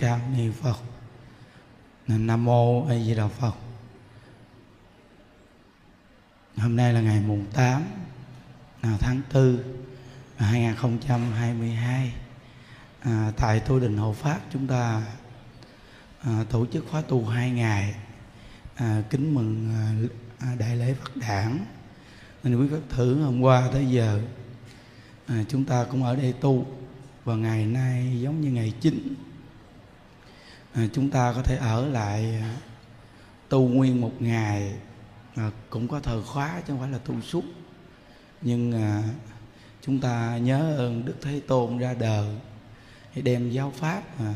ca ni phật. Nam mô a di đà phật. Hôm nay là ngày mùng 8 tháng 4 2022 à, tại tu đình hộ pháp chúng ta à, tổ chức khóa tu hai ngày. À, kính mừng à, đại lễ Phật đản. Nên quý phật thử hôm qua tới giờ à, chúng ta cũng ở đây tu. Và ngày nay giống như ngày chính à, chúng ta có thể ở lại à, tu nguyên một ngày à, cũng có thời khóa chứ không phải là tu suốt. Nhưng à, chúng ta nhớ ơn đức thế tôn ra đời để đem giáo pháp à,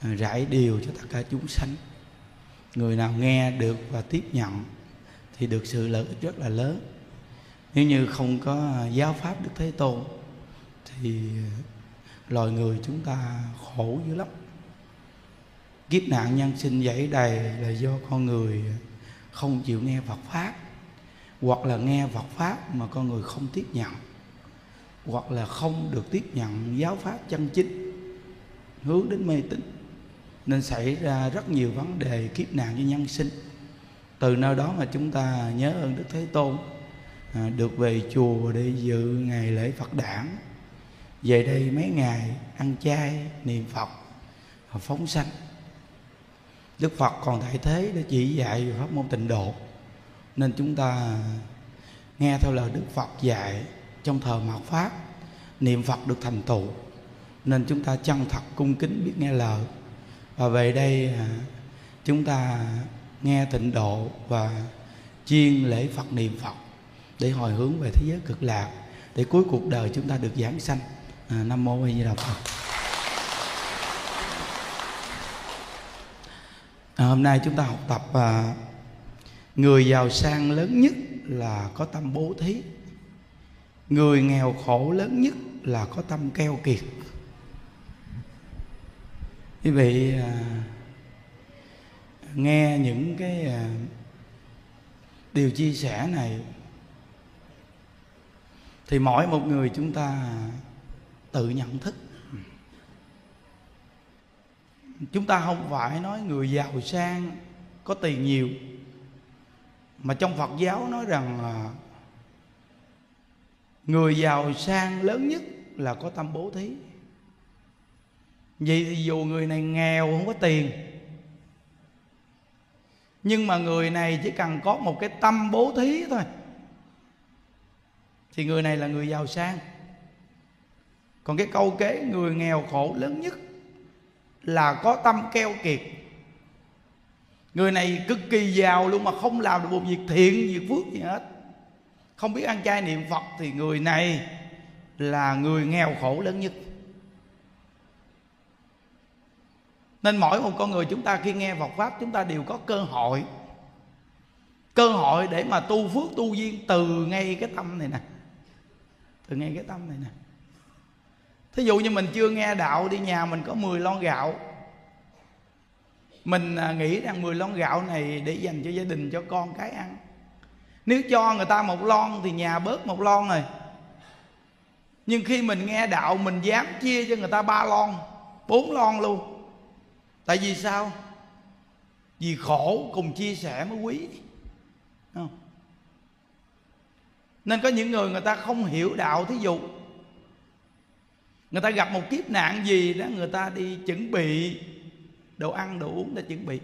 à, rải điều cho tất cả chúng sanh. Người nào nghe được và tiếp nhận thì được sự lợi ích rất là lớn. Nếu như không có à, giáo pháp đức thế tôn thì à, loài người chúng ta khổ dữ lắm kiếp nạn nhân sinh dãy đầy là do con người không chịu nghe Phật pháp hoặc là nghe Phật pháp mà con người không tiếp nhận hoặc là không được tiếp nhận giáo pháp chân chính hướng đến mê tín. Nên xảy ra rất nhiều vấn đề kiếp nạn cho nhân sinh. Từ nơi đó mà chúng ta nhớ ơn đức thế tôn à, được về chùa để dự ngày lễ phật đản. Về đây mấy ngày ăn chay niệm phật phóng sanh đức phật còn tại thế để chỉ dạy pháp môn tịnh độ. Nên chúng ta nghe theo lời đức phật dạy trong thờ mạt pháp niệm phật được thành tựu. Nên chúng ta chân thật cung kính biết nghe lời. Và về đây à, chúng ta nghe tịnh độ và chiên lễ phật niệm phật để hồi hướng về thế giới cực lạc để cuối cuộc đời chúng ta được giảng sanh. À, nam mô a di đà phật. À, hôm nay chúng ta học tập à, người giàu sang lớn nhất là có tâm bố thí. Người nghèo khổ lớn nhất là có tâm keo kiệt. Quý vị à, nghe những cái à, điều chia sẻ này thì mỗi một người chúng ta tự nhận thức chúng ta không phải nói người giàu sang có tiền nhiều, mà trong phật giáo nói rằng người giàu sang lớn nhất là có tâm bố thí. Vậy thì dù người này nghèo không có tiền, nhưng mà người này chỉ cần có một cái tâm bố thí thôi, thì người này là người giàu sang. Còn cái câu kế, người nghèo khổ lớn nhất là có tâm keo kiệt. Người này cực kỳ giàu luôn mà không làm được một việc thiện, việc phước gì hết. Không biết ăn chay niệm phật thì người này là người nghèo khổ lớn nhất. Nên mỗi một con người chúng ta khi nghe Phật pháp, chúng ta đều có cơ hội cơ hội để mà tu phước tu duyên từ ngay cái tâm này nè. Từ ngay cái tâm này nè thí dụ như mình chưa nghe đạo đi, nhà mình có 10 lon gạo. Mình à, nghĩ rằng 10 lon gạo này để dành cho gia đình, cho con cái ăn. Nếu cho người ta một lon thì nhà bớt một lon rồi. Nhưng khi mình nghe đạo, mình dám chia cho người ta ba lon, bốn lon luôn. Tại vì sao? Vì khổ cùng chia sẻ mới quý. Không? nên có những người người ta không hiểu đạo. Thí dụ người ta gặp một kiếp nạn gì đó, người ta đi chuẩn bị đồ ăn, đồ uống để chuẩn bị.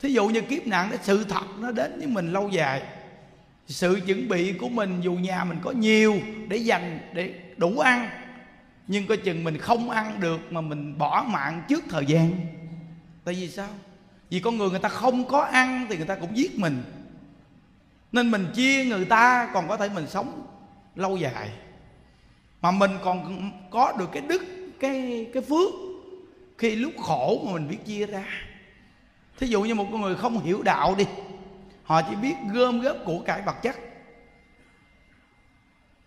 Thí dụ như kiếp nạn đó, sự thật nó đến với mình lâu dài. Sự chuẩn bị của mình, dù nhà mình có nhiều để dành, để đủ ăn, nhưng coi chừng mình không ăn được mà mình bỏ mạng trước thời gian. Tại vì sao? Vì con người người ta không có ăn thì người ta cũng giết mình. Nên mình chia người ta, còn có thể mình sống lâu dài mà mình còn có được cái đức, cái cái phước khi lúc khổ mà mình biết chia ra. Thí dụ như một con người không hiểu đạo đi, họ chỉ biết gom góp của cải vật chất.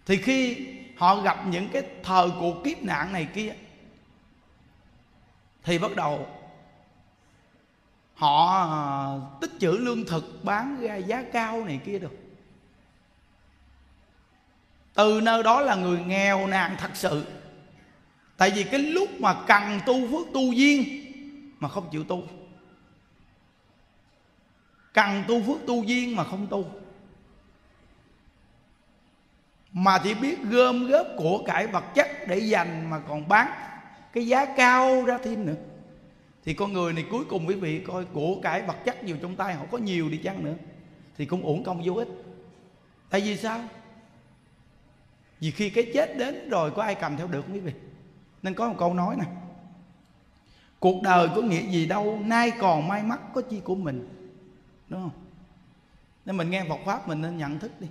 Thì khi họ gặp những cái thời cuộc kiếp nạn này kia, thì bắt đầu họ à, tích trữ lương thực bán ra giá cao này kia được từ nơi đó là người nghèo nàn thật sự. Tại vì cái lúc mà cần tu phước tu duyên mà không chịu tu. Cần tu phước tu duyên mà không tu. Mà chỉ biết gom góp của cải vật chất để dành mà còn bán cái giá cao ra thêm nữa. Thì con người này cuối cùng quý vị, coi của cải vật chất nhiều trong tay họ có nhiều đi chăng nữa. Thì cũng uổng công vô ích. Tại vì sao? Vì khi cái chết đến rồi có ai cầm theo được quý vị? Nên có một câu nói nè. Cuộc đời có nghĩa gì đâu, nay còn may mắn có chi của mình. Đúng không? Nên mình nghe Phật pháp mình nên nhận thức đi.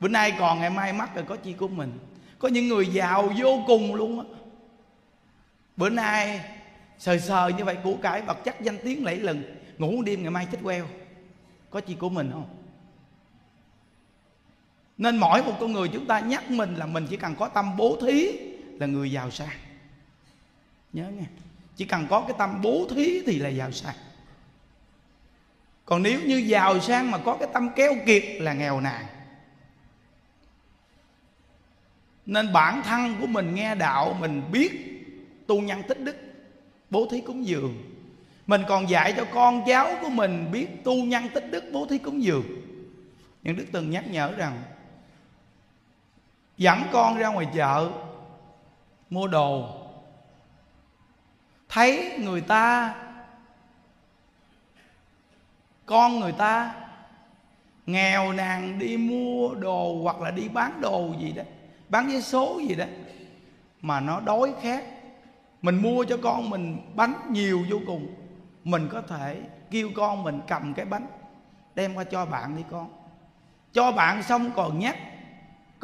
Bữa nay còn ngày mai mắc rồi có chi của mình. Có những người giàu vô cùng luôn á. Bữa nay sờ sờ như vậy của cải, vật chất danh tiếng lẫy lừng. Ngủ đêm ngày mai chết queo. Có chi của mình không? Nên mỗi một con người chúng ta nhắc mình là mình chỉ cần có tâm bố thí là người giàu sang. Nhớ nghe. Chỉ cần có cái tâm bố thí thì là giàu sang. Còn nếu như giàu sang mà có cái tâm keo kiệt là nghèo nàn. Nên bản thân của mình nghe đạo, mình biết tu nhân tích đức, bố thí cúng dường. Mình còn dạy cho con cháu của mình biết tu nhân tích đức, bố thí cúng dường. Nhưng đức từng nhắc nhở rằng dẫn con ra ngoài chợ, mua đồ. Thấy người ta, con người ta nghèo nàn đi mua đồ hoặc là đi bán đồ gì đó, bán vé số gì đó, mà nó đói khát. Mình mua cho con mình bánh nhiều vô cùng. Mình có thể kêu con mình cầm cái bánh, đem qua cho bạn đi con. Cho bạn xong còn nhắc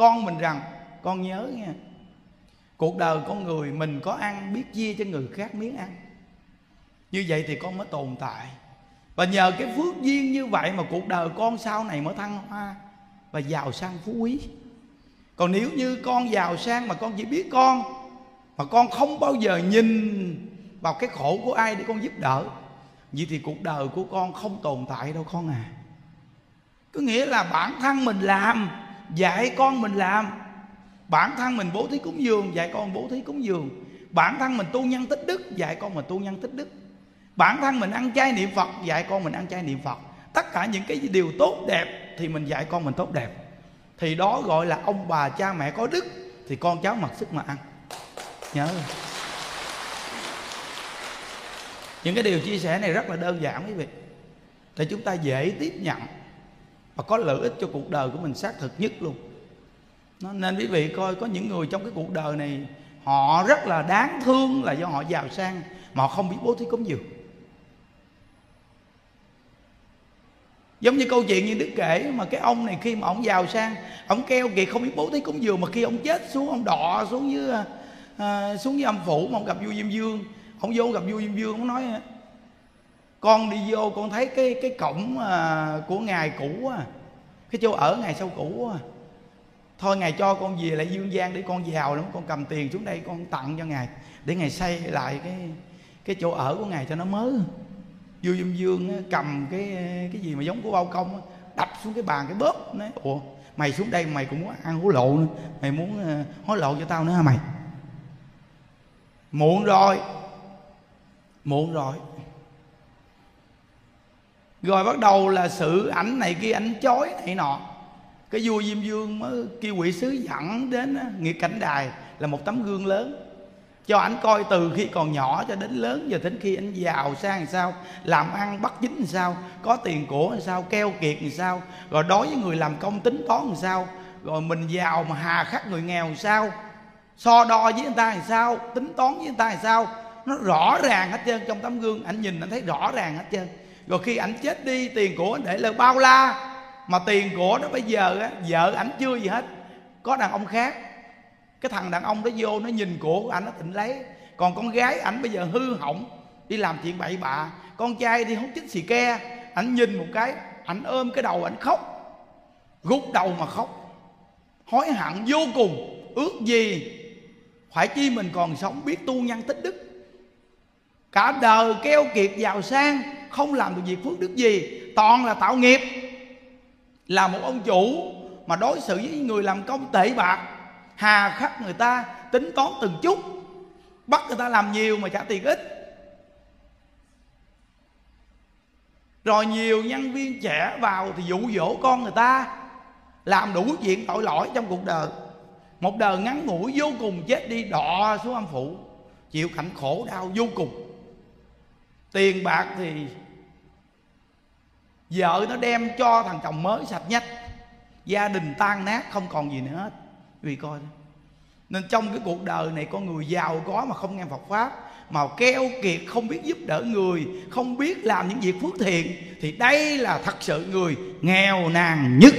con mình rằng, con nhớ nha, cuộc đời con người mình có ăn biết chia cho người khác miếng ăn. Như vậy thì con mới tồn tại. Và nhờ cái phước duyên như vậy mà cuộc đời con sau này mới thăng hoa và giàu sang phú quý. Còn nếu như con giàu sang mà con chỉ biết con, mà con không bao giờ nhìn vào cái khổ của ai để con giúp đỡ, vậy thì cuộc đời của con không tồn tại đâu con à. Có nghĩa là bản thân mình làm dạy con mình làm. Bản thân mình bố thí cúng dường, dạy con bố thí cúng dường. Bản thân mình tu nhân tích đức, dạy con mình tu nhân tích đức. Bản thân mình ăn chay niệm phật, dạy con mình ăn chay niệm phật. Tất cả những cái điều tốt đẹp thì mình dạy con mình tốt đẹp. Thì đó gọi là ông bà cha mẹ có đức, thì con cháu mặc sức mà ăn. Nhớ những cái điều chia sẻ này rất là đơn giản quý vị. Để chúng ta dễ tiếp nhận và có lợi ích cho cuộc đời của mình xác thực nhất luôn. Nên quý vị coi có những người trong cái cuộc đời này họ rất là đáng thương là do họ giàu sang mà họ không biết bố thí cúng dường. Giống như câu chuyện như đức kể mà cái ông này khi mà ông giàu sang ông keo kiệt không biết bố thí cúng dường mà khi ông chết xuống ông đọ xuống dưới à, xuống dưới âm phủ mà ông gặp vua diêm dương ông vô gặp vua diêm dương ông nói con đi vô con thấy cái cái cổng à, của ngài cũ á cái chỗ ở ngài sau cũ á thôi ngài cho con về lại dương gian để con giàu lắm con cầm tiền xuống đây con tặng cho ngài để ngài xây lại cái cái chỗ ở của ngài cho nó mới. Vua dương dương cầm cái cái gì mà giống của bao công đập xuống cái bàn cái bóp nói ủa mày xuống đây mày cũng muốn ăn hối lộ nữa mày muốn à, hối lộ cho tao nữa hả mày? Muộn rồi muộn rồi rồi bắt đầu là sự ảnh này kia, ảnh chói này nọ. Cái vua diêm dương mới kêu quỷ sứ dẫn đến nghiệp cảnh đài là một tấm gương lớn. Cho ảnh coi từ khi còn nhỏ cho đến lớn, giờ đến khi anh giàu sang làm sao, làm ăn bắt dính làm sao, có tiền của làm sao, keo kiệt làm sao, rồi đối với người làm công tính toán làm sao, rồi mình giàu mà hà khắc người nghèo làm sao, so đo với người ta làm sao, tính toán với người ta làm sao, nó rõ ràng hết trơn trong tấm gương. Anh nhìn anh thấy rõ ràng hết trơn rồi khi ảnh chết đi, tiền của anh để là bao la. Mà tiền của nó bây giờ á, vợ ảnh chưa gì hết. Có đàn ông khác. Cái thằng đàn ông đó vô, nó nhìn của của ảnh, nó thịnh lấy. Còn con gái ảnh bây giờ hư hỏng, đi làm chuyện bậy bạ. Con trai đi hút chích xì ke. Ảnh nhìn một cái, ảnh ôm cái đầu ảnh khóc. Gục đầu mà khóc. Hối hận vô cùng. Ước gì phải chi mình còn sống biết tu nhân tích đức. Cả đời keo kiệt giàu sang không làm được việc phước đức gì, toàn là tạo nghiệp. Là một ông chủ mà đối xử với người làm công tệ bạc, hà khắc người ta, tính toán từng chút, bắt người ta làm nhiều mà trả tiền ít. Rồi nhiều nhân viên trẻ vào thì dụ dỗ con người ta, làm đủ chuyện tội lỗi trong cuộc đời. Một đời ngắn ngủi vô cùng, chết đi đọ xuống âm phủ, chịu cảnh khổ đau vô cùng tiền bạc thì vợ nó đem cho thằng chồng mới sạch nhất. Gia đình tan nát, không còn gì nữa hết. Vì coi nên trong cái cuộc đời này con người giàu có mà không nghe Phật pháp, mà keo kiệt, không biết giúp đỡ người, không biết làm những việc phước thiện, thì đây là thật sự người nghèo nàn nhất.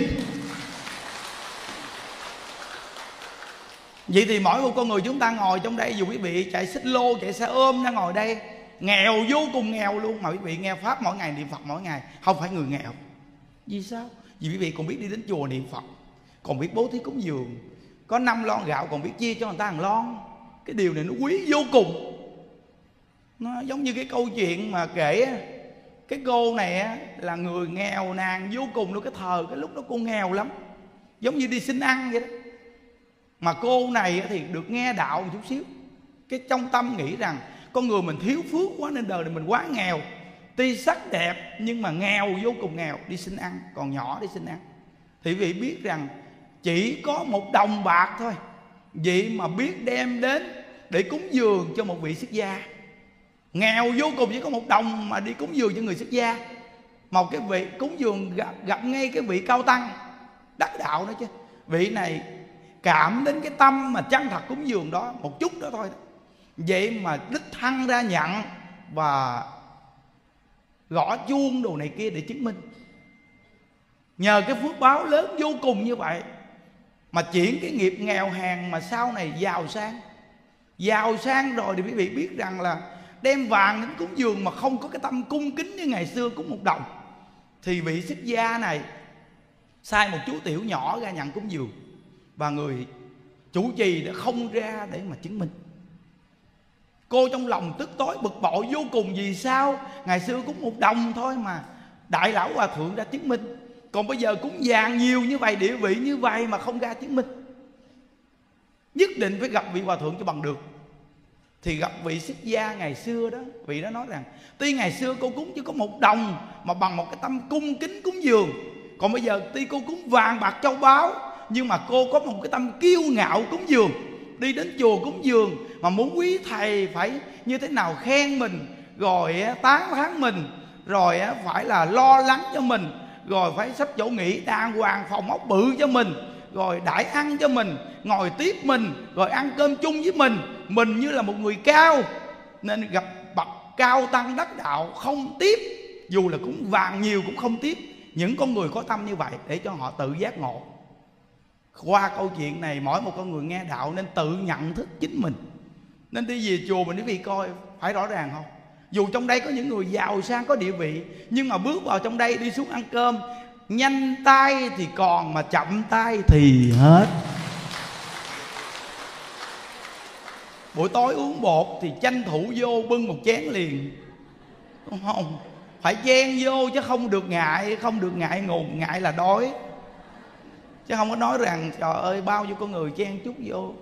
Vậy thì mỗi một con người chúng ta ngồi trong đây, dù quý vị chạy xích lô, chạy xe ôm đang ngồi đây nghèo vô cùng nghèo luôn. Mà quý vị nghe pháp mỗi ngày, niệm phật mỗi ngày, không phải người nghèo. Vì sao? Vì quý vị còn biết đi đến chùa niệm phật, còn biết bố thí cúng dường. Có năm lon gạo còn biết chia cho người ta hàng lon. Cái điều này nó quý vô cùng. Nó giống như cái câu chuyện mà kể cái cô này là người nghèo nàng vô cùng luôn. Cái thời cái lúc đó cô nghèo lắm, giống như đi xin ăn vậy đó. Mà cô này thì được nghe đạo một chút xíu. Cái trong tâm nghĩ rằng con người mình thiếu phước quá nên đời này mình quá nghèo. Tuy sắc đẹp nhưng mà nghèo vô cùng nghèo. Đi xin ăn còn nhỏ đi xin ăn. Thì vị biết rằng chỉ có một đồng bạc thôi. Vậy mà biết đem đến để cúng dường cho một vị xuất gia. Nghèo vô cùng chỉ có một đồng mà đi cúng dường cho người xuất gia. Một cái vị cúng dường gặp, gặp ngay cái vị cao tăng. Đắc đạo đó chứ. Vị này cảm đến cái tâm mà chân thật cúng dường đó một chút đó thôi vậy mà đích thân ra nhận và gõ chuông đồ này kia để chứng minh. Nhờ cái phước báo lớn vô cùng như vậy mà chuyển cái nghiệp nghèo hèn mà sau này giàu sang. Giàu sang rồi thì quý vị biết rằng là đem vàng đến cúng dường mà không có cái tâm cung kính như ngày xưa cúng một đồng. Thì vị xuất gia này sai một chú tiểu nhỏ ra nhận cúng dường và người chủ trì đã không ra để mà chứng minh cô trong lòng tức tối, bực bội vô cùng. Vì sao? Ngày xưa cũng một đồng thôi mà. Đại lão hòa thượng đã chứng minh. Còn bây giờ cúng vàng nhiều như vậy, địa vị như vậy mà không ra chứng minh. Nhất định phải gặp vị hòa thượng cho bằng được. Thì gặp vị xuất gia ngày xưa đó, vị đó nói rằng, tuy ngày xưa cô cúng chỉ có một đồng mà bằng một cái tâm cung kính cúng dường, còn bây giờ tuy cô cúng vàng bạc châu báu, nhưng mà cô có một cái tâm kiêu ngạo cúng dường đi đến chùa cúng dường mà muốn quý thầy phải như thế nào khen mình, rồi tán thán mình, rồi phải là lo lắng cho mình, rồi phải sắp chỗ nghỉ đàng hoàng phòng ốc bự cho mình, rồi đãi ăn cho mình, ngồi tiếp mình, rồi ăn cơm chung với mình. Mình như là một người cao, nên gặp bậc cao tăng đắc đạo không tiếp, dù là cũng vàng nhiều cũng không tiếp. Những con người có tâm như vậy để cho họ tự giác ngộ qua câu chuyện này, mỗi một con người nghe đạo nên tự nhận thức chính mình. Nên đi về chùa mình quý vị coi, phải rõ ràng không? Dù trong đây có những người giàu sang, có địa vị, nhưng mà bước vào trong đây đi xuống ăn cơm, nhanh tay thì còn, mà chậm tay thì hết. Buổi tối uống bột thì tranh thủ vô bưng một chén liền. Đúng không, phải chen vô chứ không được ngại, không được ngại ngùng, ngại là đói chứ không có nói rằng, trời ơi, bao nhiêu con người chen chút vô,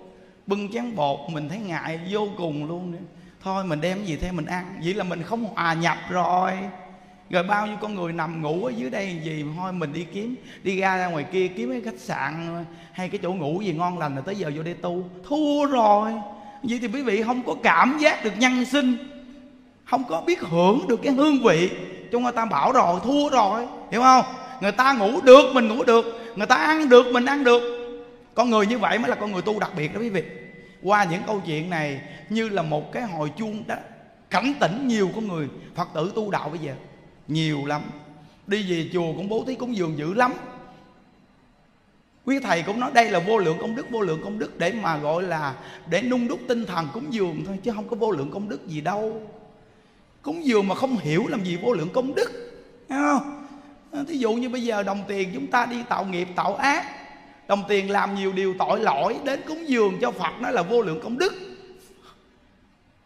bưng chén bột, mình thấy ngại vô cùng luôn nữa thôi, mình đem gì theo mình ăn. Vậy là mình không hòa nhập rồi. Rồi bao nhiêu con người nằm ngủ ở dưới đây gì thôi, mình đi kiếm, đi ra ra ngoài kia kiếm cái khách sạn, hay cái chỗ ngủ gì ngon lành là tới giờ vô đây tu. Thua rồi. Vậy thì quý vị không có cảm giác được nhân sinh. Không có biết hưởng được cái hương vị. Trong người ta bảo rồi, thua rồi. Hiểu không? Người ta ngủ được, mình ngủ được người ta ăn được, mình ăn được. Con người như vậy mới là con người tu đặc biệt đó quý vị. Qua những câu chuyện này, như là một cái hồi chuông đó, cảnh tỉnh nhiều con người. Phật tử tu đạo bây giờ, nhiều lắm. Đi về chùa cũng bố thí cúng dường dữ lắm. Quý thầy cũng nói đây là vô lượng công đức, vô lượng công đức để mà gọi là để nung đúc tinh thần cúng dường thôi, chứ không có vô lượng công đức gì đâu. Cúng dường mà không hiểu làm gì vô lượng công đức, Thấy không? À, thí dụ như bây giờ đồng tiền chúng ta đi tạo nghiệp, tạo ác, đồng tiền làm nhiều điều tội lỗi, đến cúng dường cho phật, nó là vô lượng công đức.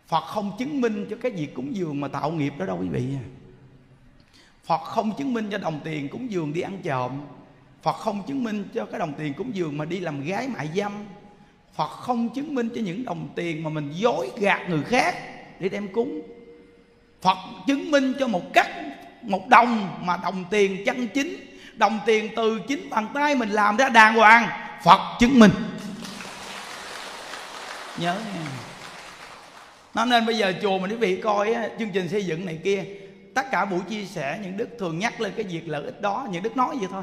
Phật không chứng minh cho cái việc cúng dường mà tạo nghiệp đó đâu, quý vị. Phật không chứng minh cho đồng tiền cúng dường đi ăn trộm. Phật không chứng minh cho cái đồng tiền cúng dường mà đi làm gái mại dâm. Phật không chứng minh cho những đồng tiền mà mình dối gạt người khác để đem cúng. Phật chứng minh cho một cách một đồng mà đồng tiền chân chính đồng tiền từ chính bàn tay mình làm ra đàng hoàng. Phật chứng minh. Nhớ nha. Nó nên bây giờ chùa mình quý vị coi á, chương trình xây dựng này kia tất cả buổi chia sẻ những đức thường nhắc lên cái việc lợi ích đó những đức nói vậy thôi.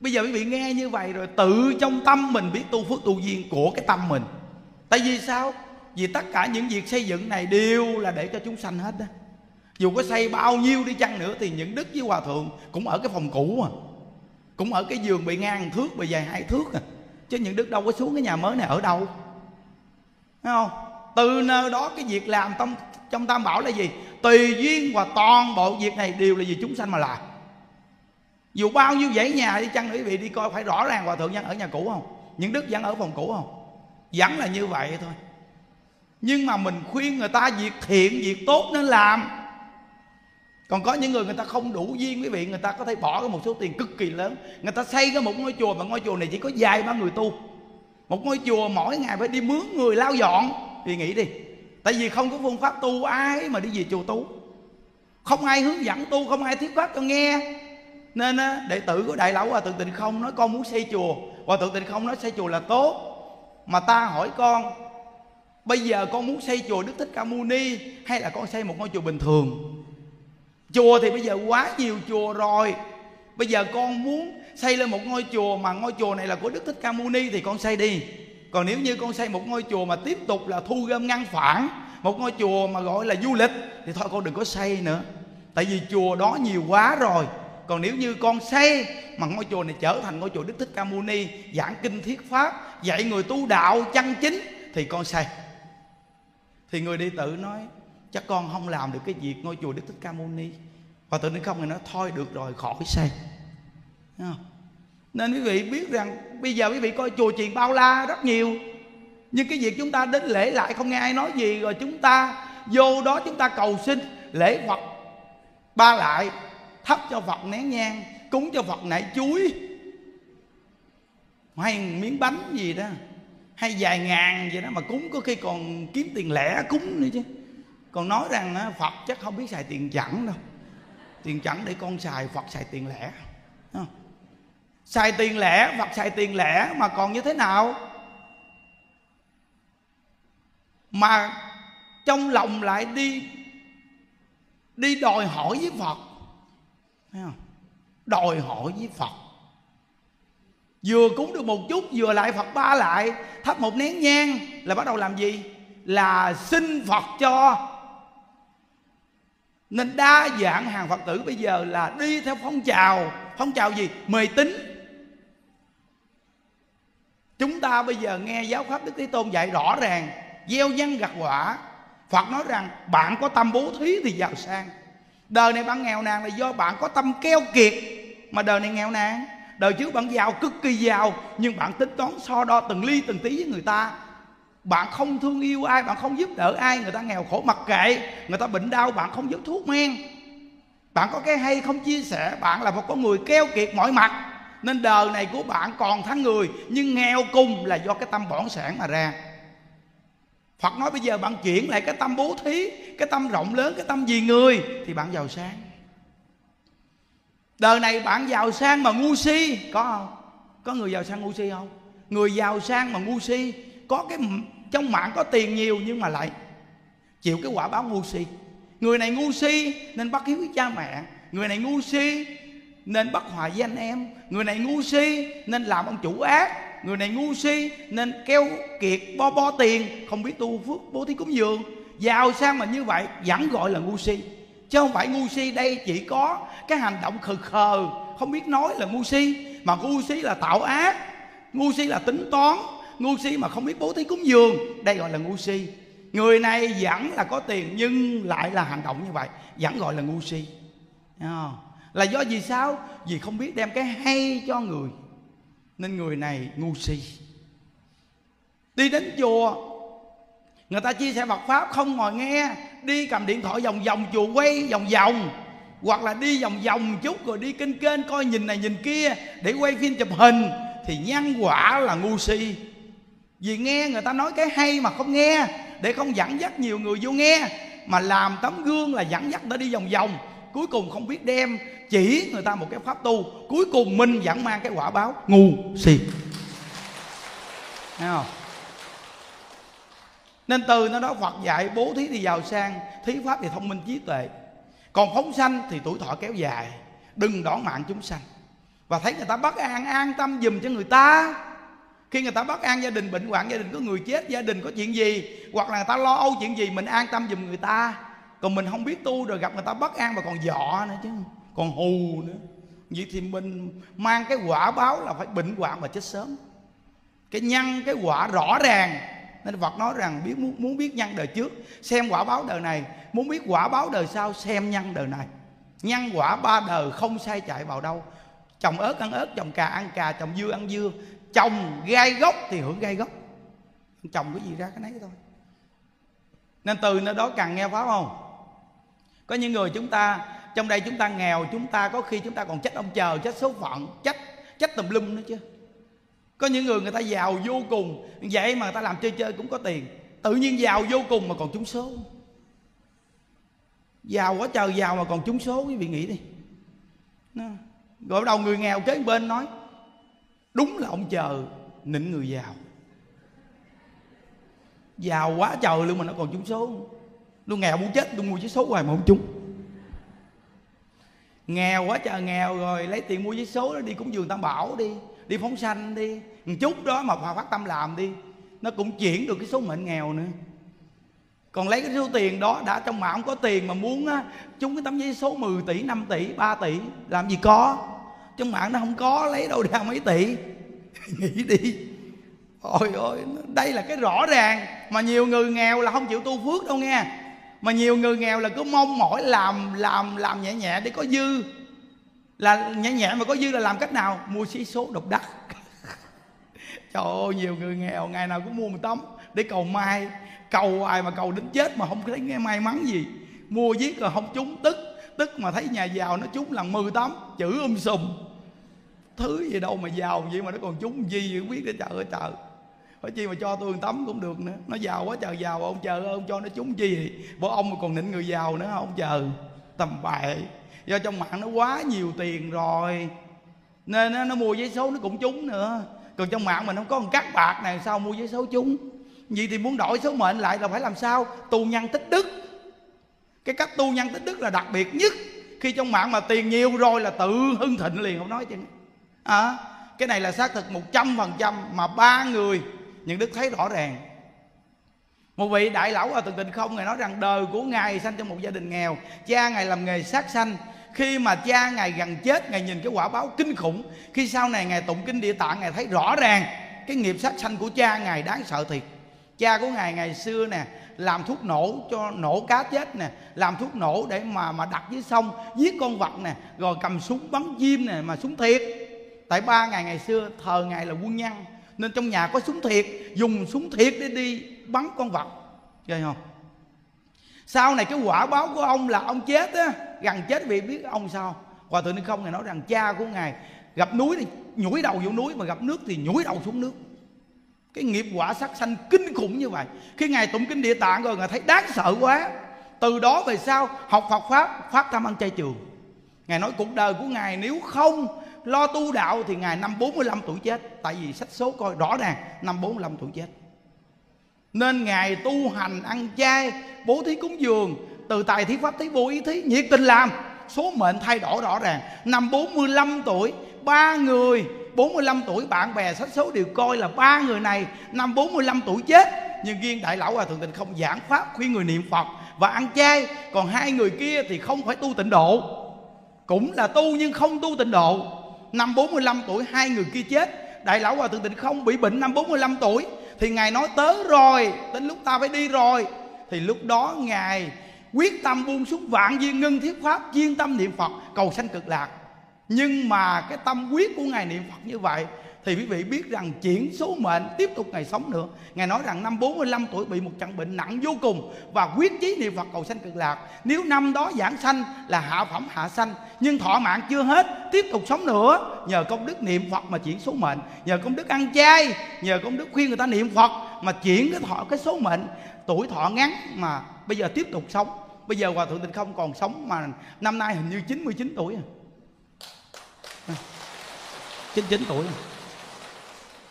Bây giờ quý vị nghe như vậy rồi tự trong tâm mình biết tu phước tu duyên của cái tâm mình. Tại vì sao? Vì tất cả những việc xây dựng này đều là để cho chúng sanh hết đó dù có xây bao nhiêu đi chăng nữa thì những đức với hòa thượng cũng ở cái phòng cũ à. Cũng ở cái giường bị ngang thước, bị dài hai thước à. Chứ những đức đâu có xuống cái nhà mới này ở đâu. Thấy không? Từ nơi đó cái việc làm trong trong tam bảo là gì? Tùy duyên và toàn bộ việc này đều là vì chúng sanh mà làm. Dù bao nhiêu dãy nhà đi chăng nữa, quý vị đi coi phải rõ ràng hòa thượng vẫn ở nhà cũ không? Những đức vẫn ở phòng cũ không? Vẫn là như vậy thôi. Nhưng mà mình khuyên người ta việc thiện, việc tốt nên làm còn có những người người ta không đủ duyên, quý vị, người ta có thể bỏ cái một số tiền cực kỳ lớn. Người ta xây cái một ngôi chùa mà ngôi chùa này chỉ có vài ba người tu. Một ngôi chùa mỗi ngày phải đi mướn người lao dọn. Thì nghĩ đi, tại vì không có phương pháp tu, ai mà đi về chùa tu? Không ai hướng dẫn tu, không ai thuyết pháp cho nghe. Nên đệ tử của đại lão hòa thượng tịnh không nói con muốn xây chùa. Hòa thượng tịnh không nói xây chùa là tốt. Mà ta hỏi con, bây giờ con muốn xây chùa đức thích ca mâu ni hay là con xây một ngôi chùa bình thường? Chùa thì bây giờ quá nhiều chùa rồi. Bây giờ con muốn xây lên một ngôi chùa mà ngôi chùa này là của đức thích ca mâu ni thì con xây đi. Còn nếu như con xây một ngôi chùa mà tiếp tục là thu gom ngăn phản, một ngôi chùa mà gọi là du lịch, thì thôi con đừng có xây nữa. Tại vì chùa đó nhiều quá rồi. Còn nếu như con xây mà ngôi chùa này trở thành ngôi chùa đức thích ca mâu ni, giảng kinh thiết pháp, dạy người tu đạo chân chính, thì con xây. Thì người đi tự nói chắc con không làm được cái việc ngôi chùa đức thích ca mâu ni. Và tự nhiên không thì nó thôi được rồi, khỏi xây nên quý vị biết rằng, bây giờ quý vị coi chùa chiền bao la rất nhiều. Nhưng cái việc chúng ta đến lễ lại không nghe ai nói gì, rồi chúng ta vô đó chúng ta cầu xin lễ phật ba lại, thắp cho phật nén nhang, cúng cho phật nại chuối. Hay miếng bánh gì đó, hay vài ngàn gì đó mà cúng có khi còn kiếm tiền lẻ cúng nữa chứ còn nói rằng phật chắc không biết xài tiền chẵn đâu. Tiền chẵn để con xài, phật xài tiền lẻ. Không? xài tiền lẻ, phật xài tiền lẻ mà còn như thế nào? Mà trong lòng lại đi đi đòi hỏi với phật. Thấy không? đòi hỏi với phật. Vừa cúng được một chút, vừa lại phật ba lại, thắp một nén nhang, là bắt đầu làm gì? Là xin phật cho nên đa dạng hàng phật tử bây giờ là đi theo phong trào. Phong trào gì? Mê tín. Chúng ta bây giờ nghe giáo pháp đức thế tôn dạy rõ ràng, gieo nhân gặt quả. Phật nói rằng, bạn có tâm bố thí thì giàu sang. Đời này bạn nghèo nàn là do bạn có tâm keo kiệt. Mà đời này nghèo nàn, đời trước bạn giàu cực kỳ giàu, nhưng bạn tính toán so đo từng ly từng tí với người ta bạn không thương yêu ai bạn không giúp đỡ ai người ta nghèo khổ mặc kệ. Người ta bệnh đau bạn không giúp thuốc men. Bạn có cái hay không chia sẻ bạn là một con người keo kiệt mọi mặt. Nên đời này của bạn còn thắng người nhưng nghèo cùng là do cái tâm bỏn sản mà ra. Phật nói bây giờ bạn chuyển lại cái tâm bố thí Cái tâm rộng lớn, cái tâm vì người Thì bạn giàu sang. Đời này bạn giàu sang mà ngu si Có không? Có người giàu sang ngu si không? Người giàu sang mà ngu si Có cái trong mạng có tiền nhiều nhưng mà lại chịu cái quả báo ngu si. Người này ngu si nên bắt hiếu với cha mẹ. Người này ngu si nên bắt hòa với anh em. Người này ngu si nên làm ông chủ ác. Người này ngu si nên keo kiệt, bo bo tiền. Không biết tu phước, bố thí cúng dường. Giàu sang mà như vậy, vẫn gọi là ngu si. Chứ không phải ngu si đây chỉ có cái hành động khờ khờ, không biết nói là ngu si. Mà ngu si là tạo ác. Ngu si là tính toán ngu si mà không biết bố thí cúng dường. Đây gọi là ngu si. Người này vẫn là có tiền nhưng lại là hành động như vậy. Vẫn gọi là ngu si. Không? là do gì sao? Vì không biết đem cái hay cho người. Nên người này ngu si. Đi đến chùa, người ta chia sẻ Phật pháp, không ngồi nghe. Đi cầm điện thoại vòng vòng, chùa quay vòng vòng. Hoặc là đi vòng vòng chút rồi đi kênh kênh, coi nhìn này nhìn kia để quay phim chụp hình. Thì nhân quả là ngu si vì nghe người ta nói cái hay mà không nghe, để không dẫn dắt nhiều người vô nghe. Mà làm tấm gương là dẫn dắt để đi vòng vòng. Cuối cùng không biết đem chỉ người ta một cái pháp tu. Cuối cùng mình vẫn mang cái quả báo, ngu si. Thấy không? nên từ nó đó Phật dạy, bố thí thì giàu sang, thí pháp thì thông minh trí tuệ. Còn phóng sanh thì tuổi thọ kéo dài. Đừng đỏ mạng chúng sanh. Và thấy người ta bất an an tâm dùm cho người ta khi người ta bất an gia đình bệnh hoạn gia đình có người chết gia đình có chuyện gì hoặc là người ta lo âu chuyện gì mình an tâm dùm người ta. Còn mình không biết tu rồi gặp người ta bất an mà còn dọ nữa chứ còn hù nữa. Vậy thì mình mang cái quả báo là phải bệnh hoạn và chết sớm. Cái nhân cái quả rõ ràng. Nên Phật nói rằng biết muốn, muốn biết nhân đời trước xem quả báo đời này. Muốn biết quả báo đời sau xem nhân đời này. Nhân quả ba đời không sai chạy vào đâu. Trồng ớt ăn ớt trồng cà ăn cà trồng dưa ăn dưa trồng gai gốc thì hưởng gai gốc trồng cái gì ra cái nấy thôi. Nên từ nơi đó càng nghe pháp không? Có những người chúng ta, trong đây chúng ta nghèo, chúng ta có khi chúng ta còn trách ông chờ trách số phận, trách trách tùm lum nữa chứ. Có những người người ta giàu vô cùng, vậy mà người ta làm chơi chơi cũng có tiền. Tự nhiên giàu vô cùng mà còn trúng số. Giàu quá trời giàu mà còn trúng số, quý vị nghĩ đi. Rồi đầu người nghèo kế bên nói đúng là ông chờ nịnh người giàu giàu quá trời luôn mà nó còn trúng số. Luôn nghèo muốn chết tôi mua giấy số hoài mà không trúng. Nghèo quá trời nghèo rồi, lấy tiền mua giấy số đó đi cúng dường tam bảo đi đi phóng sanh đi. Một chút đó mà hòa phát tâm làm đi, nó cũng chuyển được cái số mệnh nghèo nữa. Còn lấy cái số tiền đó đã trong mạng không có tiền mà muốn á chúng cái tấm giấy số 10 tỷ 5 tỷ 3 tỷ, làm gì có trong mạng nó không có, lấy đâu ra mấy tỷ. Nghĩ đi. Ôi ôi, đây là cái rõ ràng. Mà nhiều người nghèo là không chịu tu phước đâu nghe. Mà nhiều người nghèo là cứ mong mỏi làm làm làm nhẹ nhẹ để có dư. Là nhẹ nhẹ mà có dư là làm cách nào? Mua xí số độc đắc. Trời ơi, nhiều người nghèo, ngày nào cũng mua một tấm để cầu mai cầu ai mà cầu đến chết mà không thấy nghe may mắn gì. Mua giết rồi không trúng tức tức mà thấy nhà giàu nó trúng lần mười tấm chữ um sùm. Thứ gì đâu mà giàu vậy mà nó còn trúng gì không biết để trời ơi trời phải chi mà cho tôi tấm cũng được nữa. Nó giàu quá trời giàu ông chờ ông cho nó trúng chi bố ông mà còn nịnh người giàu nữa ông chờ. Tầm bậy. Do trong mạng nó quá nhiều tiền rồi. Nên nó, nó mua giấy số nó cũng trúng nữa. Còn trong mạng mình không có một cắt bạc này sao mua giấy số trúng? Vậy thì muốn đổi số mệnh lại là phải làm sao? Tu nhân tích đức cái cách tu nhân tích đức là đặc biệt nhất. Khi trong mạng mà tiền nhiều rồi là tự hưng thịnh liền không nói chứ. À, cái này là xác thực một trăm phần trăm mà ba người những đức thấy rõ ràng. Một vị đại lão ở từng tình không ngài nói rằng đời của ngài sanh trong một gia đình nghèo cha ngài làm nghề sát sanh. Khi mà cha ngài gần chết ngài nhìn cái quả báo kinh khủng. Khi sau này ngài tụng kinh địa tạng ngài thấy rõ ràng cái nghiệp sát sanh của cha ngài đáng sợ thiệt. Cha của ngài ngày xưa nè làm thuốc nổ cho nổ cá chết nè. Làm thuốc nổ để mà mà đặt dưới sông, giết con vật nè. Rồi cầm súng bắn chim nè, mà súng thiệt. Tại ba ngày ngày xưa, thờ ngài là quân nhân. Nên trong nhà có súng thiệt, dùng súng thiệt để đi bắn con vật. Ghê không? Sau này cái quả báo của ông là ông chết á, gần chết vì biết ông sao. Hòa thượng ni không ngài nói rằng, cha của ngài gặp núi thì nhủi đầu vô núi, mà gặp nước thì nhủi đầu xuống nước cái nghiệp quả sát sanh kinh khủng như vậy. Khi ngài tụng kinh địa tạng rồi, ngài thấy đáng sợ quá. Từ đó về sau, học Phật pháp phát tâm ăn chay trường. Ngài nói cuộc đời của ngài nếu không lo tu đạo thì ngài năm 45 tuổi chết. Tại vì sách số coi rõ ràng, năm 45 tuổi chết. Nên ngài tu hành, ăn chay, bố thí cúng dường, từ tài thí pháp thí vô ý thí, nhiệt tình làm. Số mệnh thay đổi rõ ràng. Năm 45 tuổi, ba người 45 tuổi bạn bè sách số đều coi là ba người này năm 45 tuổi chết. Nhưng riêng đại lão hòa thượng tịnh không giảng pháp khuyên người niệm phật và ăn chay. Còn hai người kia thì không phải tu tịnh độ. Cũng là tu nhưng không tu tịnh độ. Năm 45 tuổi hai người kia chết. Đại lão hòa thượng tịnh không bị bệnh năm 45 tuổi. Thì ngài nói tới rồi, đến lúc ta phải đi rồi. Thì lúc đó ngài quyết tâm buông xuống vạn viên ngân thiết pháp, chuyên tâm niệm phật, cầu sanh cực lạc nhưng mà cái tâm quyết của ngài niệm phật như vậy, thì quý vị biết rằng chuyển số mệnh tiếp tục ngày sống nữa. Ngài nói rằng năm 45 tuổi bị một trận bệnh nặng vô cùng và quyết chí niệm phật cầu sanh cực lạc. Nếu năm đó giảng sanh là hạ phẩm hạ sanh, nhưng thọ mạng chưa hết, tiếp tục sống nữa, nhờ công đức niệm phật mà chuyển số mệnh. Nhờ công đức ăn chay, nhờ công đức khuyên người ta niệm phật mà chuyển cái thọ, cái số mệnh. Tuổi thọ ngắn mà bây giờ tiếp tục sống. Bây giờ hòa thượng tịnh không còn sống mà năm nay hình như 99 tuổi rồi 99 tuổi.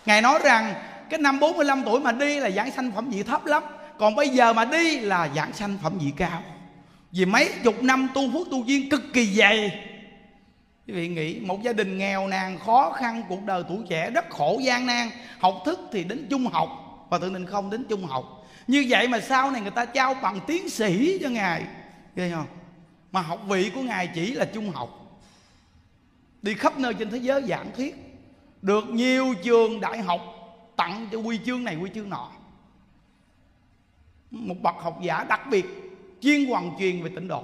Ngài nói rằng, cái năm 45 tuổi mà đi là giảng sanh phẩm vị thấp lắm. Còn bây giờ mà đi là giảng sanh phẩm vị cao. Vì mấy chục năm tu phước tu duyên cực kỳ dày. Quý vị nghĩ, một gia đình nghèo nàn, khó khăn, cuộc đời tuổi trẻ rất khổ, gian nan. Học thức thì đến trung học, Và tự mình không đến trung học. Như vậy mà sau này người ta trao bằng tiến sĩ cho Ngài. Ghê không? Mà học vị của Ngài chỉ là trung học. Đi khắp nơi trên thế giới giảng thuyết. Được nhiều trường đại học tặng cho quy chương này, quy chương nọ. Một bậc học giả đặc biệt chuyên hoàn truyền về tịnh độ.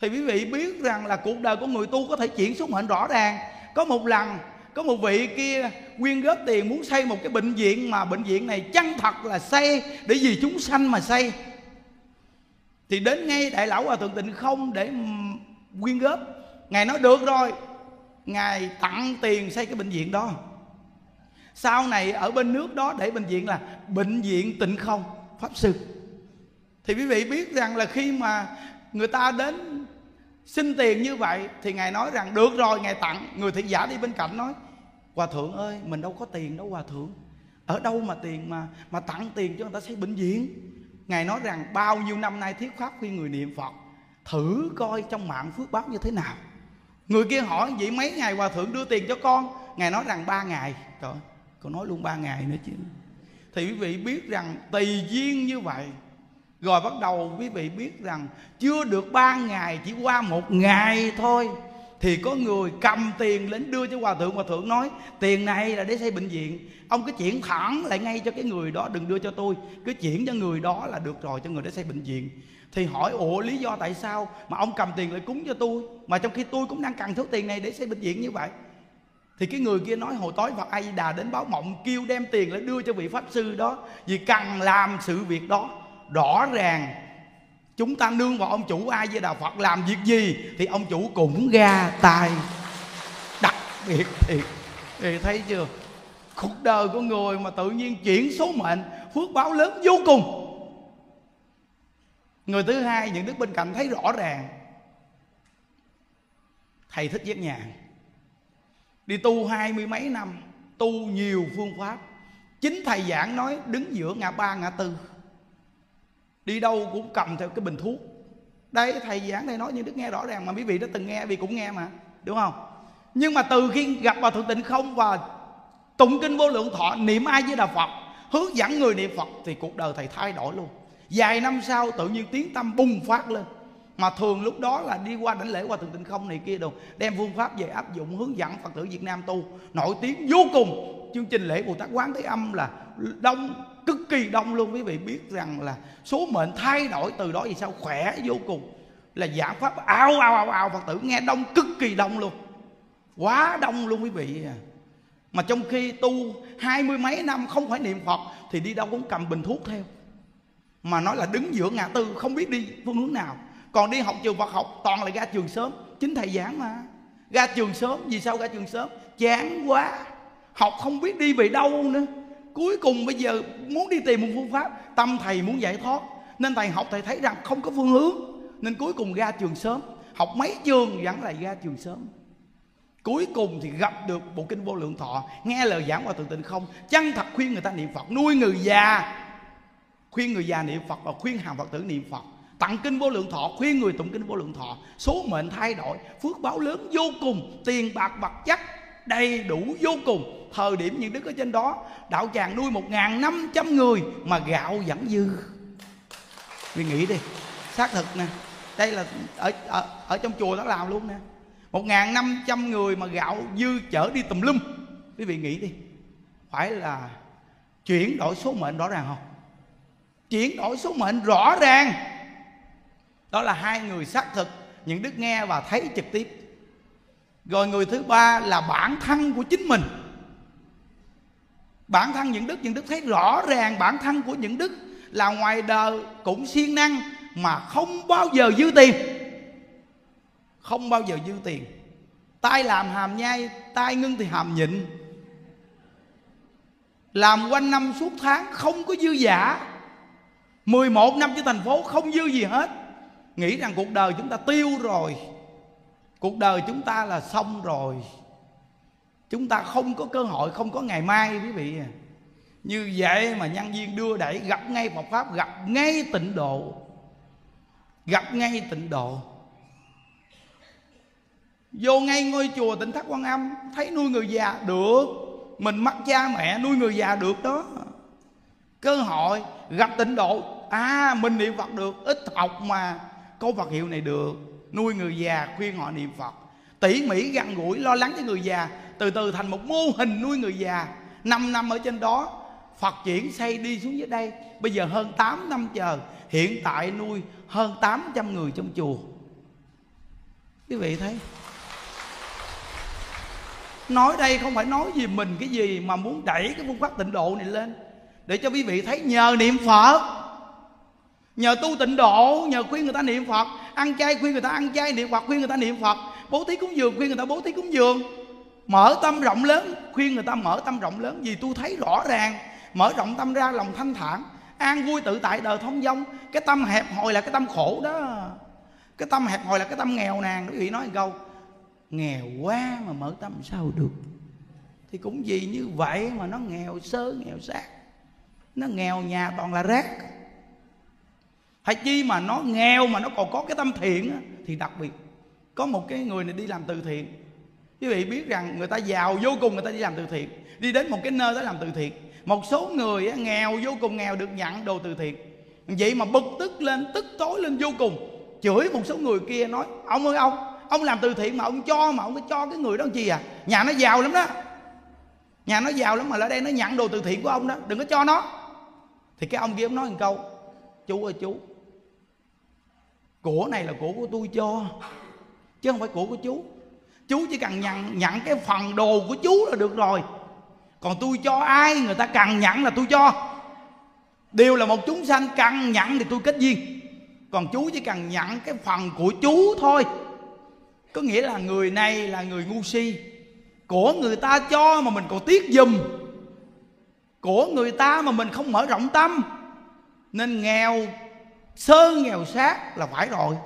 Thì quý vị biết rằng là cuộc đời của người tu có thể chuyển xuống mệnh rõ ràng. Có một lần, có một vị kia quyên góp tiền muốn xây một cái bệnh viện mà bệnh viện này chăng thật là xây để vì chúng sanh mà xây. Thì đến ngay đại lão hòa thượng tịnh không để quyên góp. Ngài nói, được rồi ngài tặng tiền xây cái bệnh viện đó. Sau này ở bên nước đó để bệnh viện là bệnh viện tịnh không, pháp sư. Thì quý vị biết rằng là khi mà người ta đến xin tiền như vậy thì ngài nói rằng, được rồi, ngài tặng. Người thị giả đi bên cạnh nói, hòa thượng ơi, mình đâu có tiền đâu, hòa thượng. Ở đâu mà tiền mà mà tặng tiền cho người ta xây bệnh viện? Ngài nói rằng, bao nhiêu năm nay thiết pháp khuyên người niệm phật, thử coi trong mạng phước báo như thế nào người kia hỏi vậy, mấy ngày hòa thượng đưa tiền cho con? Ngài nói rằng ba ngày. Trời con nói luôn ba ngày nữa chứ. Thì quý vị biết rằng tùy duyên như vậy. Rồi bắt đầu quý vị biết rằng chưa được ba ngày, chỉ qua một ngày thôi. Thì có người cầm tiền lên đưa cho hòa thượng. Hòa thượng nói, tiền này là để xây bệnh viện. Ông cứ chuyển thẳng lại ngay cho cái người đó, đừng đưa cho tôi. Cứ chuyển cho người đó là được rồi, cho người để xây bệnh viện thì hỏi, ủa, lý do tại sao mà ông cầm tiền lại cúng cho tôi? Mà trong khi tôi cũng đang cần số tiền này để xây bệnh viện như vậy? Thì cái người kia nói, hồi tối Phật A Di Đà đến báo mộng kêu đem tiền lại đưa cho vị pháp sư đó, vì cần làm sự việc đó. Rõ ràng, chúng ta nương vào ông chủ A Di Đà Phật làm việc gì thì ông chủ cũng ra tay. Đặc biệt thì thì thấy chưa? Cuộc đời của người mà tự nhiên chuyển số mệnh, phước báo lớn vô cùng người thứ hai những đức bên cạnh thấy rõ ràng. Thầy thích giác nhàn đi tu hai mươi mấy năm, tu nhiều phương pháp. Chính thầy giảng nói đứng giữa ngã ba, ngã tư. Đi đâu cũng cầm theo cái bình thuốc. Đây thầy giảng thầy nói như đức nghe rõ ràng mà quý vị đã từng nghe vì cũng nghe mà, đúng không? Nhưng mà từ khi gặp bà thượng tịnh không và tụng kinh vô lượng thọ, niệm ai với đà phật, hướng dẫn người niệm phật, thì cuộc đời thầy thay đổi luôn vài năm sau tự nhiên tiếng tâm bùng phát lên. Mà thường lúc đó là đi qua đảnh lễ qua thượng tịnh không này kia đồ, đem phương pháp về áp dụng hướng dẫn phật tử việt nam tu. Nổi tiếng vô cùng. Chương trình lễ bồ tát quán thế âm là đông, cực kỳ đông luôn. Quý vị biết rằng là số mệnh thay đổi từ đó vì sao khỏe vô cùng. Là giảng pháp ao ao ao ao. Phật tử nghe đông, cực kỳ đông luôn. Quá đông luôn quý vị. À. mà trong khi tu hai mươi mấy năm không phải niệm phật, thì đi đâu cũng cầm bình thuốc theo mà nói là đứng giữa ngã tư, không biết đi phương hướng nào. Còn đi học trường Phật học, toàn là ra trường sớm. Chính thầy giảng mà. Ra trường sớm, vì sao ra trường sớm? Chán quá. Học không biết đi về đâu nữa. Cuối cùng bây giờ muốn đi tìm một phương pháp, tâm thầy muốn giải thoát. Nên thầy học, thầy thấy rằng không có phương hướng. Nên cuối cùng ra trường sớm. Học mấy trường vẫn lại ra trường sớm. Cuối cùng thì gặp được bộ kinh vô lượng thọ. Nghe lời giảng và tự tịnh không? Chân thật khuyên người ta niệm phật, nuôi người già khuyên người già niệm phật và khuyên hàng phật tử niệm phật. Tặng kinh vô lượng thọ khuyên người tụng kinh vô lượng thọ. Số mệnh thay đổi phước báo lớn vô cùng tiền bạc vật chất đầy đủ vô cùng. Thời điểm những đức ở trên đó đạo tràng nuôi một ngàn năm trăm người mà gạo vẫn dư. Vì nghĩ đi xác thực nè. Đây là ở ở, ở trong chùa đó làm luôn nè. Một ngàn năm trăm người mà gạo dư chở đi tùm lum. Quý vị nghĩ đi phải là chuyển đổi số mệnh rõ ràng không? Chuyển đổi số mệnh rõ ràng. Đó là hai người xác thực. Những đức nghe và thấy trực tiếp. Rồi người thứ ba là bản thân của chính mình. Bản thân những đức những đức thấy rõ ràng bản thân của những đức là ngoài đời cũng siêng năng mà không bao giờ dư tiền. Không bao giờ dư tiền. Tay làm hàm nhai, tay ngưng thì hàm nhịn. Làm quanh năm suốt tháng không có dư giả. 11 năm trên thành phố không dư gì hết. Nghĩ rằng cuộc đời chúng ta tiêu rồi. Cuộc đời chúng ta là xong rồi. Chúng ta không có cơ hội, Không có ngày mai, quý vị. Như vậy mà nhân viên đưa đẩy Gặp ngay Phật Pháp, Gặp ngay tịnh độ. Gặp ngay tịnh độ. Vô ngay ngôi chùa tịnh thất quan âm, Thấy nuôi người già được. Mình mắc cha mẹ nuôi người già được đó. Cơ hội gặp tịnh độ À mình niệm Phật được, Ít học mà. Câu Phật hiệu này được, Nuôi người già, khuyên họ niệm Phật. Tỉ mỉ gần gũi, lo lắng cho người già, Từ từ thành một mô hình nuôi người già. 5 năm ở trên đó, Phật chuyển xây đi xuống dưới đây. Bây giờ hơn 8 năm chờ, Hiện tại nuôi hơn 800 người trong chùa. Quý vị thấy? Nói đây không phải nói gì mình cái gì Mà muốn đẩy cái phương pháp tịnh độ này lên. Để cho quý vị thấy nhờ niệm Phật. Nhờ tu tịnh độ, Nhờ khuyên người ta niệm Phật. Ăn chay khuyên người ta ăn chay, Niệm Phật khuyên người ta niệm Phật. Bố thí cúng dường khuyên người ta bố thí cúng dường. Mở tâm rộng lớn, Khuyên người ta mở tâm rộng lớn. Vì tôi thấy rõ ràng, Mở rộng tâm ra lòng thanh thản, An vui tự tại đời thông dong. Cái tâm hẹp hòi là cái tâm khổ đó. Cái tâm hẹp hòi là cái tâm nghèo nàn. Quý vị nói một câu, Nghèo quá mà mở tâm sao được? Thì cũng vì như vậy mà nó nghèo sơ, nghèo xác Nó nghèo nhà toàn là rác hay chi mà nó nghèo mà nó còn có cái tâm thiện á, thì đặc biệt. Có một cái người này đi làm từ thiện. Quý vị biết rằng người ta giàu vô cùng người ta đi làm từ thiện. Đi đến một cái nơi đó làm từ thiện. Một số người á, nghèo vô cùng nghèo được nhận đồ từ thiện. Vậy mà bực tức lên tức tối lên vô cùng. Chửi một số người kia nói ông ơi ông ông làm từ thiện mà ông cho mà ông có cho cái người đó làm chi à? Nhà nó giàu lắm đó. Nhà nó giàu lắm mà ở đây nó nhận đồ từ thiện của ông đó. Đừng có cho nó. Thì cái ông kia ông nói một câu chú ơi chú của này là của của tôi cho, chứ không phải của của chú. Chú chỉ cần nhận nhận cái phần đồ của chú là được rồi. Còn tôi cho ai người ta cần nhận là tôi cho. Đều là một chúng sanh, cần nhận thì tôi kết duyên. Còn chú chỉ cần nhận cái phần của chú thôi. Có nghĩa là người này là người ngu si. Của người ta cho mà mình còn tiếc dùm của người ta mà mình không mở rộng tâm. Nên nghèo sơ nghèo sát là phải rồi.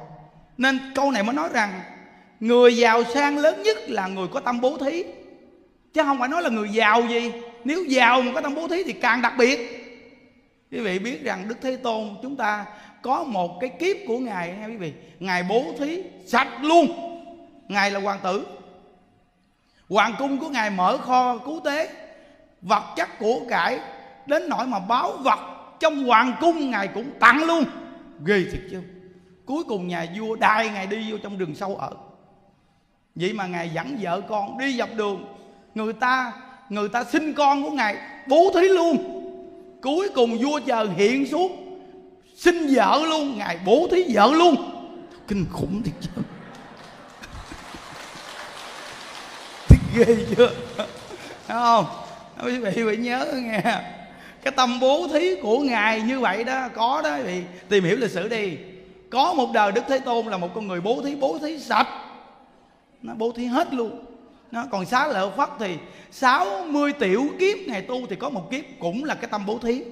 Nên câu này mới nói rằng, người giàu sang lớn nhất là người có tâm bố thí. Chứ không phải nói là người giàu gì. Nếu giàu mà có tâm bố thí thì càng đặc biệt. Quý vị biết rằng đức thế tôn chúng ta có một cái kiếp của ngài nha quý vị. Ngài bố thí sạch luôn. Ngài là hoàng tử. Hoàng cung của ngài mở kho cứu tế. Vật chất của cải đến nỗi mà báo vật trong hoàng cung ngài cũng tặng luôn ghê thiệt chứ. Cuối cùng nhà vua đai ngài đi vô trong rừng sâu ở. Vậy mà ngài dẫn vợ con đi dọc đường. Người ta người ta sinh con của ngài bố thí luôn. Cuối cùng vua chờ hiện xuống sinh vợ luôn. Ngài bố thí vợ luôn. Kinh khủng thiệt chứ. Thiệt ghê chưa Thấy không? Quý vị phải nhớ nghe cái tâm bố thí của ngài như vậy đó, có đó thì tìm hiểu lịch sử đi. Có một đời đức thế tôn là một con người bố thí bố thí sạch. Nó bố thí hết luôn. Nó còn xá lợi phất thì 60 tiểu kiếp ngày tu thì có một kiếp cũng là cái tâm bố thí.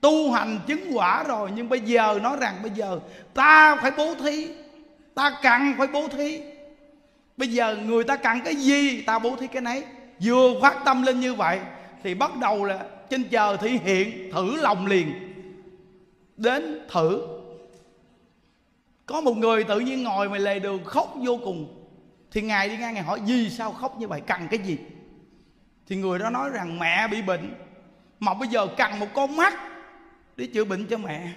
Tu hành chứng quả rồi, nhưng bây giờ nói rằng bây giờ ta phải bố thí, ta cần phải bố thí. Bây giờ người ta cần cái gì, ta bố thí cái nấy. Vừa phát tâm lên như vậy thì bắt đầu là trên chờ thị hiện, thử lòng liền. Đến thử. Có một người tự nhiên ngồi ngoài lề đường khóc vô cùng. Thì ngài đi ngang, ngài hỏi, vì sao khóc như vậy? Cần cái gì? Thì người đó nói rằng, mẹ bị bệnh. Mà bây giờ cần một con mắt để chữa bệnh cho mẹ.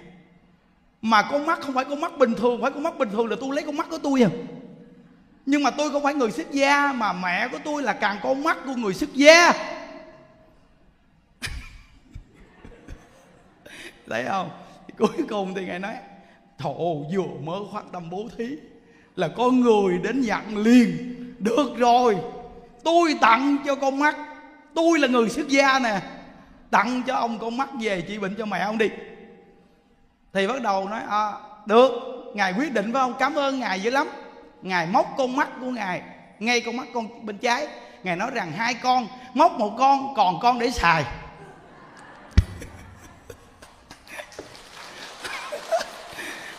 Mà con mắt không phải con mắt bình thường, phải con mắt bình thường là tôi lấy con mắt của tôi à. Nhưng mà tôi không phải người xuất gia, mà mẹ của tôi là cần con mắt của người xuất gia. Thấy không? Cuối cùng thì ngài nói thổ vừa mới phát tâm bố thí là có người đến nhận liền được rồi tôi tặng cho con mắt tôi là người xuất gia nè tặng cho ông con mắt về trị bệnh cho mẹ ông đi. Thì bắt đầu nói à, được ngài quyết định phải không? Cảm ơn ngài dữ lắm. Ngài móc con mắt của ngài ngay con mắt con bên trái. Ngài nói rằng hai con móc một con còn con để xài.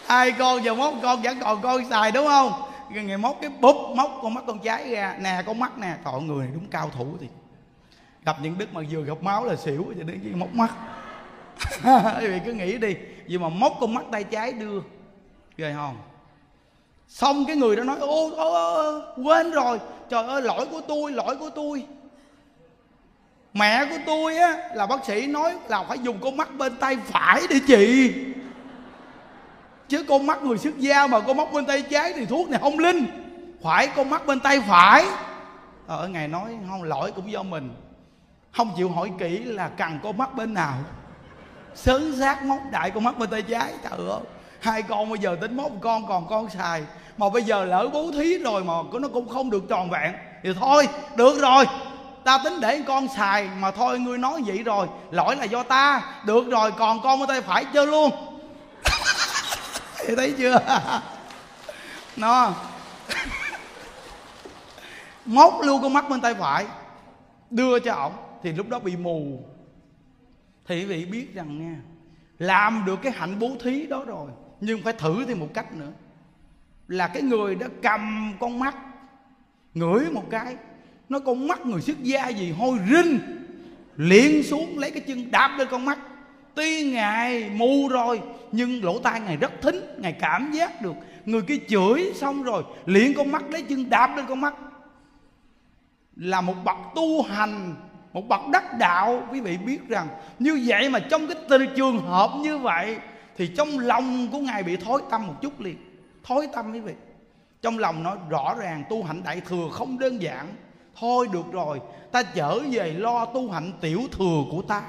Hai con giờ mốt con vẫn còn con xài đúng không? Ngày mốt cái búp móc con mắt con trái ra. Nè con mắt nè. Trời người này đúng cao thủ thì gặp những đức mà vừa gặp máu là xỉu cho đến cái móc mắt. Quý vị cứ nghĩ đi. Vì mà móc con mắt tay trái đưa. Ghê không? Xong cái người đó nói ô, ô, ô quên rồi. Trời ơi lỗi của tôi lỗi của tôi. Mẹ của tôi á là bác sĩ nói là phải dùng con mắt bên tay phải để trị chứ con mắt người xuất gia mà con mắt bên tay trái thì thuốc này không linh. Phải con mắt bên tay phải. Ở ngài nói, không, lỗi cũng do mình. Không chịu hỏi kỹ là cần con mắt bên nào. Sớm xác móc đại con mắt bên tay trái, trời ơi. Hai con bây giờ tính móc con còn con xài. Mà bây giờ lỡ bố thí rồi mà nó cũng không được tròn vẹn. Thì thôi, được rồi. Ta tính để con xài mà thôi, ngươi nói vậy rồi. Lỗi là do ta. Được rồi, còn con bên tay phải chơi luôn thì thấy chưa? Nó. Móc luôn con mắt bên tay phải, đưa cho ổng. Thì lúc đó bị mù. Thì quý vị biết rằng nha, làm được cái hạnh bố thí đó rồi, nhưng phải thử thêm một cách nữa. Là cái người đã cầm con mắt, ngửi một cái, nó con mắt người xuất gia gì hôi rinh, liền xuống lấy cái chân đạp lên con mắt. Tuy ngài mù rồi nhưng lỗ tai ngài rất thính, ngài cảm giác được. Người kia chửi xong rồi, liền con mắt lấy chân đạp lên con mắt. Là một bậc tu hành, một bậc đắc đạo. Quý vị biết rằng, như vậy mà trong cái tình trường hợp như vậy, thì trong lòng của ngài bị thối tâm một chút liền. Thối tâm quý vị. Trong lòng nói rõ ràng, tu hạnh đại thừa không đơn giản. Thôi được rồi, ta trở về lo tu hạnh tiểu thừa của ta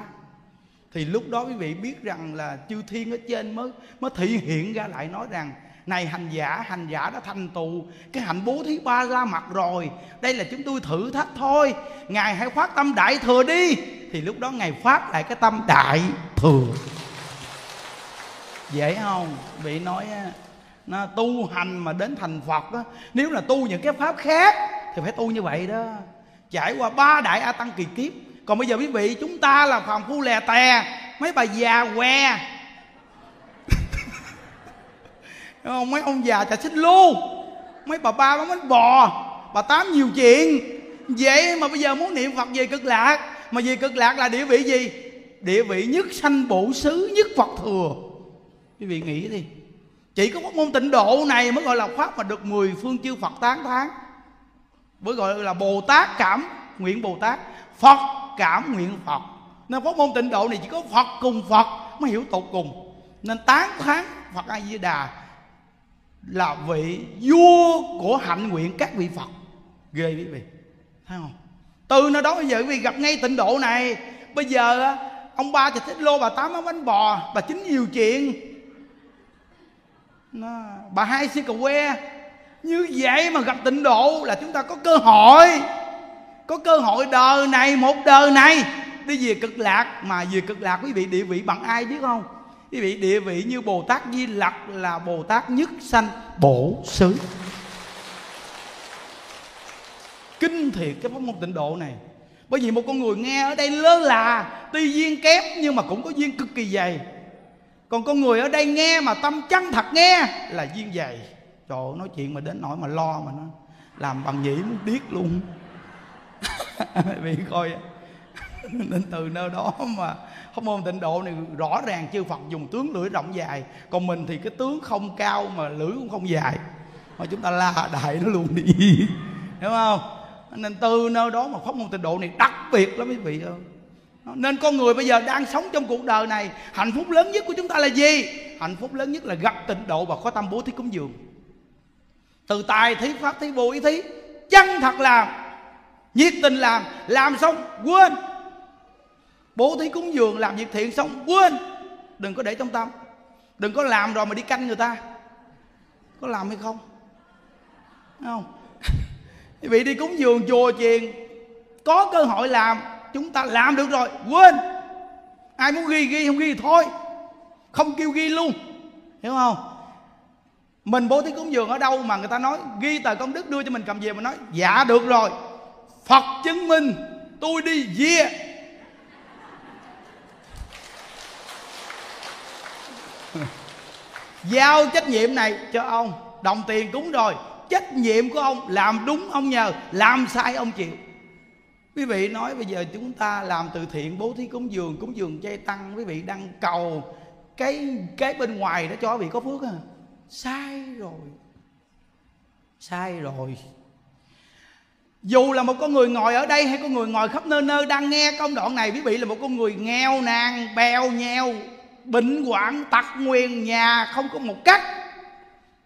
thì lúc đó quý vị biết rằng là chư thiên ở trên mới mới thị hiện ra lại nói rằng, này hành giả hành giả đã thành tựu cái hạnh bố thí ba la mặt rồi, đây là chúng tôi thử thách thôi, ngài hãy phát tâm đại thừa đi. Thì lúc đó ngài phát lại cái tâm đại thừa. Dễ không? Bị nói nó tu hành mà đến thành phật đó nếu là tu những cái pháp khác thì phải tu như vậy đó. Trải qua ba đại a tăng kỳ kiếp còn bây giờ quý vị, chúng ta là phòng phu lè tè, mấy bà già què. Không, mấy ông già chả xích lu. Mấy bà ba bán bánh bò, bà tám nhiều chuyện. Vậy mà bây giờ muốn niệm phật về cực lạc, mà về cực lạc là địa vị gì? Địa vị nhất sanh bổ xứ, nhất phật thừa. Quý vị nghĩ đi. Chỉ có pháp môn tịnh độ này mới gọi là pháp mà được mười phương chư phật tán thán. Mới gọi là bồ tát cảm, nguyện bồ tát. Phật cảm nguyện phật. Nên pháp môn tịnh độ này chỉ có phật cùng phật mới hiểu tột cùng. Nên tán thán phật a di đà là vị vua của hạnh nguyện các vị phật. Ghê quý vị. Thấy không? Từ nơi đó bây giờ quý vị gặp ngay tịnh độ này. Bây giờ ông ba thì thích lô bà tám món bánh bò bà chính nhiều chuyện nó, bà hai si cà que như vậy mà gặp tịnh độ là chúng ta có cơ hội có cơ hội đời này một đời này. Đi về cực lạc mà về cực lạc quý vị địa vị bằng ai biết không? Quý vị địa vị như bồ tát di lặc là bồ tát nhất sanh bổ xứ. Kinh thiệt cái pháp môn tịnh độ này. Bởi vì một con người nghe ở đây lơ là tuy duyên kém nhưng mà cũng có duyên cực kỳ dày. Còn con người ở đây nghe mà tâm chân thật nghe là duyên dày. Trời ơi, nói chuyện mà đến nỗi mà lo mà nó làm bằng nhĩ muốn điếc luôn. vì coi nên từ nơi đó mà pháp môn tịnh độ này rõ ràng chư phật dùng tướng lưỡi rộng dài. Còn mình thì cái tướng không cao mà lưỡi cũng không dài. Mà chúng ta la đại nó luôn đi. Hiểu không? Nên từ nơi đó mà pháp môn tịnh độ này đặc biệt lắm quý vị ơi. Nên con người bây giờ đang sống trong cuộc đời này, hạnh phúc lớn nhất của chúng ta là gì? Hạnh phúc lớn nhất là gặp tịnh độ và có tâm bố thí cúng dường. Từ tài thí, pháp thí vô ý thí, chân thật làm nhiệt tình làm làm xong, quên. Bố thí cúng dường, làm việc thiện xong, quên. Đừng có để trong tâm. Đừng có làm rồi mà đi canh người ta. Có làm hay không? Thấy không? Quý vị đi cúng dường chùa chiền, có cơ hội làm, chúng ta làm được rồi, quên. Ai muốn ghi ghi, không ghi thì thôi. Không kêu ghi luôn. Hiểu không? Mình bố thí cúng dường ở đâu mà người ta nói, ghi tờ công đức đưa cho mình, cầm về mà nói dạ được rồi phật chứng minh tôi đi về giao trách nhiệm này cho ông, đồng tiền cúng rồi. Trách nhiệm của ông, làm đúng ông nhờ, làm sai ông chịu. Quý vị nói bây giờ chúng ta làm từ thiện, bố thí cúng dường cúng dường chay tăng, quý vị đang cầu. Cái cái bên ngoài đó cho quý vị có phước à? Sai rồi. Sai rồi dù là một con người ngồi ở đây hay con người ngồi khắp nơi nơi đang nghe công đoạn này, quý vị là một con người nghèo nàn, bèo nhèo, bệnh hoạn, tật nguyền, nhà không có một cách.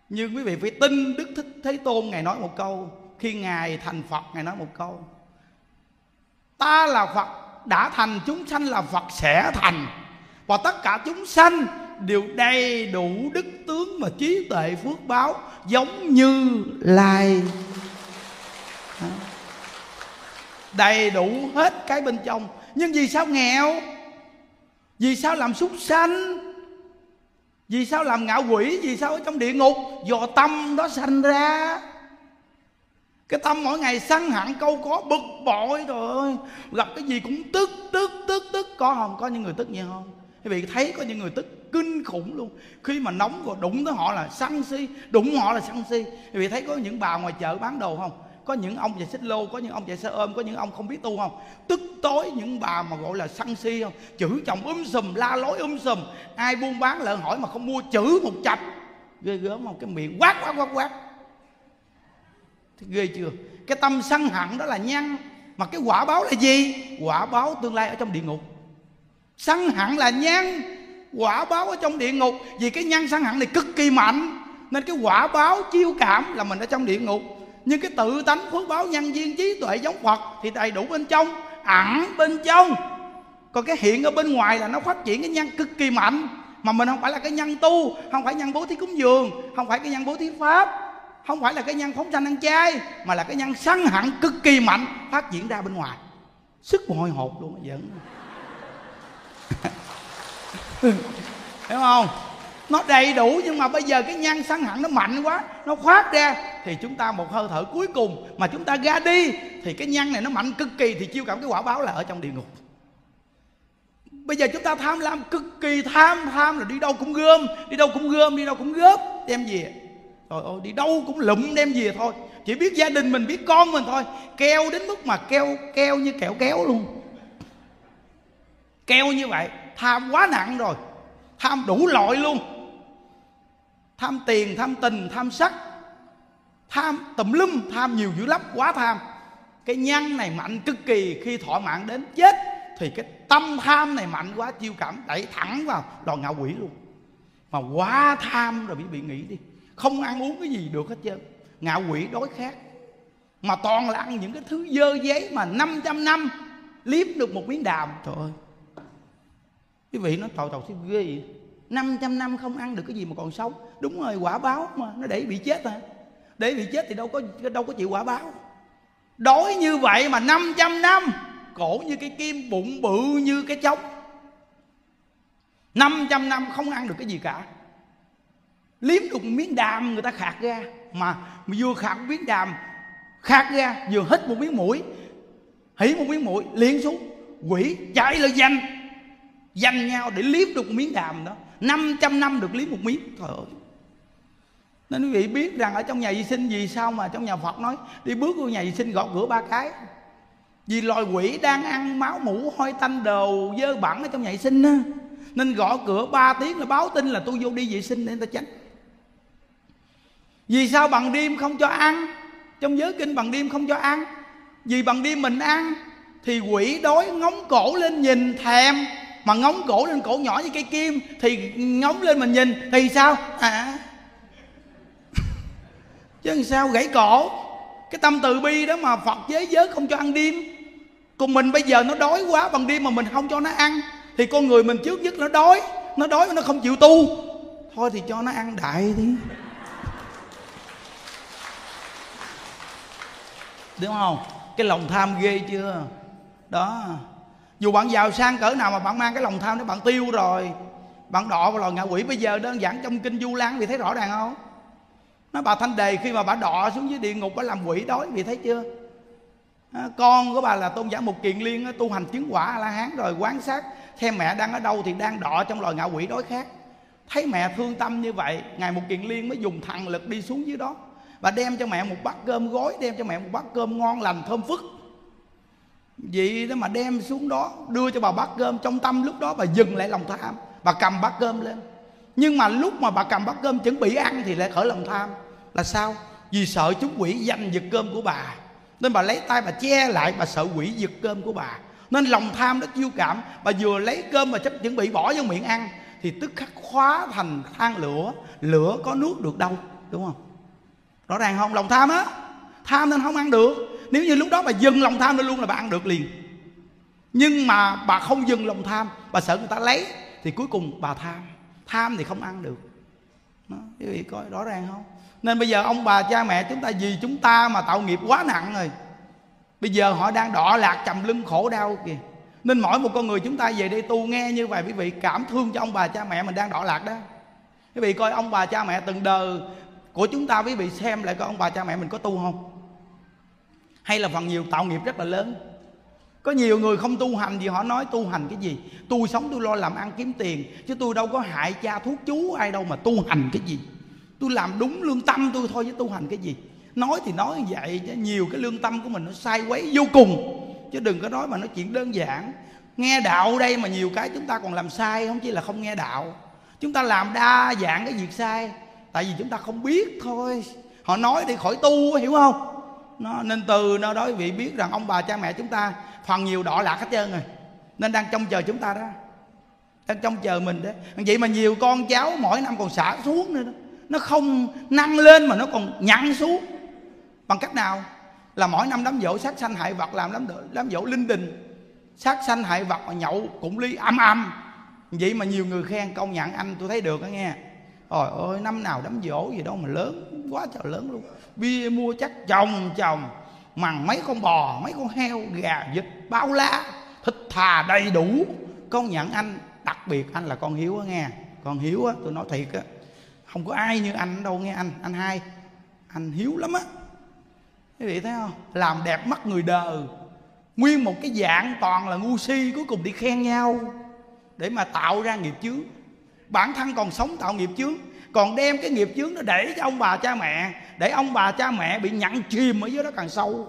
Nhưng quý vị phải tin đức thích thế tôn ngài nói một câu, khi ngài thành phật, ngài nói một câu, ta là phật, đã thành, chúng sanh là phật sẽ thành, và tất cả chúng sanh đều đầy đủ đức tướng và trí tuệ phước báo, giống như lai đầy đủ hết cái bên trong. Nhưng vì sao nghèo? Vì sao làm súc sanh? Vì sao làm ngạo quỷ? Vì sao ở trong địa ngục? Do tâm đó sanh ra. Cái tâm mỗi ngày săn hẳn, câu có bực bội rồi. Ơi gặp cái gì cũng tức tức tức tức. Có không? Có những người tức như không? Quý vị thấy có những người tức kinh khủng luôn. Khi mà nóng rồi, đụng tới họ là săn si, đụng họ là săn si. Quý vị thấy có những bà ngoài chợ bán đồ không? Có những ông chạy xích lô, có những ông chạy xe ôm, có những ông không biết tu không? Tức tối những bà mà gọi là săn si không? Chửi chồng um sùm, la lối um sùm. Ai buôn bán lợn hỏi mà không mua chửi một chạch. Ghê gớm không? Cái miệng quát quát quát quát. Thế ghê chưa? Cái tâm sân hận đó là nhăn. Mà cái quả báo là gì? Quả báo tương lai ở trong địa ngục. Sân hận là nhăn. Quả báo ở trong địa ngục. Vì cái nhăn sân hận này cực kỳ mạnh. Nên cái quả báo chiêu cảm là mình ở trong địa ngục nhưng cái tự tánh phước báo nhân duyên trí tuệ giống phật thì đầy đủ bên trong, ẩn bên trong. Còn cái hiện ở bên ngoài là nó phát triển cái nhân cực kỳ mạnh. Mà mình không phải là cái nhân tu, không phải nhân bố thí cúng dường, không phải cái nhân bố thí pháp, không phải là cái nhân phóng sanh ăn chay, mà là cái nhân sân hận cực kỳ mạnh phát triển ra bên ngoài. Sức hồi hộp luôn giận hiểu không? Nó đầy đủ nhưng mà bây giờ cái nhan sân hận nó mạnh quá, nó khoát ra. Thì chúng ta một hơi thở cuối cùng mà chúng ta ra đi, thì cái nhan này nó mạnh cực kỳ thì chiêu cảm cái quả báo là ở trong địa ngục. Bây giờ chúng ta tham lam cực kỳ, tham tham là đi đâu cũng gom, đi đâu cũng gom, đi đâu cũng góp, đem về. Trời ơi, đi đâu cũng lụm đem về thôi. Chỉ biết gia đình mình, biết con mình thôi. Keo đến mức mà keo keo như kẹo kéo luôn. Keo như vậy, tham quá nặng rồi. Tham đủ loại luôn tham tiền, tham tình, tham sắc, tham tùm lum, tham nhiều dữ lắm, quá tham. Cái nhân này mạnh cực kỳ khi thọ mạng đến chết, thì cái tâm tham này mạnh quá chiêu cảm, đẩy thẳng vào đòn ngạo quỷ luôn. Mà quá tham rồi bị bị nghĩ đi. Không ăn uống cái gì được hết trơn. Ngạo quỷ đói khát. Mà toàn là ăn những cái thứ dơ giấy mà 500 năm liếm được một miếng đàm. Trời ơi. Quý vị nó tàu tàu thấy ghê vậy. 500 năm không ăn được cái gì mà còn sống. Đúng rồi, quả báo mà, nó để bị chết mà. Để bị chết thì đâu có đâu có chịu quả báo. Đói như vậy mà 500 năm cổ như cái kim, bụng bự như cái chốc. 500 năm không ăn được cái gì cả. Liếm được miếng đàm người ta khạc ra, mà vừa khạc một miếng đàm khạc ra vừa hít một miếng mũi, hỉ một miếng mũi, liền xuống, quỷ chạy là danh danh nhau để liếm được một miếng đàm đó. 500 năm được liếm một miếng. Trời ơi. Nên quý vị biết rằng ở trong nhà vệ sinh gì sao mà trong nhà Phật nói, đi bước vô nhà vệ sinh gọt rửa ba cái. Vì loài quỷ đang ăn máu mũ hôi tanh đồ, dơ bẩn ở trong nhà vệ sinh á. Nên gõ cửa 3 tiếng là báo tin là tôi vô đi vệ sinh để người ta tránh. Vì sao bằng đêm không cho ăn? Trong giới kinh bằng đêm không cho ăn. Vì bằng đêm mình ăn, thì quỷ đói ngóng cổ lên nhìn thèm mà ngóng cổ lên cổ nhỏ như cây kim, thì ngóng lên mình nhìn, thì sao? À. Chứ làm sao gãy cổ? Cái tâm từ bi đó mà phật giới giới không cho ăn đêm. Còn mình bây giờ nó đói quá bằng đêm mà mình không cho nó ăn, thì con người mình trước nhất nó đói. Nó đói mà nó không chịu tu. Thôi thì cho nó ăn đại đi. Đúng không? Cái lòng tham ghê chưa? Đó dù bạn giàu sang cỡ nào mà bạn mang cái lòng tham đó bạn tiêu rồi. Bạn đọ vào lò ngạ quỷ. Bây giờ đơn giản trong kinh du lan vì thấy rõ ràng không? Nó bà thanh đề khi mà bà đọ xuống dưới địa ngục bà làm quỷ đói vì thấy chưa? À, con của bà là tôn giả một kiền liên tu hành chứng quả a la hán rồi quán sát. Xem mẹ đang ở đâu thì đang đọ trong loài ngạ quỷ đói khác thấy mẹ thương tâm như vậy ngài một kiền liên mới dùng thần lực đi xuống dưới đó. Và đem cho mẹ một bát cơm gói đem cho mẹ một bát cơm ngon lành thơm phức vậy đó mà đem xuống đó, đưa cho bà bát cơm trong tâm lúc đó, bà dừng lại lòng tham. Bà cầm bát cơm lên. Nhưng mà lúc mà bà cầm bát cơm chuẩn bị ăn thì lại khởi lòng tham. Là sao? Vì sợ chúng quỷ giành giật cơm của bà. Nên bà lấy tay bà che lại, bà sợ quỷ giật cơm của bà. Nên lòng tham nó chiêu cảm. Bà vừa lấy cơm mà chấp chuẩn bị bỏ vô miệng ăn, thì tức khắc khóa thành than lửa. Lửa có nuốt được đâu, đúng không? Rõ ràng không? Lòng tham á tham nên không ăn được. Nếu như lúc đó bà dừng lòng tham lên luôn là bà ăn được liền. Nhưng mà bà không dừng lòng tham bà sợ người ta lấy thì cuối cùng bà tham. Tham thì không ăn được. Đó, quý vị coi rõ ràng không? Nên bây giờ ông bà cha mẹ chúng ta vì chúng ta mà tạo nghiệp quá nặng rồi. Bây giờ họ đang đọa lạc trầm lưng khổ đau kìa. Nên mỗi một con người chúng ta về đây tu nghe như vậy quý vị cảm thương cho ông bà cha mẹ mình đang đọa lạc đó. Quý vị coi ông bà cha mẹ từng đời của chúng ta quý vị xem lại coi ông bà cha mẹ mình có tu không? Hay là phần nhiều tạo nghiệp rất là lớn. Có nhiều người không tu hành gì họ nói, tu hành cái gì? Tôi sống tôi lo làm ăn kiếm tiền, chứ tôi đâu có hại cha thuốc chú ai đâu mà tu hành cái gì. Tôi làm đúng lương tâm tôi thôi chứ tu hành cái gì. Nói thì nói như vậy chứ nhiều cái lương tâm của mình nó sai quấy vô cùng. Chứ đừng có nói mà nói chuyện đơn giản. Nghe đạo đây mà nhiều cái chúng ta còn làm sai, không chỉ là không nghe đạo. Chúng ta làm đa dạng cái việc sai, tại vì chúng ta không biết thôi. Họ nói đi khỏi tu, hiểu không? Nó nên từ nơi đó vị biết rằng ông bà cha mẹ chúng ta phần nhiều đỏ lạc hết trơn rồi. Nên đang trông chờ chúng ta đó. Đang trông chờ mình đấy vậy mà nhiều con cháu mỗi năm còn xả xuống nữa đó. Nó không nâng lên mà nó còn nhặn xuống. Bằng cách nào? Là mỗi năm đám dỗ sát sanh hại vật, làm đám đám dỗ linh đình. Sát sanh hại vật mà nhậu cũng ly âm âm. Vậy mà nhiều người khen, công nhận anh, tôi thấy được đó nghe. Trời ơi, năm nào đám dỗ gì đâu mà lớn quá trời lớn luôn. Bia mua chắc chồng chồng. Mằng mấy con bò, mấy con heo, gà, vịt, bao la. Thịt thà đầy đủ. Con nhận anh đặc biệt anh là con Hiếu á nghe. Con Hiếu á tôi nói thiệt á. Không có ai như anh đâu nghe anh. Anh hai Anh Hiếu lắm á. Quý vị thấy không? Làm đẹp mắt người đời. Nguyên một cái dạng toàn là ngu si Cuối cùng đi khen nhau. Để mà tạo ra nghiệp chướng. Bản thân còn sống tạo nghiệp chướng còn đem cái nghiệp chướng nó để cho ông bà cha mẹ, để ông bà cha mẹ bị nhặn chìm ở dưới đó càng sâu.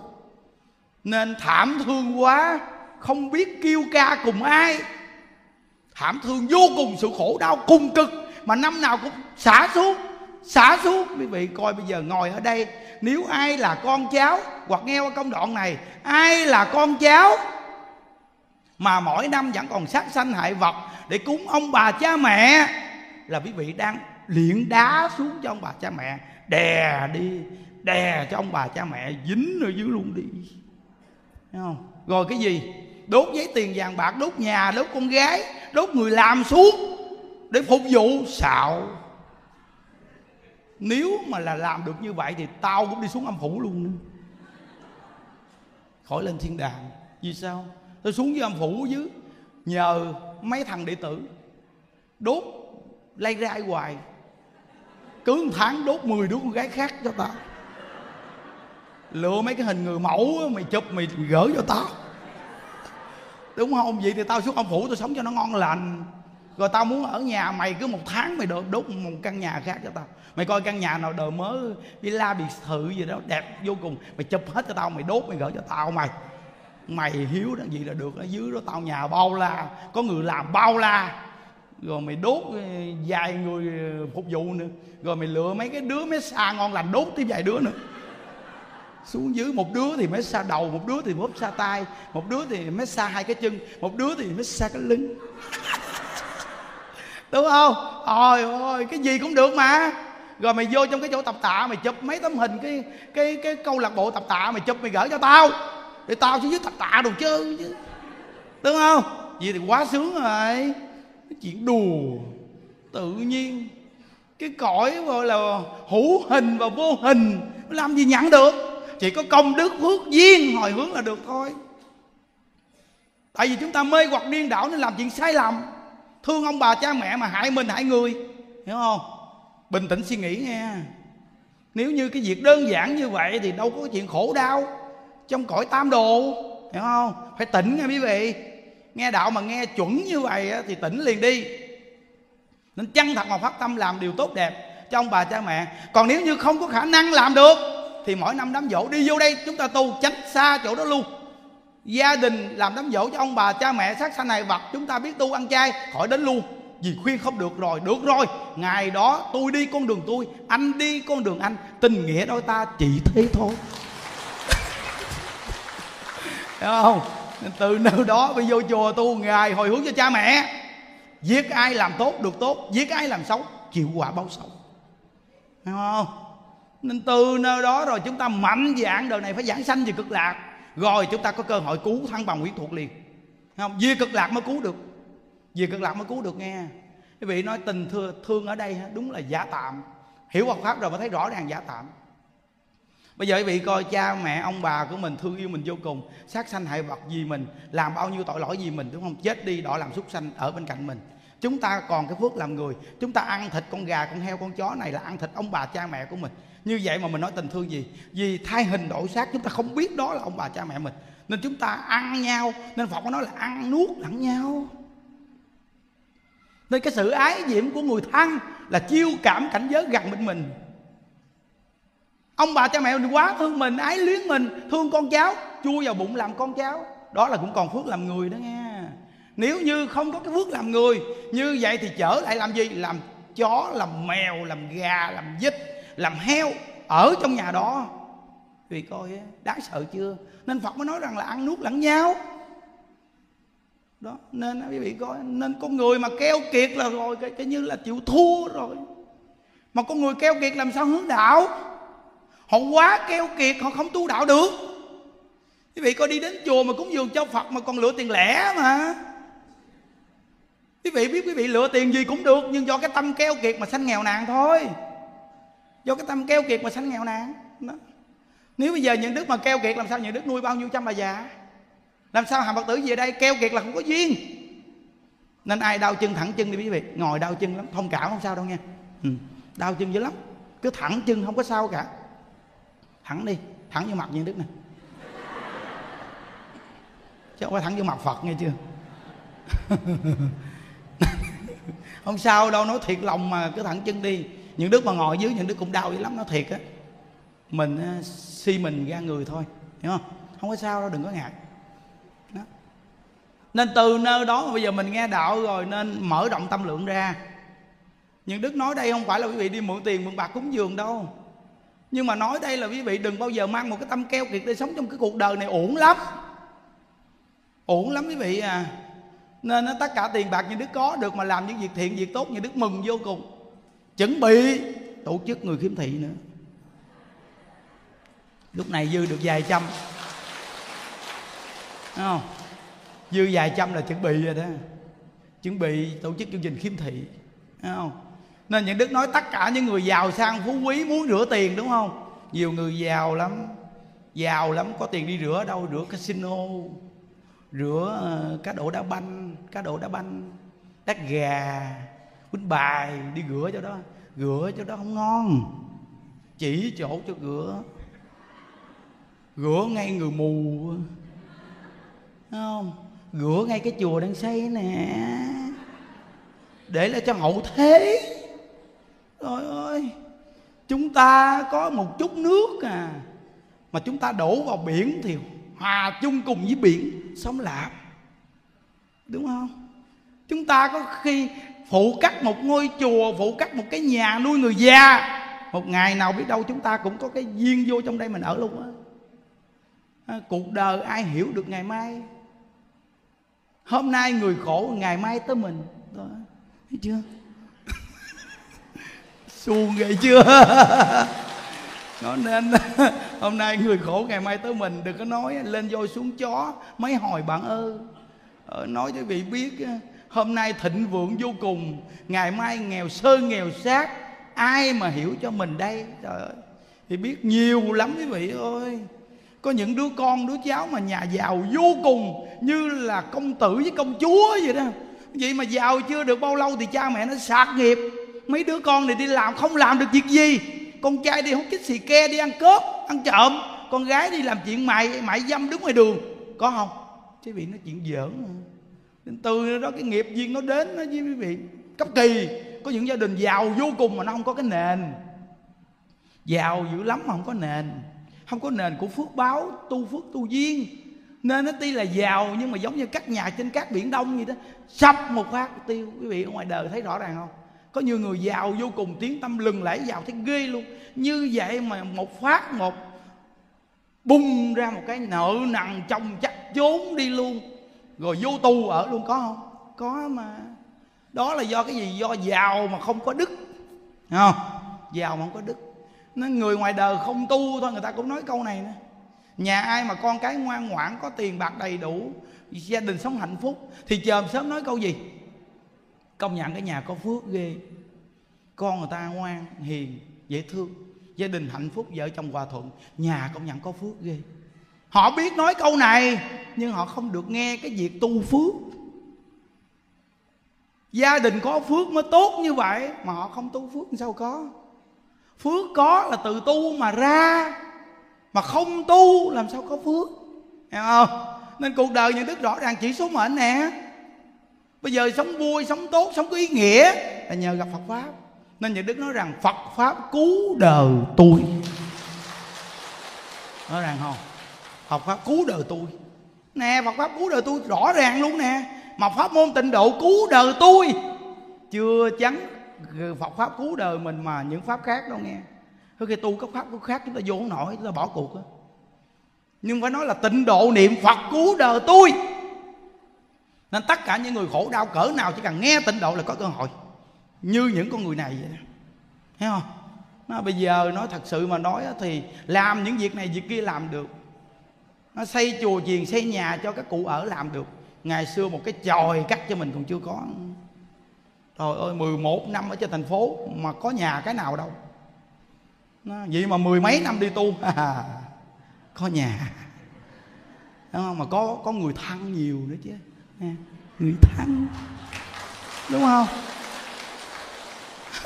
Nên thảm thương quá, không biết kêu ca cùng ai. Thảm thương vô cùng, sự khổ đau cùng cực, mà năm nào cũng xả xuống xả xuống. Quý vị coi bây giờ ngồi ở đây, nếu ai là con cháu, hoặc nghe qua công đoạn này, ai là con cháu mà mỗi năm vẫn còn sát sanh hại vật để cúng ông bà cha mẹ, là quý vị đang luyện đá xuống cho ông bà cha mẹ, đè đi, đè cho ông bà cha mẹ, dính ở dưới luôn đi. Thấy không? Rồi cái gì? Đốt giấy tiền vàng bạc, đốt nhà, đốt con gái, đốt người làm xuống để phục vụ xạo. Nếu mà là làm được như vậy thì tao cũng đi xuống âm phủ luôn. Nữa khỏi lên thiên đàng. Vì sao? Tôi xuống dưới âm phủ dưới nhờ mấy thằng đệ tử đốt lay rai hoài cứ một tháng đốt 10 đứa con gái khác cho tao. Lựa mấy cái hình người mẫu mày chụp mày gửi cho tao. Đúng không? Vậy thì tao xuống ông phủ tao sống cho nó ngon lành. Rồi tao muốn ở nhà mày cứ một tháng mày đốt, đốt một căn nhà khác cho tao. Mày coi căn nhà nào đời mới villa biệt thự gì đó đẹp vô cùng mày chụp hết cho tao mày đốt mày gửi cho tao mày. Mày hiếu đó gì là được ở dưới đó tao nhà bao la có người làm bao la rồi mày đốt ờ, vài người ờ, phục vụ nữa. Rồi mày lựa mấy cái đứa mấy xa ngon lành đốt tiếp vài đứa nữa. Xuống dưới một đứa thì mới xa đầu, một đứa thì mới xa tay một đứa thì mới xa hai cái chân, một đứa thì mới xa cái lưng. Đúng không? Ôi ôi cái gì cũng được mà. Rồi mày vô trong cái chỗ tập tạ, mày chụp mấy tấm hình cái cái cái câu lạc bộ tập tạ, mày chụp, mày gửi cho tao. Để tao xuống dưới tập tạ đồ chứ. Đúng không? Vậy thì quá sướng rồi cái chuyện đùa, tự nhiên. Cái cõi gọi là hữu hình và vô hình, làm gì nhận được? Chỉ có công đức phước duyên hồi hướng là được thôi. Tại vì chúng ta mê hoặc điên đảo nên làm chuyện sai lầm. Thương ông bà cha mẹ mà hại mình, hại người. Hiểu không? Bình tĩnh suy nghĩ nghe. Nếu như cái việc đơn giản như vậy thì đâu có chuyện khổ đau. Trong cõi tam đồ, hiểu không? Phải tỉnh nghe quý vị nghe đạo mà nghe chuẩn như vậy thì tỉnh liền đi. Nên chân thật mà phát tâm làm điều tốt đẹp cho ông bà cha mẹ. Còn nếu như không có khả năng làm được, thì mỗi năm đám dỗ đi vô đây. Chúng ta tu tránh xa chỗ đó luôn. Gia đình làm đám dỗ cho ông bà cha mẹ sát sanh này vật chúng ta biết tu ăn chay, khỏi đến luôn. Vì khuyên không được rồi. Được rồi, ngày đó tôi đi con đường tôi, anh đi con đường anh. Tình nghĩa đôi ta chỉ thế thôi. Hiểu không? Từ nơi đó bây vô chùa tu ngày hồi hướng cho cha mẹ. Giết ai làm tốt được tốt giết ai làm xấu chịu quả báo xấu. Hiểu không? Nên từ nơi đó rồi chúng ta mạnh dạng đời này phải giảng sanh về cực lạc. Rồi chúng ta có cơ hội cứu thăng bằng quyến thuộc liền. Không? Vì cực lạc mới cứu được. Vì cực lạc mới cứu được nghe. Quý vị nói tình thương, thương ở đây đúng là giả tạm. Hiểu Phật pháp rồi mới thấy rõ ràng giả tạm bây giờ quý vị coi cha, mẹ, ông bà của mình, thương yêu mình vô cùng. Sát sanh hại vật gì mình, làm bao nhiêu tội lỗi gì mình, đúng không? Chết đi, đỏ làm súc sanh ở bên cạnh mình. Chúng ta còn cái phước làm người. Chúng ta ăn thịt con gà, con heo, con chó này là ăn thịt ông bà cha mẹ của mình. Như vậy mà mình nói tình thương gì? Vì thay hình đổi xác, chúng ta không biết đó là ông bà cha mẹ mình. Nên chúng ta ăn nhau. Nên phật có nói là ăn nuốt lẫn nhau. Nên cái sự ái diễm của người thân là chiêu cảm cảnh giới gần bên mình ông bà cha mẹ mình quá thương mình ái luyến mình thương con cháu. Chui vào bụng làm con cháu. Đó là cũng còn phước làm người đó nghe. Nếu như không có cái phước làm người như vậy thì trở lại làm gì? Làm chó làm mèo làm gà làm vịt làm heo ở trong nhà đó. Vì coi đáng sợ chưa? Nên phật mới nói rằng là ăn nuốt lẫn nhau. Đó nên quý vị coi nên con người mà keo kiệt là rồi cái, cái như là chịu thua rồi. Mà con người keo kiệt làm sao hướng đạo? Họ quá keo kiệt, họ không tu đạo được. Quý vị coi đi đến chùa mà cúng dường cho phật mà còn lựa tiền lẻ mà. Quý vị biết quý vị lựa tiền gì cũng được, nhưng do cái tâm keo kiệt mà sanh nghèo nàn thôi. Do cái tâm keo kiệt mà sanh nghèo nàn, đó. nếu bây giờ những đức mà keo kiệt, làm sao những đức nuôi bao nhiêu trăm bà già? Làm sao hàng phật tử về đây keo kiệt là không có duyên? Nên ai đau chân thẳng chân đi quý vị. Ngồi đau chân lắm, thông cảm không sao đâu nha. Ừ. đau chân dữ lắm. Cứ thẳng chân không có sao cả thẳng đi, thẳng vô mặt như đức này chứ không phải thẳng vô mặt phật nghe chưa? Không sao đâu, nói thiệt lòng mà cứ thẳng chân đi. Những đức mà ngồi dưới, những đức cũng đau dữ lắm nó thiệt á. Mình si mình ra người thôi, hiểu không? Không có sao đâu, đừng có ngại. Đó. nên từ nơi đó bây giờ mình nghe đạo rồi, nên mở rộng tâm lượng ra. Những đức nói đây không phải là quý vị đi mượn tiền, mượn bạc cúng dường đâu nhưng mà nói đây là quý vị đừng bao giờ mang một cái tâm keo kiệt để sống trong cái cuộc đời này. Ổn lắm. Ổn lắm quý vị à. Nên tất cả tiền bạc như đức có được mà làm những việc thiện, việc tốt như đức mừng vô cùng. Chuẩn bị tổ chức người khiếm thị nữa. Lúc này dư được vài trăm. Đúng không? Dư vài trăm là chuẩn bị rồi đó. Chuẩn bị tổ chức chương trình khiếm thị. Đúng không? Nên những đức nói tất cả những người giàu sang phú quý muốn rửa tiền, đúng không? Nhiều người giàu lắm. Giàu lắm, có tiền đi rửa đâu, rửa casino, rửa ờ, cá độ đá banh, cá độ đá banh đắt gà quýnh bài, đi rửa cho đó. Rửa cho đó không ngon. Chỉ chỗ cho rửa. Rửa ngay người mù. Thấy không? Rửa ngay cái chùa đang xây nè. Để lại cho hậu thế. Trời ơi chúng ta có một chút nước à mà chúng ta đổ vào biển thì hòa chung cùng với biển sống lạp đúng không? Chúng ta có khi phụ cắt một ngôi chùa phụ cắt một cái nhà nuôi người già một ngày nào biết đâu chúng ta cũng có cái duyên vô trong đây mình ở luôn á. À, cuộc đời ai hiểu được ngày mai? Hôm nay người khổ ngày mai tới mình. Đó. Thấy chưa? Suông vậy chưa? Nó nên hôm nay người khổ ngày mai tới mình đừng có nói lên voi xuống chó mấy hồi bạn ơi. Ờ, nói cho vị biết hôm nay thịnh vượng vô cùng ngày mai nghèo sơ nghèo sát ai mà hiểu cho mình đây? Trời ơi thì biết nhiều lắm quý vị ơi. Có những đứa con đứa cháu mà nhà giàu vô cùng như là công tử với công chúa vậy đó. Vậy mà giàu chưa được bao lâu thì cha mẹ nó sạc nghiệp mấy đứa con này đi làm không làm được việc gì. Con trai đi hút chích xì ke đi ăn cướp ăn trộm. Con gái đi làm chuyện mại mại dâm đứng ngoài đường. Có không? Chứ bị nó chuyện giỡn nên từ đó cái nghiệp duyên nó đến nó với quý vị. Cấp kỳ, có những gia đình giàu vô cùng mà nó không có cái nền. Giàu dữ lắm mà không có nền. Không có nền của phước báo, tu phước tu duyên. Nên nó tuy là giàu nhưng mà giống như các nhà trên các biển đông vậy đó sập một phát tiêu. Quý vị ở ngoài đời thấy rõ ràng không? Có nhiều người giàu vô cùng, tiếng tâm lừng lẫy giàu thấy ghê luôn. Như vậy mà một phát một bung ra một cái nợ nặng chồng chắc trốn đi luôn. Rồi vô tù ở luôn, có không? Có mà. Đó là do cái gì? Do giàu mà không có đức. Không? Giàu mà không có đức. Nên người ngoài đời không tu thôi, người ta cũng nói câu này nữa nhà ai mà con cái ngoan ngoãn, có tiền bạc đầy đủ, gia đình sống hạnh phúc, thì chờ sớm nói câu gì? Công nhận cái nhà có phước ghê. Con người ta ngoan, hiền, dễ thương. Gia đình hạnh phúc, vợ chồng hòa thuận. Nhà công nhận có phước ghê. Họ biết nói câu này, nhưng họ không được nghe cái việc tu phước. Gia đình có phước mới tốt như vậy, mà họ không tu phước làm sao có? Phước có là từ tu mà ra, mà không tu làm sao có phước. Hiểu không? Nên cuộc đời những thức rõ ràng chỉ số mệnh nè bây giờ sống vui, sống tốt, sống có ý nghĩa. Là nhờ gặp phật pháp. Nên nhà đức nói rằng, phật pháp cứu đời tôi. Nói rằng không? Phật pháp cứu đời tôi. Nè, Phật pháp cứu đời tôi rõ ràng luôn nè. Mà pháp môn tịnh độ cứu đời tôi. Chưa chắn Phật pháp cứu đời mình mà những pháp khác đâu nghe. Thôi khi tu các pháp khác, chúng ta vô không nổi, chúng ta bỏ cuộc đó. nhưng phải nói là tịnh độ niệm Phật cứu đời tôi nên tất cả những người khổ đau cỡ nào chỉ cần nghe tịnh độ là có cơ hội. Như những con người này vậy đó. Thấy không? Nó bây giờ nói thật sự mà nói thì làm những việc này việc kia làm được. Nó xây chùa chiền xây nhà cho các cụ ở làm được. Ngày xưa một cái chòi cắt cho mình còn chưa có. Trời ơi 11 năm ở trên thành phố mà có nhà cái nào đâu. Nó, vậy mà mười mấy năm đi tu. Có nhà. Đúng không? mà có có người thân nhiều nữa chứ người thắng đúng không?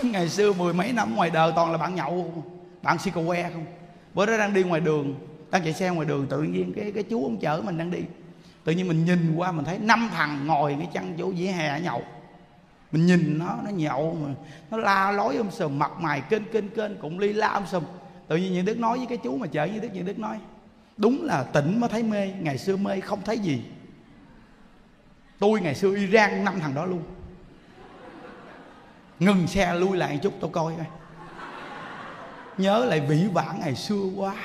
Ngày xưa mười mấy năm ngoài đời toàn là bạn nhậu, bạn xì cà que không? Bữa đó đang đi ngoài đường, đang chạy xe ngoài đường, tự nhiên cái cái chú ông chở mình đang đi. Tự nhiên mình nhìn qua, mình thấy năm thằng ngồi cái chân chỗ vỉa hè nhậu. Mình nhìn nó nó nhậu, mà nó la lối um sùm, mặt mày kênh kênh kênh, cũng ly la um sùm. Tự nhiên những đức nói với cái chú mà chở như đức, những đức nói, đúng là tỉnh mới thấy mê, ngày xưa mê không thấy gì tôi ngày xưa iran năm thằng đó luôn. Ngừng xe lui lại một chút tôi coi coi. Nhớ lại vĩ vãng ngày xưa quá.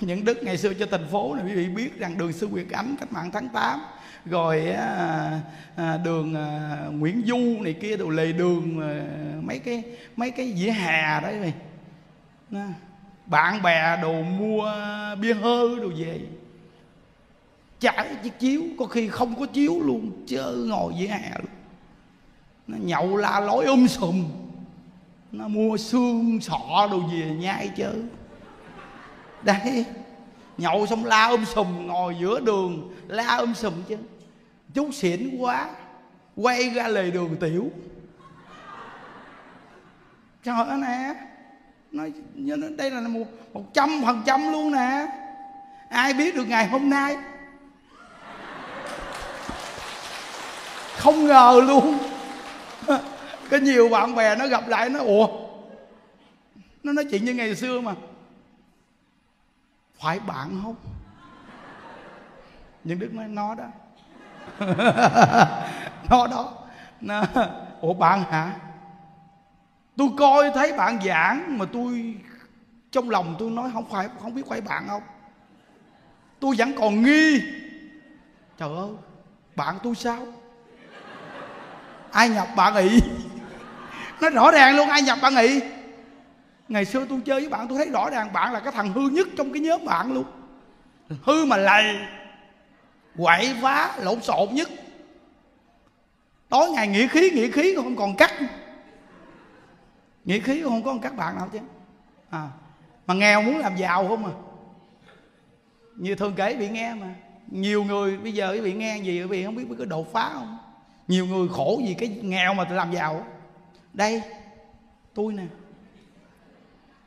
Những đức ngày xưa cho thành phố này quý vị biết rằng đường sư Nguyệt Ánh cách mạng tháng 8 rồi à, à, đường à, Nguyễn Du này kia đồ lề đường à, mấy cái mấy cái dĩa hè đấy vậy bạn bè đồ mua bia hơi đồ về chảy chiếc chiếu, có khi không có chiếu luôn, chớ ngồi dưới hè luôn. Nó nhậu la lối um sùm, nó mua xương sọ đồ về nhai chứ đấy, nhậu xong la um sùm, ngồi giữa đường, la um sùm chứ. Chú xỉn quá, quay ra lề đường tiểu. Trời ơi nè, nói đây là một một trăm phần trăm luôn nè. Ai biết được ngày hôm nay không ngờ luôn. Có nhiều bạn bè nó gặp lại nó ủa? Nó nói chuyện như ngày xưa mà. Phải bạn không? Nhưng đức nói nó đó. Nó đó. Nó, ủa bạn hả? Tôi coi thấy bạn giảng mà tôi trong lòng tôi nói không phải không biết phải bạn không. Tôi vẫn còn nghi. Trời ơi bạn tôi sao? Ai nhập bạn nghị? Nó rõ ràng luôn ai nhập bạn nghị? Ngày xưa tôi chơi với bạn tôi thấy rõ ràng bạn là cái thằng hư nhất trong cái nhóm bạn luôn. Hư mà lầy quậy phá lộn xộn nhất. Tối ngày nghĩa khí nghĩa khí không còn cắt. Nghĩa khí không có các bạn nào chứ. À, mà nghèo muốn làm giàu không à? Như thường kể bị nghe mà. Nhiều người bây giờ bị nghe gì bị không biết có đột phá không? Nhiều người khổ vì cái nghèo mà làm giàu. Đây tôi nè.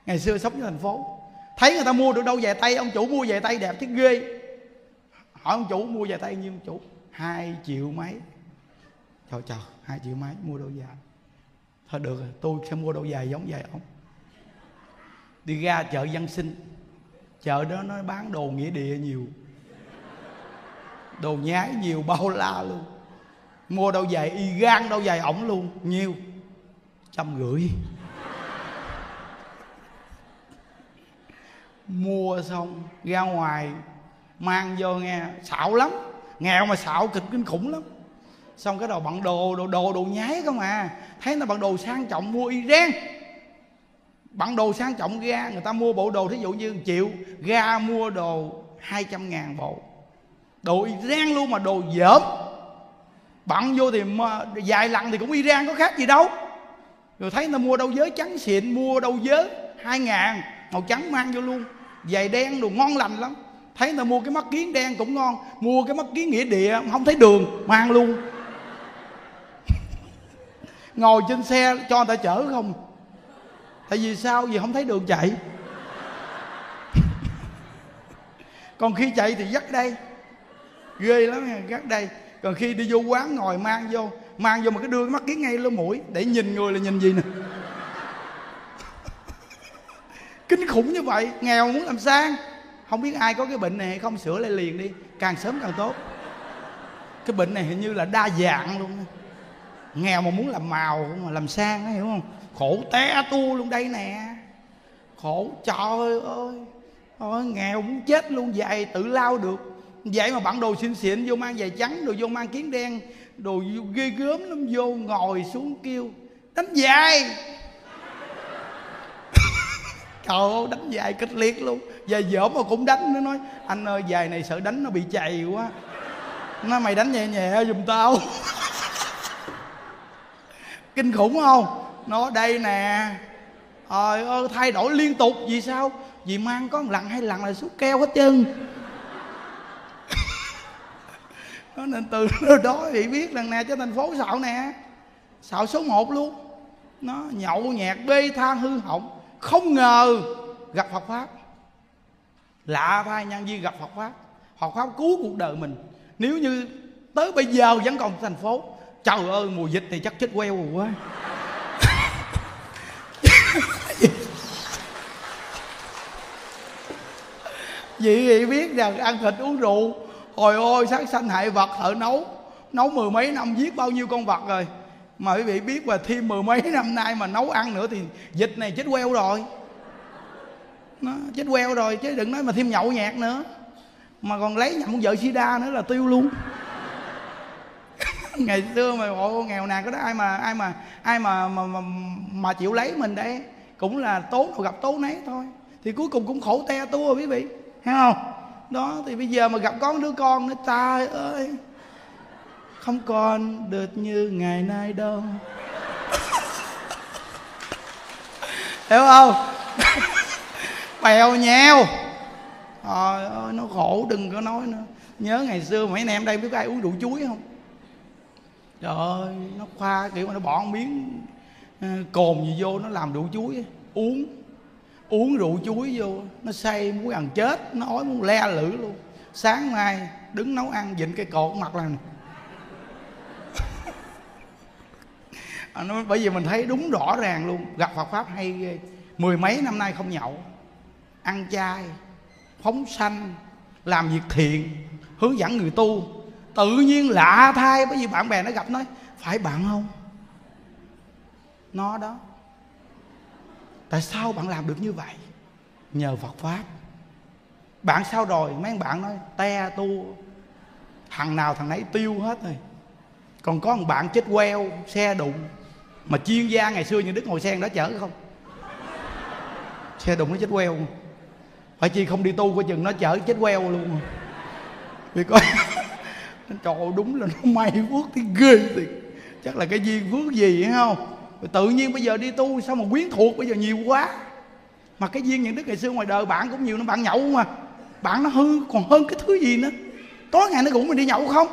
Ngày xưa sống ở thành phố. Thấy người ta mua được đâu về tay ông chủ mua về tay đẹp chứ ghê. Hỏi ông chủ mua về tay nhiêu ông chủ hai triệu mấy. Trời trời hai triệu mấy mua đôi giày, thôi được rồi tôi sẽ mua đôi giày giống vậy ông. Đi ra chợ dân sinh. Chợ đó nó bán đồ nghĩa địa nhiều. Đồ nhái nhiều bao la luôn mua đâu dài y gan đâu dài ổng luôn. Nhiêu? Trăm rưỡi. Mua xong, ra ngoài, mang vô nghe, xạo lắm. Nghèo mà xạo cực kinh khủng lắm. Xong cái đầu bằng đồ đồ đồ đồ nhái không à. Thấy nó bằng đồ sang trọng, mua Iran bằng đồ sang trọng ra, người ta mua bộ đồ, thí dụ như triệu ra mua đồ 200 ngàn bộ. Đồ Iran luôn mà đồ dởm bận vô thì mà, vài lần thì cũng Iran có khác gì đâu. Rồi thấy nó mua đâu giới trắng xịn mua đâu giới hai ngàn màu trắng mang vô luôn. Giày đen đồ ngon lành lắm. Thấy người ta mua cái mắt kiến đen cũng ngon mua cái mắt kiến nghĩa địa không thấy đường mang luôn. Ngồi trên xe cho người ta chở không. Tại vì sao? Vì không thấy đường chạy. Còn khi chạy thì dắt đây. Ghê lắm nha dắt đây còn khi đi vô quán ngồi mang vô mang vô mà cái đưa cái mắt kiến ngay lỗ mũi để nhìn người là nhìn gì nè? Kinh khủng như vậy nghèo muốn làm sang. Không biết ai có cái bệnh này hay không sửa lại liền đi càng sớm càng tốt. Cái bệnh này hình như là đa dạng luôn nghèo mà muốn làm màu mà làm sang hiểu không? Khổ té tu luôn đây nè. Khổ trời ơi Ôi, nghèo muốn chết luôn vậy tự lao được vậy mà bạn đồ xinh xịn, vô mang giày trắng đồ vô mang kiến đen, đồ ghê gớm lắm, vô ngồi xuống kêu, đánh dài! Trời ơi, đánh dài kịch liệt luôn. Giờ dở mà cũng đánh, nó nói, anh ơi, dài này sợ đánh nó bị chày quá. Nó mày đánh nhẹ nhẹ giùm tao. Kinh khủng không? Nó, đây nè, trời ơi, thay đổi liên tục, vì sao? Vì mang có một lần, hai lần là xuống keo hết chân đó nên từ đó thì biết rằng nè, cho thành phố xạo nè. Xạo số 1 luôn. Nó nhậu nhẹt, bê tha hư hỏng. Không ngờ gặp Phật pháp. Lạ thay nhân viên gặp Phật pháp. Phật pháp cứu cuộc đời mình. Nếu như tới bây giờ vẫn còn thành phố, trời ơi, mùa dịch thì chắc chết queo rồi quá. Vậy thì biết rằng ăn thịt uống rượu hồi ôi sát sanh hại vật thợ nấu. Nấu mười mấy năm giết bao nhiêu con vật rồi. Mà quý vị biết mà thêm mười mấy năm nay mà nấu ăn nữa thì dịch này chết queo rồi. Nó chết queo rồi chứ đừng nói mà thêm nhậu nhạt nữa. Mà còn lấy nhầm vợ sida nữa là tiêu luôn. Ngày xưa mà bộ nghèo nàn có đó ai mà ai mà ai mà mà, mà mà chịu lấy mình đấy. Cũng là tốn gặp tốn nấy thôi. Thì cuối cùng cũng khổ te tua quý vị. Thấy không? Đó, thì bây giờ mà gặp con đứa con nó trời ơi, không còn được như ngày nay đâu. Hiểu không? Bèo nheo. Trời ơi, nó khổ, đừng có nói nữa. Nhớ ngày xưa mấy anh em đây biết ai uống rượu chuối không? Trời ơi, nó khoa kiểu mà nó bỏ miếng ờ, cồn gì vô, nó làm rượu chuối uống uống rượu chuối vô nó say muốn ăn chết nó ói muốn le lử luôn. Sáng mai đứng nấu ăn dịnh cái cột mặt là à, nó, bởi vì mình thấy đúng rõ ràng luôn gặp Phật pháp hay ghê. Mười mấy năm nay không nhậu ăn chay phóng sanh làm việc thiện hướng dẫn người tu. Tự nhiên lạ thay bởi vì bạn bè nó gặp nói phải bạn không? Nó đó tại sao bạn làm được như vậy? Nhờ phật pháp. Bạn sao rồi mấy bạn nói, te, tu. Thằng nào thằng nấy tiêu hết rồi. Còn có một bạn chết queo, xe đụng. Mà chuyên gia ngày xưa như đức ngồi sen đó chở không? Xe đụng nó chết queo. Phải chi không đi tu coi chừng nó chở chết queo luôn. Vì coi trời đúng là nó may phước thì ghê thì chắc là cái duyên phước gì hay không? Rồi tự nhiên bây giờ đi tu sao mà quyến thuộc bây giờ nhiều quá. Mà cái duyên những đức ngày xưa ngoài đời bạn cũng nhiều nó bạn nhậu mà. Bạn nó hư, còn hơn cái thứ gì nữa. Tối ngày nó cũng mình đi nhậu không?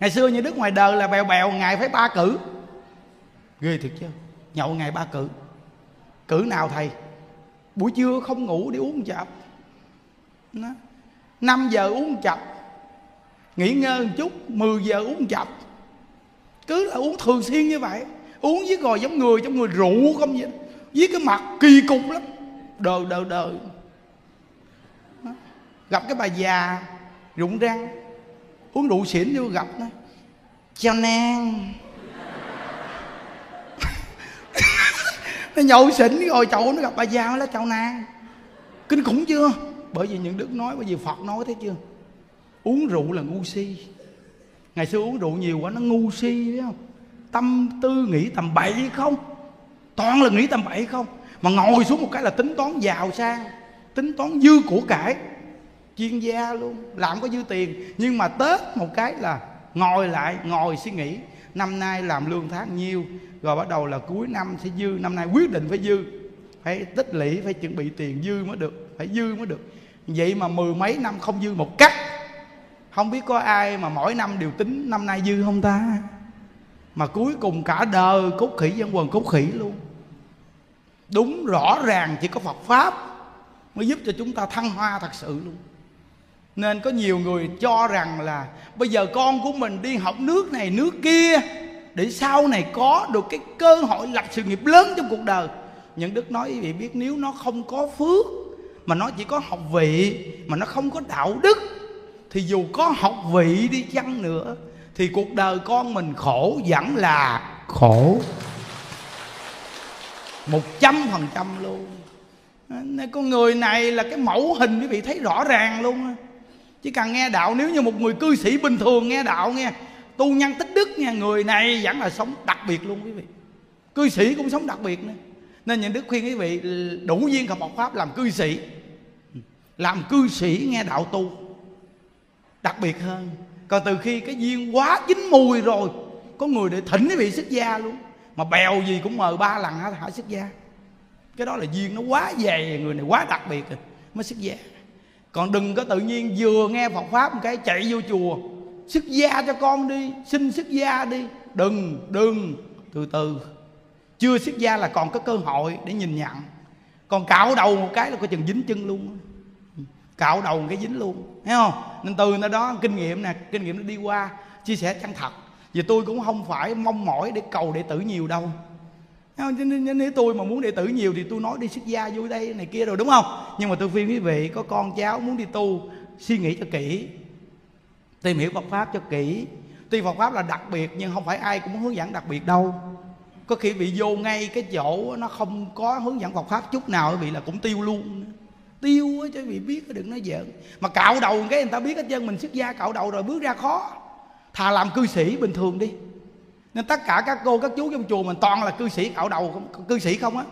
Ngày xưa như đức ngoài đời là bèo bèo, ngày phải ba cử. Ghê thiệt chứ. Nhậu ngày ba cử. Cử nào thầy? Buổi trưa không ngủ đi uống chập. Năm giờ uống chập. Nghỉ ngơi một chút 10 giờ uống chập. Cứ là uống thường xuyên như vậy uống với ngồi giống người trong người rượu không vậy? Với cái mặt kỳ cục lắm. Đờ đờ đờ. Gặp cái bà già rụng răng. Uống rượu xỉn vô gặp nó. Cho nàng. Nó nhậu xỉn rồi chậu nó gặp bà già, nó chậu nàng. Kinh khủng chưa? Bởi vì những đức nói, bởi vì phật nói thế chưa? Uống rượu là ngu si. Ngày xưa uống rượu nhiều quá, nó ngu si biết không? Tâm tư nghĩ tầm bậy không? Toàn là nghĩ tầm bậy không? Mà ngồi xuống một cái là tính toán giàu sang, tính toán dư của cải. Chuyên gia luôn, làm có dư tiền. Nhưng mà tết một cái là ngồi lại, ngồi suy nghĩ. Năm nay làm lương tháng nhiêu, rồi bắt đầu là cuối năm sẽ dư. Năm nay quyết định phải dư. Phải tích lũy, phải chuẩn bị tiền dư mới được, phải dư mới được. Vậy mà mười mấy năm không dư một cách không biết có ai mà mỗi năm đều tính năm nay dư không ta? Mà cuối cùng cả đời cốt khỉ dân quần cốt khỉ luôn. Đúng rõ ràng chỉ có phật pháp mới giúp cho chúng ta thăng hoa thật sự luôn. Nên có nhiều người cho rằng là bây giờ con của mình đi học nước này, nước kia, để sau này có được cái cơ hội lập sự nghiệp lớn trong cuộc đời. Những đức nói quý vị biết nếu nó không có phước, mà nó chỉ có học vị, mà nó không có đạo đức, thì dù có học vị đi chăng nữa thì cuộc đời con mình khổ vẫn là khổ. Một trăm phần trăm luôn. Nên con người này là cái mẫu hình, quý vị thấy rõ ràng luôn chỉ cần nghe đạo, nếu như một người cư sĩ bình thường nghe đạo nghe, tu nhân tích đức nha người này vẫn là sống đặc biệt luôn, quý vị. Cư sĩ cũng sống đặc biệt nữa. Nên những đức khuyên quý vị, đủ duyên học Phật pháp, làm cư sĩ. Làm cư sĩ nghe đạo tu, đặc biệt hơn còn từ khi cái duyên quá chín mùi rồi có người để thỉnh cái vị xuất gia luôn. Mà bèo gì cũng mời ba lần hả, hả xuất gia? Cái đó là duyên nó quá dày người này quá đặc biệt rồi mới xuất gia. Còn đừng có tự nhiên vừa nghe Phật pháp một cái chạy vô chùa xuất gia cho con đi xin xuất gia đi. Đừng đừng từ từ. Chưa xuất gia là còn có cơ hội để nhìn nhận. Còn cạo đầu một cái là có chừng dính chân luôn cạo đầu cái dính luôn, thấy không? Nên từ nơi đó, kinh nghiệm nè, kinh nghiệm nó đi qua, chia sẻ chân thật. Vì tôi cũng không phải mong mỏi để cầu đệ tử nhiều đâu. Nên nếu tôi mà muốn đệ tử nhiều thì tôi nói đi xuất gia vui đây này kia rồi, đúng không? Nhưng mà tôi khuyên quý vị, có con cháu muốn đi tu, suy nghĩ cho kỹ, tìm hiểu Phật pháp cho kỹ. Tuy Phật pháp là đặc biệt, nhưng không phải ai cũng hướng dẫn đặc biệt đâu. Có khi bị vô ngay cái chỗ nó không có hướng dẫn Phật pháp chút nào bị là cũng tiêu luôn tiêu á chứ bị biết đừng nói giỡn. Mà cạo đầu cái người ta biết hết trơn mình xuất gia cạo đầu rồi bước ra khó. Thà làm cư sĩ bình thường đi. Nên tất cả các cô các chú trong chùa mình toàn là cư sĩ cạo đầu không, cư sĩ không á.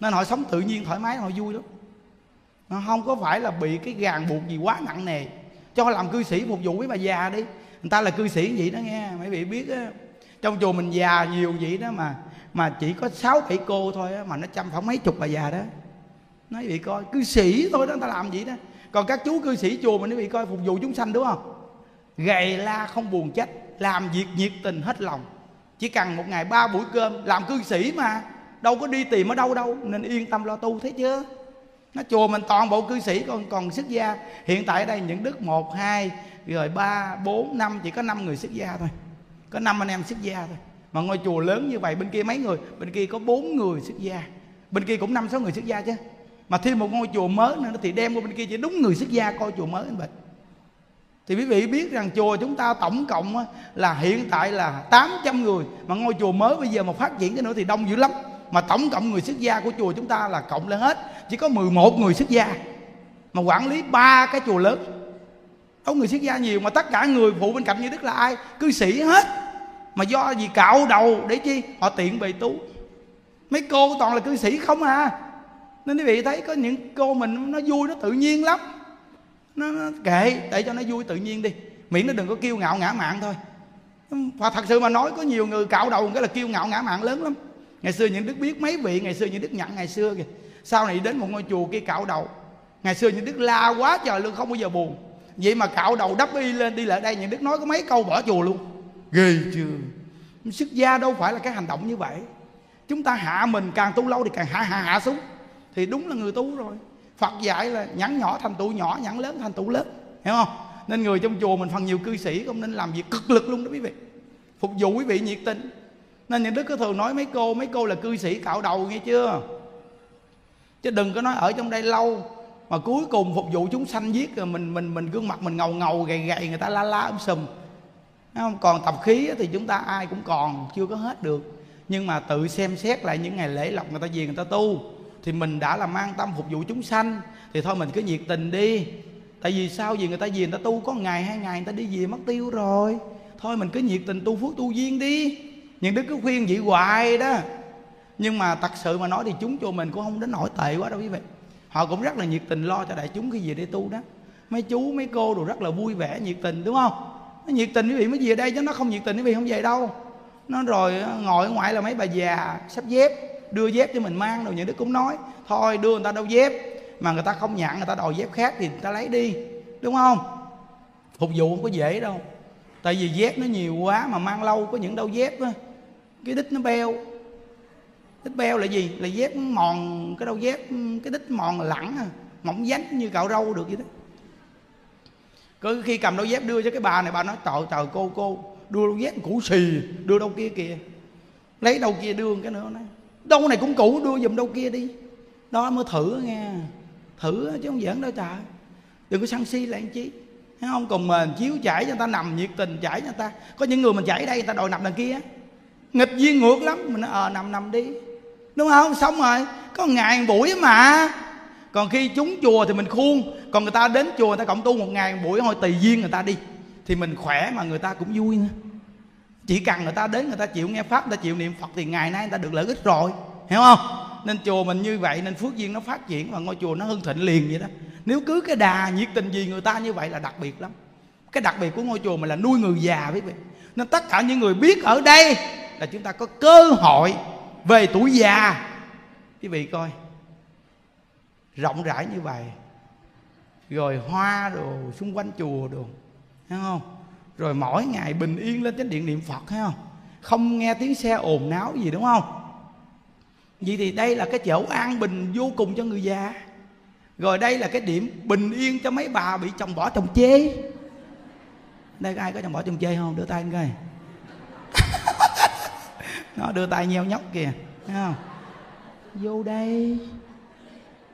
Nên họ sống tự nhiên thoải mái họ vui lắm. Nó không có phải là bị cái ràng buộc gì quá nặng nề. Cho làm cư sĩ phục vụ với bà già đi. Người ta là cư sĩ vậy đó nghe mấy vị biết á. Trong chùa mình già nhiều vậy đó mà mà chỉ có sáu bảy cô thôi á, mà nó chăm khoảng mấy chục bà già đó nói vị coi, cư sĩ thôi đó, người ta làm vậy đó. Còn các chú cư sĩ chùa mình nói bị coi, phục vụ chúng sanh đúng không? Gầy la không buồn trách làm việc nhiệt tình hết lòng. Chỉ cần một ngày ba buổi cơm, làm cư sĩ mà. Đâu có đi tìm ở đâu đâu, nên yên tâm lo tu thấy chưa nó chùa mình toàn bộ cư sĩ, còn còn xuất gia. Hiện tại ở đây những đức một, hai, rồi ba, bốn, năm, chỉ có năm người xuất gia thôi. Có năm anh em xuất gia thôi. Mà ngôi chùa lớn như vậy, bên kia mấy người? Bên kia có bốn người xuất gia. Bên kia cũng năm, sáu người xuất gia chứ mà thêm một ngôi chùa mới nữa, thì đem qua bên kia chỉ đúng người xuất gia coi chùa mới như vậy thì quý vị biết rằng chùa chúng ta tổng cộng là hiện tại là 800 người, mà ngôi chùa mới bây giờ mà phát triển cái nữa thì đông dữ lắm. Mà tổng cộng người xuất gia của chùa chúng ta là cộng lên hết, chỉ có 11 người xuất gia. Mà quản lý ba cái chùa lớn. Có người xuất gia nhiều, mà tất cả người phụ bên cạnh như đức là ai? Cư sĩ hết. Mà do gì cạo đầu để chi? Họ tiện bề tú. Mấy cô toàn là cư sĩ không à nên quý vị thấy có những cô mình nó vui nó tự nhiên lắm. Nó, nó kệ để cho nó vui tự nhiên đi. Miễn nó đừng có kiêu ngạo ngã mạn thôi. Và thật sự mà nói có nhiều người cạo đầu cái là kiêu ngạo ngã mạn lớn lắm. Ngày xưa những đức biết mấy vị ngày xưa những đức nhận ngày xưa kìa. Sau này đến một ngôi chùa kia cạo đầu. Ngày xưa những đức la quá trời luôn không bao giờ buồn. Vậy mà cạo đầu đắp y lên đi lại đây những đức nói có mấy câu bỏ chùa luôn. Ghê chưa sức gia đâu phải là cái hành động như vậy. Chúng ta hạ mình càng tu lâu thì càng hạ hạ hạ xuống thì đúng là người tu rồi. Phật dạy là nhắn nhỏ thành tụ nhỏ, nhắn lớn thành tụ lớn. Hiểu không? Nên người trong chùa mình phần nhiều cư sĩ không nên làm việc cực lực luôn đó quý vị. Phục vụ quý vị nhiệt tình. Nên những đức có thường nói mấy cô mấy cô là cư sĩ cạo đầu nghe chưa? Chứ đừng có nói ở trong đây lâu, mà cuối cùng phục vụ chúng sanh giết rồi mình mình mình gương mặt mình ngầu ngầu, gầy gầy, người ta la la um sùm. Không? còn tập khí thì chúng ta ai cũng còn, chưa có hết được. Nhưng mà tự xem xét lại những ngày lễ lộc người ta về người ta tu thì mình đã là mang tâm phục vụ chúng sanh. Thì thôi mình cứ nhiệt tình đi. Tại vì sao vì người ta về người ta tu có ngày hai ngày người ta đi về mất tiêu rồi. Thôi mình cứ nhiệt tình tu phước tu duyên đi. Những đứa cứ khuyên vậy hoài đó. Nhưng mà thật sự mà nói thì chúng cho mình cũng không đến nổi tệ quá đâu quý vị. Họ cũng rất là nhiệt tình lo cho đại chúng khi về để tu đó. Mấy chú, mấy cô đều rất là vui vẻ, nhiệt tình, đúng không? Nó nhiệt tình quý vị mới về đây chứ nó không nhiệt tình quý vị không về đâu. Nó rồi ờ, ngồi ở ngoài là mấy bà già sắp dép đưa dép cho mình mang rồi những đứa cũng nói, thôi, đưa người ta đâu dép. Mà người ta không nhận người ta đòi dép khác thì người ta lấy đi, đúng không? Phục vụ không có dễ đâu. Tại vì dép nó nhiều quá mà mang lâu có những đâu dép á. Cái đít nó beo. Đít beo là gì? Là dép mòn, cái đâu dép, cái đít mòn lẳng à mỏng dánh như cạo râu được vậy đó. Có khi cầm đôi dép đưa cho cái bà này, bà nói, trời trời, cô cô, đưa đôi dép cũ xì, đưa đâu kia kìa. Lấy đâu kia đưa cái nữa này đâu này cũng cũ, đưa giùm đâu kia đi. Đó, mới thử nghe. Thử chứ không giỡn đâu trời. Đừng có sân si lại anh thấy không? Còn mình chiếu chảy cho người ta, nằm nhiệt tình chảy cho người ta. Có những người mình chảy đây, người ta đòi nằm đằng kia. Nghịch duyên ngược lắm. Mình nói ờ nằm nằm đi. Đúng không? Xong rồi. Có ngày buổi mà. Còn khi chúng chùa thì mình khuôn. Còn người ta đến chùa, người ta cộng tu một ngày một buổi, thôi tùy duyên người ta đi. Thì mình khỏe mà người ta cũng vui nữa chỉ cần người ta đến, người ta chịu nghe pháp, người ta chịu niệm phật thì ngày nay người ta được lợi ích rồi. Hiểu không? Nên chùa mình như vậy, nên phước duyên nó phát triển và ngôi chùa nó hưng thịnh liền vậy đó. Nếu cứ cái đà nhiệt tình gì người ta như vậy là đặc biệt lắm. Cái đặc biệt của ngôi chùa mình là nuôi người già, quý vị. Nên tất cả những người biết ở đây là chúng ta có cơ hội về tuổi già. Quý vị coi, rộng rãi như vậy, rồi hoa đồ, xung quanh chùa đồ thấy không? Rồi mỗi ngày bình yên lên chánh điện niệm phật hay không? Không nghe tiếng xe ồn náo gì, đúng không? Vậy thì đây là cái chỗ an bình vô cùng cho người già. Rồi đây là cái điểm bình yên cho mấy bà bị chồng bỏ chồng chê. Đây, có ai có chồng bỏ chồng chê không? Đưa tay anh coi. Nó đưa tay nheo nhóc kìa, thấy không? Vô đây.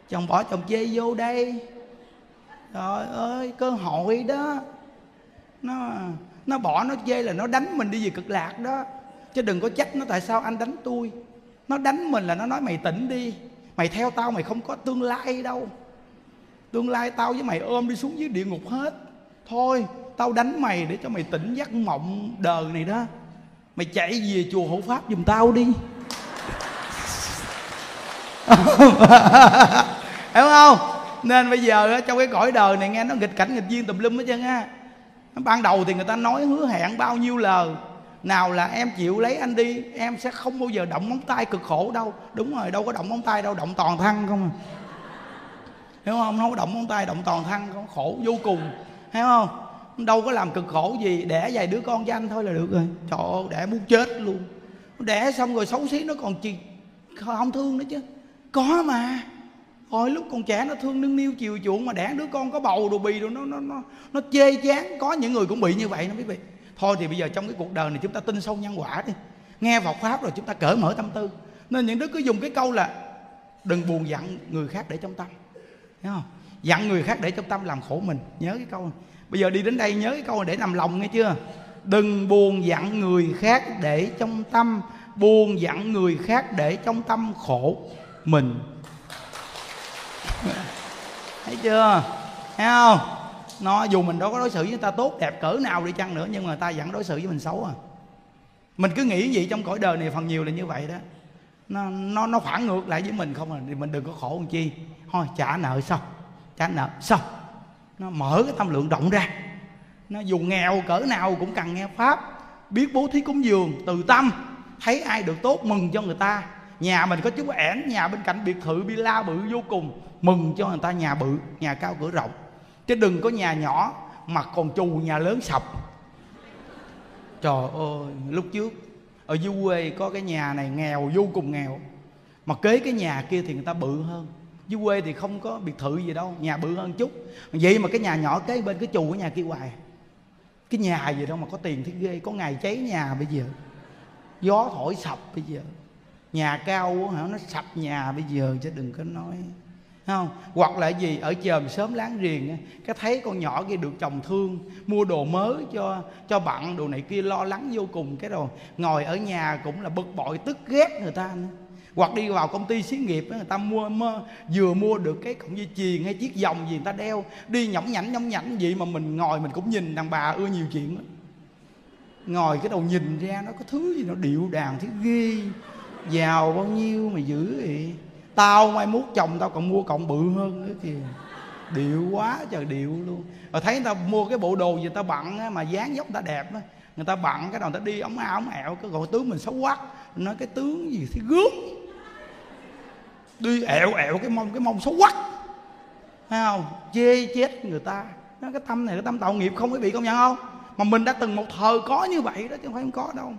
Chồng bỏ chồng chê vô đây. Trời ơi, cơ hội đó nó nó bỏ nó chê là nó đánh mình đi về cực lạc đó. Chứ đừng có trách nó tại sao anh đánh tôi. Nó đánh mình là nó nói, mày tỉnh đi. Mày theo tao, mày không có tương lai đâu. Tương lai tao với mày ôm đi xuống dưới địa ngục hết. Thôi, tao đánh mày để cho mày tỉnh giấc mộng đời này đó. Mày chạy về chùa hộ pháp giùm tao đi. Hiểu không? Nên bây giờ trong cái cõi đời này nghe nó nghịch cảnh nghịch duyên tùm lum hết trơn á ban đầu thì người ta nói hứa hẹn bao nhiêu lời. Nào là em chịu lấy anh đi, em sẽ không bao giờ động móng tay cực khổ đâu. Đúng rồi, đâu có động móng tay đâu, động toàn thân không à. Hiểu không? Không có động móng tay, động toàn thân không, khổ vô cùng. Hiểu không? Đâu có làm cực khổ gì, đẻ vài đứa con cho anh thôi là được rồi. Trời ơi, đẻ muốn chết luôn. Đẻ xong rồi xấu xí nó còn chi, không thương nữa chứ. Có mà hồi lúc còn trẻ nó thương nương niu chiều chuộng mà đẻ đứa con có bầu đồ bì rồi nó nó nó nó chê chán. Có những người cũng bị như vậy nó quý vị. Thôi thì bây giờ trong cái cuộc đời này chúng ta tin sâu nhân quả đi. Nghe Phật pháp rồi chúng ta cởi mở tâm tư. Nên những đứa cứ dùng cái câu là đừng buồn giận người khác để trong tâm. Hiểu không? Dặn người khác để trong tâm làm khổ mình. Nhớ cái câu này. Bây giờ đi đến đây, nhớ cái câu này để nằm lòng nghe chưa? Đừng buồn dặn người khác để trong tâm. Buồn dặn người khác để trong tâm khổ mình thấy chưa? Thấy không? Nó, dù mình đâu có đối xử với người ta tốt, đẹp cỡ nào đi chăng nữa, nhưng mà người ta vẫn đối xử với mình xấu à. Mình cứ nghĩ gì trong cõi đời này phần nhiều là như vậy đó. Nó nó nó phản ngược lại với mình không à thì mình đừng có khổ làm chi. Thôi, trả nợ xong trả nợ xong nó mở cái tâm lượng rộng ra. Nó dù nghèo cỡ nào cũng cần nghe pháp. Biết bố thí cúng dường, từ tâm. Thấy ai được tốt mừng cho người ta nhà mình có chút ẻn, nhà bên cạnh biệt thự villa bự vô cùng. Mừng cho người ta nhà bự, nhà cao cửa rộng. Chứ đừng có nhà nhỏ, mà còn chù nhà lớn sập. Trời ơi, lúc trước, ở dưới quê có cái nhà này nghèo, vô cùng nghèo. Mà kế cái nhà kia thì người ta bự hơn. Dưới quê thì không có biệt thự gì đâu, nhà bự hơn chút. Vậy mà cái nhà nhỏ kế bên cái chù của nhà kia hoài. Cái nhà gì đâu mà có tiền thế ghê, có ngày cháy nhà bây giờ. Gió thổi sập bây giờ nhà cao hả? Nó sập nhà bây giờ chứ đừng có nói. Không? Hoặc là gì? Ở chòm sớm láng riềng cái thấy con nhỏ kia được chồng thương mua đồ mới cho cho bạn đồ này kia lo lắng vô cùng cái rồi ngồi ở nhà cũng là bực bội tức ghét người ta nữa. Hoặc đi vào công ty xí nghiệp người ta mua, mơ vừa mua được cái cọng dây chuyền hay chiếc vòng gì người ta đeo đi nhõng nhảnh nhõng nhảnh gì mà mình ngồi mình cũng nhìn đàn bà ưa nhiều chuyện ngồi cái đầu nhìn ra nó có thứ gì nó điệu đàn thứ ghê giàu bao nhiêu mà giữ vậy tao mai mốt chồng tao còn mua cộng bự hơn nữa kìa. Điệu quá trời điệu luôn. Rồi thấy người ta mua cái bộ đồ gì ta bận á, mà dáng dốc ta đẹp á người ta bận cái đầu ta đi ống ao ống ẹo cái gọi tướng mình xấu quắc nói cái tướng gì thì gớm. Đi ẹo ẹo cái mông cái mông xấu quắc thấy không? Chê chết người ta. Nó cái tâm này cái tâm tạo nghiệp không quý vị công nhận không? Mà mình đã từng một thời có như vậy đó chứ không phải không có đâu.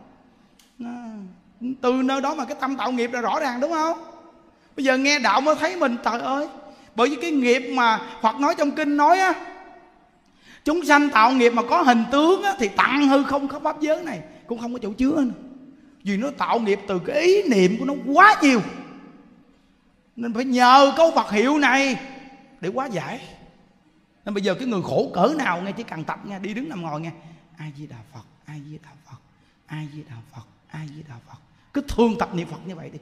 Nó, từ nơi đó mà cái tâm tạo nghiệp là rõ ràng đúng không? Bây giờ nghe đạo mới thấy mình trời ơi. Bởi vì cái nghiệp mà Phật nói trong kinh nói á chúng sanh tạo nghiệp mà có hình tướng á, thì tặng hư không có pháp giới này cũng không có chỗ chứa nữa. Vì nó tạo nghiệp từ cái ý niệm của nó quá nhiều. Nên phải nhờ câu Phật hiệu này để hóa giải. Nên bây giờ cái người khổ cỡ nào nghe chỉ cần tập nghe đi đứng nằm ngồi nghe. Ai di đà phật ai di đà phật ai di đà phật ai di đà phật cứ thường tập niệm phật như vậy đi.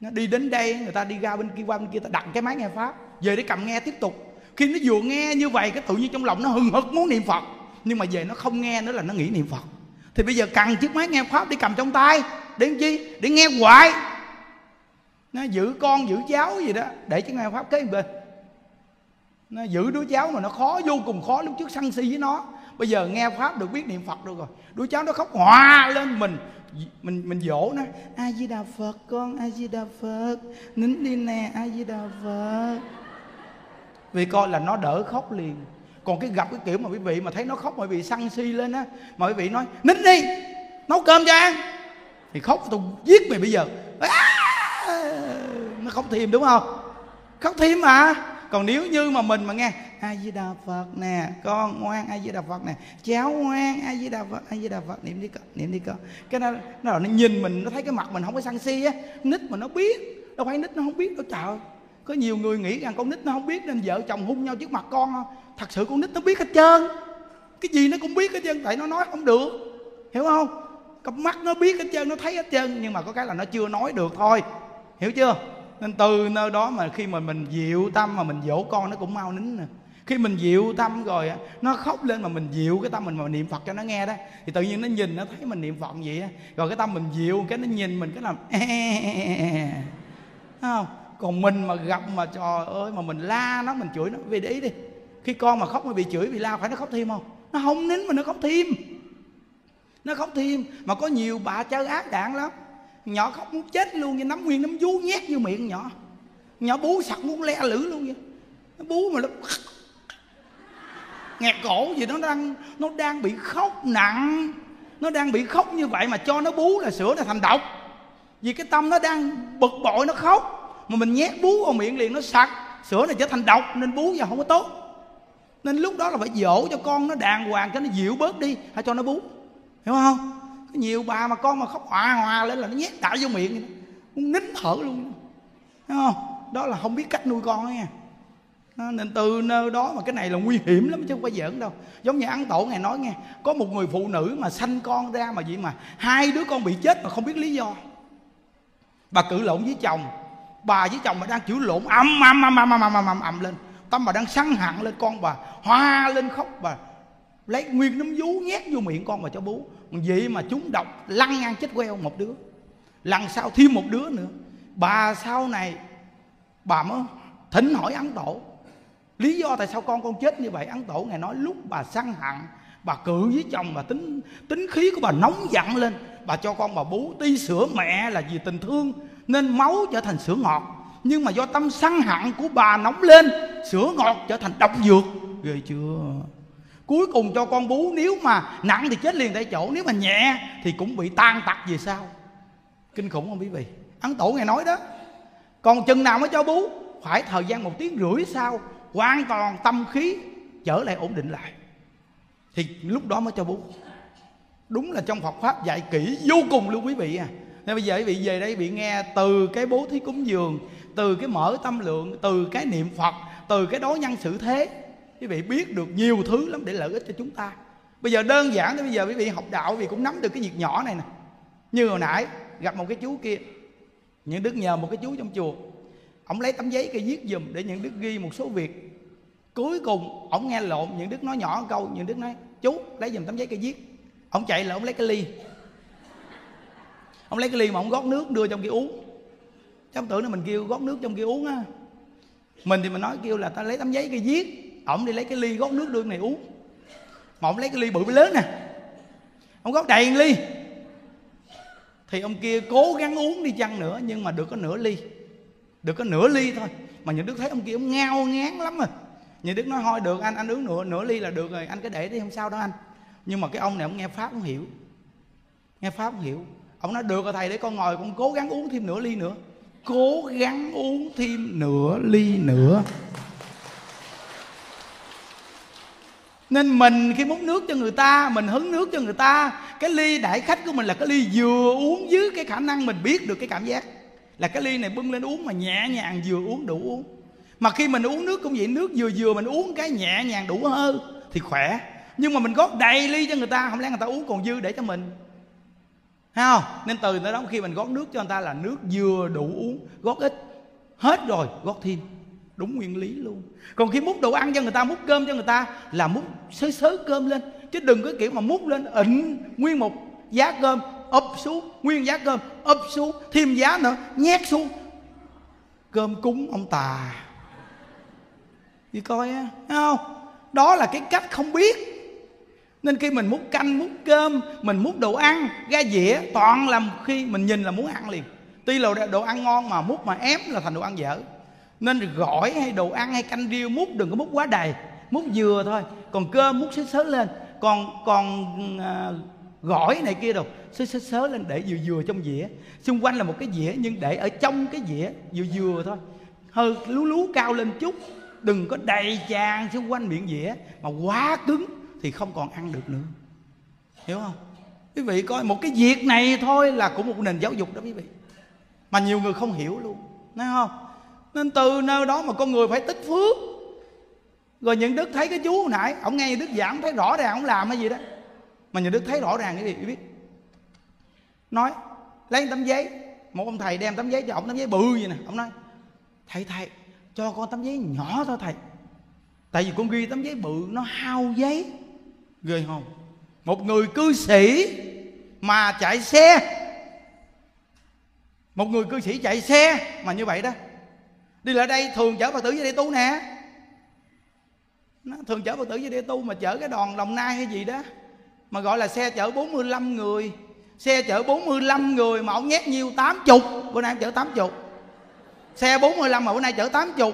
Nó đi đến đây, người ta đi ra bên kia, qua bên kia, ta đặt cái máy nghe pháp. Về để cầm nghe tiếp tục. Khi nó vừa nghe như vậy, cái tự nhiên trong lòng nó hừng hực muốn niệm phật. Nhưng mà về nó không nghe nữa là nó nghĩ niệm phật. Thì bây giờ cần chiếc máy nghe pháp đi cầm trong tay. Để làm chi? Để nghe hoài. Nó giữ con, giữ cháu gì đó, để chiếc nghe pháp kế bên. Nó giữ đứa cháu mà nó khó, vô cùng khó lúc trước sân si với nó. Bây giờ nghe pháp được biết niệm phật được rồi. Đứa cháu nó khóc hòa lên mình mình mình dỗ nó. A di đà phật con a di đà phật. Nín đi nè a di đà phật. Vì coi là nó đỡ khóc liền. Còn cái gặp cái kiểu mà quý vị mà thấy nó khóc mà quý vị săn si lên á mà quý vị nói nín đi nấu cơm cho ăn. Thì khóc tôi giết mày bây giờ. À, nó khóc thêm đúng không? Khóc thêm mà. Còn nếu như mà mình mà nghe a di đà phật nè con ngoan a di đà phật nè cháu ngoan a di đà phật a di đà phật. Niệm đi con niệm đi con. Cái nó nó, nó nhìn mình nó thấy cái mặt mình không có săn si á nít mà nó biết. Đâu phải nít nó không biết đâu trời có nhiều người nghĩ rằng con nít nó không biết nên vợ chồng hung nhau trước mặt con không? Thật sự con nít nó biết hết trơn. Cái gì nó cũng biết hết trơn tại nó nói không được. Hiểu không? Cặp mắt nó biết hết trơn nó thấy hết trơn nhưng mà có cái là nó chưa nói được thôi. Hiểu chưa? Nên từ nơi đó mà khi mà mình dịu tâm mà mình dỗ con nó cũng mau nín nè khi mình dịu tâm rồi á, nó khóc lên mà mình dịu cái tâm mình mà niệm phật cho nó nghe đó, thì tự nhiên nó nhìn, nó thấy mình niệm phật vậy á. Rồi cái tâm mình dịu, cái nó nhìn mình, cái làm không? Còn mình mà gặp mà, trời ơi, mà mình la nó, mình chửi nó vì để ý đi, khi con mà khóc mà bị chửi, bị la phải nó khóc thêm không? Nó không nín mà nó khóc thêm. Nó khóc thêm. Mà có nhiều bà chơi ác đạn lắm. Nhỏ khóc muốn chết luôn như nắm nguyên nắm vú nhét vô miệng nhỏ. Nhỏ bú sặc muốn le lử luôn vậy. Nó bú mà nó nghẹt cổ gì nó đang nó đang bị khóc nặng. Nó đang bị khóc như vậy mà cho nó bú là sữa là thành độc. Vì cái tâm nó đang bực bội, nó khóc. Mà mình nhét bú vào miệng liền, nó sặc. Sữa này trở thành độc, nên bú vào không có tốt. Nên lúc đó là phải dỗ cho con nó đàng hoàng, cho nó dịu bớt đi, hay cho nó bú. Hiểu không? Nhiều bà mà con mà khóc hòa hòa lên là nó nhét đại vô miệng. Muốn nín thở luôn. Hiểu không? Đó là không biết cách nuôi con ấy nha nên từ nơi đó mà cái này là nguy hiểm lắm chứ không phải giỡn đâu. Giống như ăn tổ ngài nói nghe, có một người phụ nữ mà sanh con ra mà vậy mà hai đứa con bị chết mà không biết lý do. Bà cự lộn với chồng, bà với chồng mà đang chữ lộn, ầm ầm ầm ầm ầm ầm ầm ầm lên. Tâm bà đang săn hận lên con bà, hoa lên khóc bà, lấy nguyên nấm vú nhét vô miệng con bà cho bú. Vậy mà chúng độc lăn ngang chết queo một đứa. Lần sau thêm một đứa nữa. Bà sau này, bà mới thỉnh hỏi ấn tổ lý do tại sao con con chết như vậy? Ấn tổ ngài nói lúc bà săn hận bà cự với chồng, bà tính tính khí của bà nóng giận lên. Bà cho con bà bú ti sữa mẹ là vì tình thương, nên máu trở thành sữa ngọt. Nhưng mà do tâm săn hận của bà nóng lên, sữa ngọt trở thành độc dược. Ghê chưa? Cuối cùng cho con bú, nếu mà nặng thì chết liền tại chỗ, nếu mà nhẹ thì cũng bị tan tật về sau. Kinh khủng không quý vị? Ấn tổ ngài nói đó, còn chừng nào mới cho bú? Phải thời gian một tiếng rưỡi sau hoàn toàn tâm khí, trở lại ổn định lại. Thì lúc đó mới cho bú đúng là trong Phật pháp dạy kỹ vô cùng luôn quý vị à. Nên bây giờ quý vị về đây bị nghe từ cái bố thí cúng dường, từ cái mở tâm lượng, từ cái niệm phật, từ cái đối nhân xử thế, quý vị biết được nhiều thứ lắm để lợi ích cho chúng ta. Bây giờ đơn giản tới bây giờ quý vị học đạo, quý vị cũng nắm được cái việc nhỏ này nè. Như hồi nãy, gặp một cái chú kia. Những đức nhờ một cái chú trong chùa ông lấy tấm giấy cây viết dùm để những đức ghi một số việc. Cuối cùng, ông nghe lộn, những đức nói nhỏ một câu, những đức nói, chú, lấy dùm tấm giấy cây viết. Ông chạy là ông lấy cái ly. Ông lấy cái ly mà ông gót nước đưa trong kia uống. Chứ ông tưởng là mình kêu gót nước trong kia uống á. Mình thì mình nói, kêu là ta lấy tấm giấy kia viết. Ổng đi lấy cái ly gót nước đưa này uống. Mà ông lấy cái ly bự lớn nè. Ông gót đầy ly. Thì ông kia cố gắng uống đi chăng nữa, nhưng mà được có nửa ly được có nửa ly thôi. Mà những đức thấy ông kia ông ngao ngán lắm rồi. Những đức nói, thôi, được, anh anh uống nửa nửa ly là được rồi, anh cứ để đi, không sao đâu anh. Nhưng mà cái ông này, ông nghe pháp không hiểu. Nghe pháp không hiểu. Ông nói, được rồi, thầy, để con ngồi, con cố gắng uống thêm nửa ly nữa. Cố gắng uống thêm nửa ly nữa. Nên mình khi múc nước cho người ta, mình hứng nước cho người ta, cái ly đại khách của mình là cái ly vừa uống dưới cái khả năng mình biết được cái cảm giác là cái ly này bưng lên uống mà nhẹ nhàng vừa uống đủ uống. Mà khi mình uống nước cũng vậy, nước vừa vừa mình uống cái nhẹ nhàng đủ hơn thì khỏe. Nhưng mà mình gót đầy ly cho người ta, không lẽ người ta uống còn dư để cho mình? Thấy không? Nên từ tới đó khi mình gót nước cho người ta là nước vừa đủ uống Gót ít. Hết rồi gót thêm. Đúng nguyên lý luôn. Còn khi múc đồ ăn cho người ta, Múc cơm cho người ta Là múc xới xới cơm lên. Chứ đừng có kiểu mà múc lên ịnh Nguyên một giá cơm ấp xuống, Nguyên giá cơm ấp xuống, Thêm giá nữa, nhét xuống. Cơm cúng ông tà. Đi coi á không? Đó là cái cách không biết. Nên khi mình múc canh múc cơm, mình múc đồ ăn, ra dĩa, toàn là khi mình nhìn là muốn ăn liền. Tuy là đồ ăn ngon mà múc mà ém là thành đồ ăn dở. Nên gỏi hay đồ ăn hay canh riêu múc, đừng có múc quá đầy. Múc vừa thôi, còn cơm múc xíu xớ lên. Còn còn à, gỏi này kia đâu. Xới xới xới lên để vừa vừa trong dĩa. Xung quanh là một cái dĩa, nhưng để ở trong cái dĩa, vừa vừa thôi. Hơi lú lú cao lên chút. Đừng có đầy tràn xung quanh miệng dĩa, mà quá cứng thì không còn ăn được nữa. Hiểu không? Quý vị coi, một cái việc này thôi là cũng một nền giáo dục đó quý vị. Mà nhiều người không hiểu luôn. Nói không? Nên từ nơi đó mà con người phải tích phước. Rồi những đức thấy cái chú hồi nãy, ông nghe đức giảng thấy rõ ràng ông làm cái gì đó mà nhà đức thấy rõ ràng cái gì, biết. Nói, lấy tấm giấy. Một ông thầy đem tấm giấy cho ông tấm giấy bự vậy nè. Ông nói, thầy thầy, cho con tấm giấy nhỏ thôi thầy. Tại vì con ghi tấm giấy bự, nó hao giấy. Ghê không? Một người cư sĩ mà chạy xe. Một người cư sĩ chạy xe mà như vậy đó. Đi lại đây, thường chở phật tử về đây tu nè. Nó thường chở phật tử về đây tu mà chở cái đoàn đồng nai hay gì đó mà gọi là xe chở 45 người. Xe chở 45 người mà ông nhét nhiêu? 80 bữa nay ông chở 80 xe 45 mà bữa nay chở 80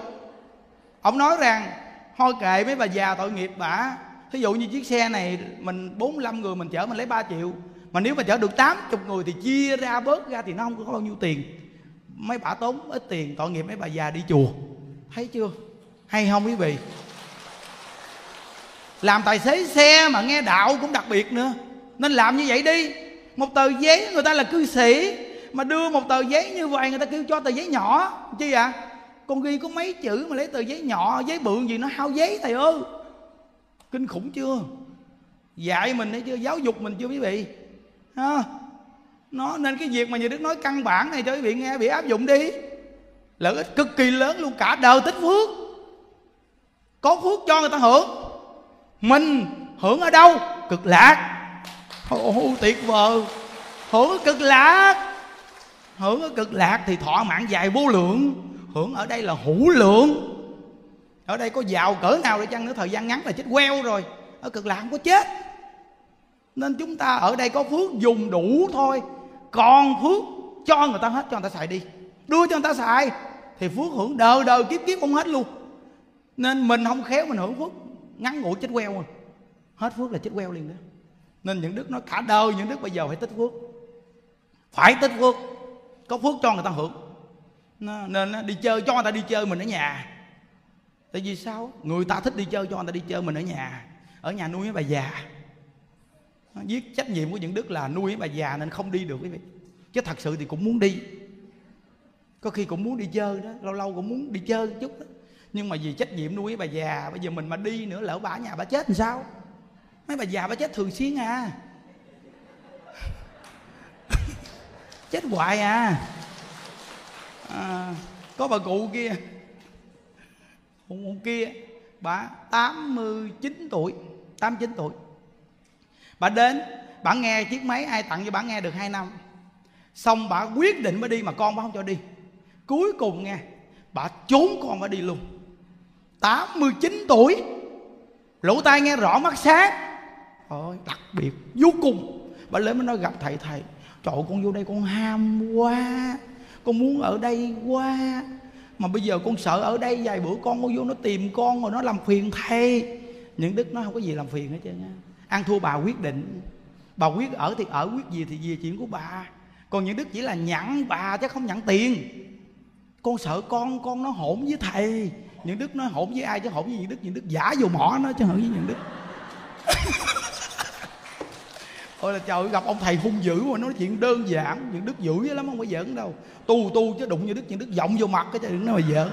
ông nói rằng, thôi kệ mấy bà già tội nghiệp bả. Thí dụ như chiếc xe này mình 45 người mình chở mình lấy 3 triệu. Mà nếu mà chở được 80 người thì chia ra bớt ra thì nó không có bao nhiêu tiền. Mấy bà tốn ít tiền tội nghiệp mấy bà già đi chùa. Thấy chưa? Hay không quý vị? Làm tài xế xe mà nghe đạo cũng đặc biệt nữa. Nên làm như vậy đi. Một tờ giấy người ta là cư sĩ mà đưa một tờ giấy như vậy, người ta kêu cho tờ giấy nhỏ. Chi ạ à? con ghi có mấy chữ mà lấy tờ giấy nhỏ, giấy bự gì nó hao giấy, thầy ơi. Kinh khủng chưa? Dạy mình hay chưa? Giáo dục mình chưa quý vị? Ha? Nó, nên cái việc mà nhà đức nói căn bản này cho quý vị nghe, bị áp dụng đi. Lợi ích cực kỳ lớn luôn, cả đời tích phước. Có phước cho người ta hưởng mình hưởng ở đâu? Cực lạc. Ồ, tuyệt vời. Hưởng ở cực lạc. Hưởng ở cực lạc thì thọ mạng dài vô lượng. Hưởng ở đây là hữu lượng. Ở đây có giàu cỡ nào để chăng nữa thời gian ngắn là chết queo rồi. Ở cực lạc không có chết. Nên chúng ta ở đây có phước dùng đủ thôi. Còn phước cho người ta hết cho người ta xài đi. Đưa cho người ta xài thì phước hưởng đời đời kiếp kiếp không hết luôn. Nên mình không khéo mình hưởng phước ngắn ngủi chết queo rồi hết phước là chết queo liền đó. Nên những đức nói cả đời những đức bây giờ phải tích phước. Phải tích phước. Có phước cho người ta hưởng. Nên đi chơi, cho người ta đi chơi mình ở nhà. Tại vì sao? Người ta thích đi chơi, cho người ta đi chơi mình ở nhà. Ở nhà nuôi mấy bà già. Viết trách nhiệm của những đức là nuôi mấy bà già nên không đi được, quý vị. Chứ thật sự thì cũng muốn đi. Có khi cũng muốn đi chơi đó, lâu lâu cũng muốn đi chơi chút đó nhưng mà vì trách nhiệm nuôi bà già, bây giờ mình mà đi nữa, lỡ bà nhà bà chết làm sao? Mấy bà già bà chết thường xuyên à. Chết hoài à. à có bà cụ kia. Cụ kia bà 89 tuổi 89 tuổi. Bà đến bà nghe chiếc máy ai tặng cho bà nghe được 2 năm. Xong bà quyết định mới đi mà con bà không cho đi. Cuối cùng nghe bà trốn con bà đi luôn. 89 tuổi. Lỗ tai nghe rõ mắt sáng. Ôi, đặc biệt, vô cùng. Bà lên mới nói, gặp thầy thầy. Trời con vô đây con ham quá. Con muốn ở đây quá. Mà bây giờ con sợ ở đây vài bữa con con vô nó tìm con rồi nó làm phiền thầy. Những đức nó không có gì làm phiền hết trơn á. Ăn thua bà quyết định. Bà quyết ở thì ở, quyết gì thì về chuyện của bà. Còn những đức chỉ là nhận bà chứ không nhận tiền. Con sợ con con nó hỗn với thầy những đức nói hỗn với ai chứ hỗn với những đức? Những đức giả vô mỏ nó chứ hỗn với những đức. Ôi là trời gặp ông thầy hung dữ mà nói chuyện đơn giản. Những đức dữ lắm, không phải giỡn đâu. Tu tu chứ đụng như đức, những đức giọng vô mặt cái chứ đừng nói mà giỡn.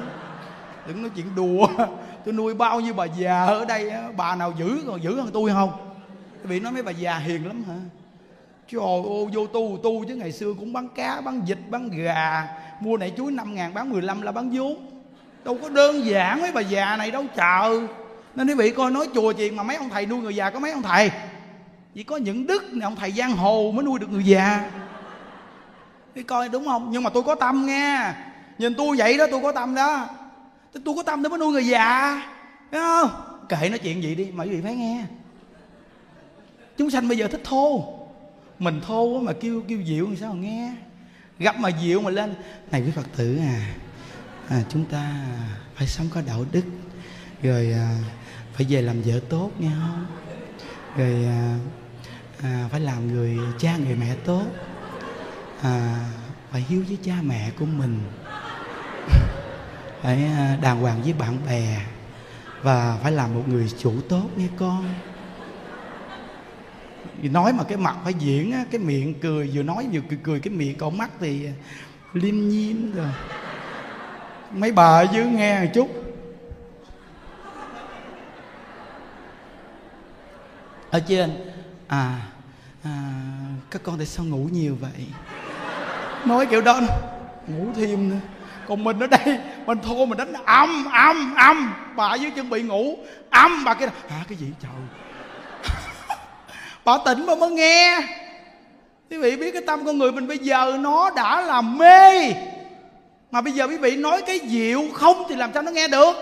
Đừng nói chuyện đùa. Tôi nuôi bao nhiêu bà già ở đây Bà nào dữ, còn dữ hơn tôi không? Bị nói mấy bà già hiền lắm hả? Trời ơi vô tu tu chứ ngày xưa cũng bán cá, bán vịt, bán gà. Mua nảy chuối 5 ngàn, bán 15 là bán vốn. Đâu có đơn giản mấy bà già này đâu chờ Nên quý vị coi nói chùa chuyện mà mấy ông thầy nuôi người già có mấy ông thầy? Chỉ có những đức này ông thầy giang hồ mới nuôi được người già. Đi coi đúng không? Nhưng mà tôi có tâm nghe. Nhìn tôi vậy đó tôi có tâm đó. Tôi có tâm để mới nuôi người già. Thấy không? Kệ nói chuyện gì đi mà quý vị phải nghe. Chúng sanh bây giờ thích thô. Mình thô mà kêu kêu dịu thì sao mà nghe? Gặp mà dịu mà lên này quý phật tử à, à chúng ta phải sống có đạo đức rồi à, phải về làm vợ tốt nghe không? Rồi à, à, phải làm người cha người mẹ tốt à, phải hiếu với cha mẹ của mình phải à, đàng hoàng với bạn bè và phải làm một người chủ tốt nghe con. Vì nói mà cái mặt phải diễn á, cái miệng cười vừa nói vừa cười, cười cái miệng còn mắt thì liêm nhiêm rồi mấy bà dưới nghe một chút. Ở trên. À, à các con tại sao ngủ nhiều vậy? Nói kiểu đó ngủ thêm nữa. Còn mình ở đây mình thua mình đánh âm âm âm bà dưới chân bị ngủ. Âm bà kia hả cái gì trời? Bà tỉnh mà mới nghe. Quý vị biết cái tâm con người mình bây giờ nó đã là mê mà bây giờ quý vị nói cái diệu không thì làm sao nó nghe được?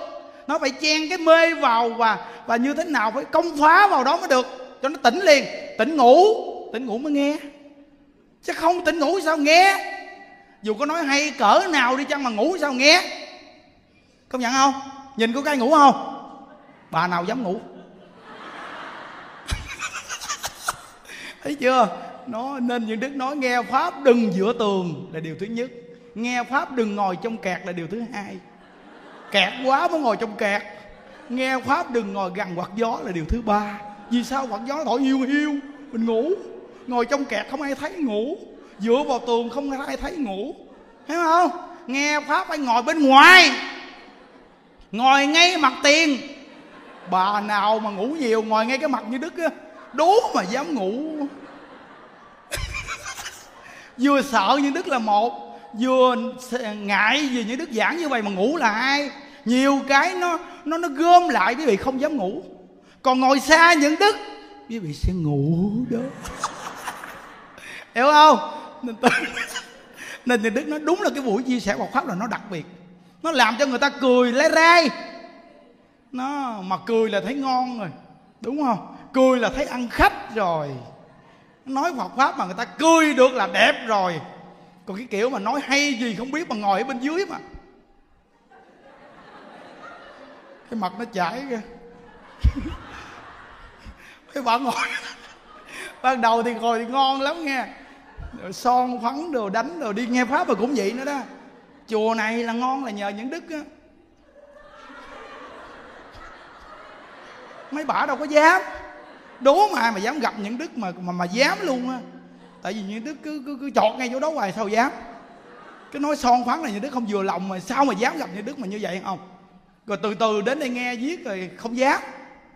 Nó phải chen cái mê vào và và như thế nào phải công phá vào đó mới được. Cho nó tỉnh liền, tỉnh ngủ tỉnh ngủ mới nghe. Chứ không tỉnh ngủ sao nghe? Dù có nói hay cỡ nào đi chăng mà ngủ sao nghe? Công nhận không? Nhìn có cái ngủ không? Bà nào dám ngủ? Thấy chưa? Nó nên những đức nói nghe pháp đừng giữa tường là điều thứ nhất nghe pháp đừng ngồi trong kẹt là điều thứ hai. Kẹt quá mới ngồi trong kẹt. Nghe pháp đừng ngồi gần quạt gió là điều thứ ba. Vì sao quạt gió thổi hiu hiu? Mình ngủ. Ngồi trong kẹt không ai thấy ngủ. Dựa vào tường không ai thấy ngủ. Thấy không? Nghe pháp phải ngồi bên ngoài. Ngồi ngay mặt tiền. Bà nào mà ngủ nhiều, ngồi ngay cái mặt như đức á, đố mà dám ngủ. Vừa sợ như đức là một vừa ngại vì những đức giảng như vậy mà ngủ là ai? Nhiều cái nó nó nó gom lại, quý vị không dám ngủ. Còn ngồi xa những đức, quý vị sẽ ngủ đó. Hiểu không? Nên nên những đức nó đúng là cái buổi chia sẻ Phật pháp là nó đặc biệt. Nó làm cho người ta cười lấy rai. Nó mà cười là thấy ngon rồi, đúng không? Cười là thấy ăn khách rồi. Nói Phật pháp mà người ta cười được là đẹp rồi còn cái kiểu mà nói hay gì không biết mà ngồi ở bên dưới mà. Cái mặt nó chảy kìa cái bạn ngồi. Ban đầu thì ngồi thì ngon lắm nghe. Rồi son phấn đồ, đánh đồ, đi nghe pháp mà cũng vậy nữa đó. Chùa này là ngon là nhờ những đức á. Mấy bà đâu có dám. Đố mà ai mà dám gặp những đức mà mà mà dám luôn á tại vì như đức cứ cứ, cứ chọt ngay chỗ đó hoài sao dám? Cái nói son phấn là như đức không vừa lòng mà sao mà dám gặp như đức mà như vậy không? Rồi từ từ đến đây nghe viết rồi không dám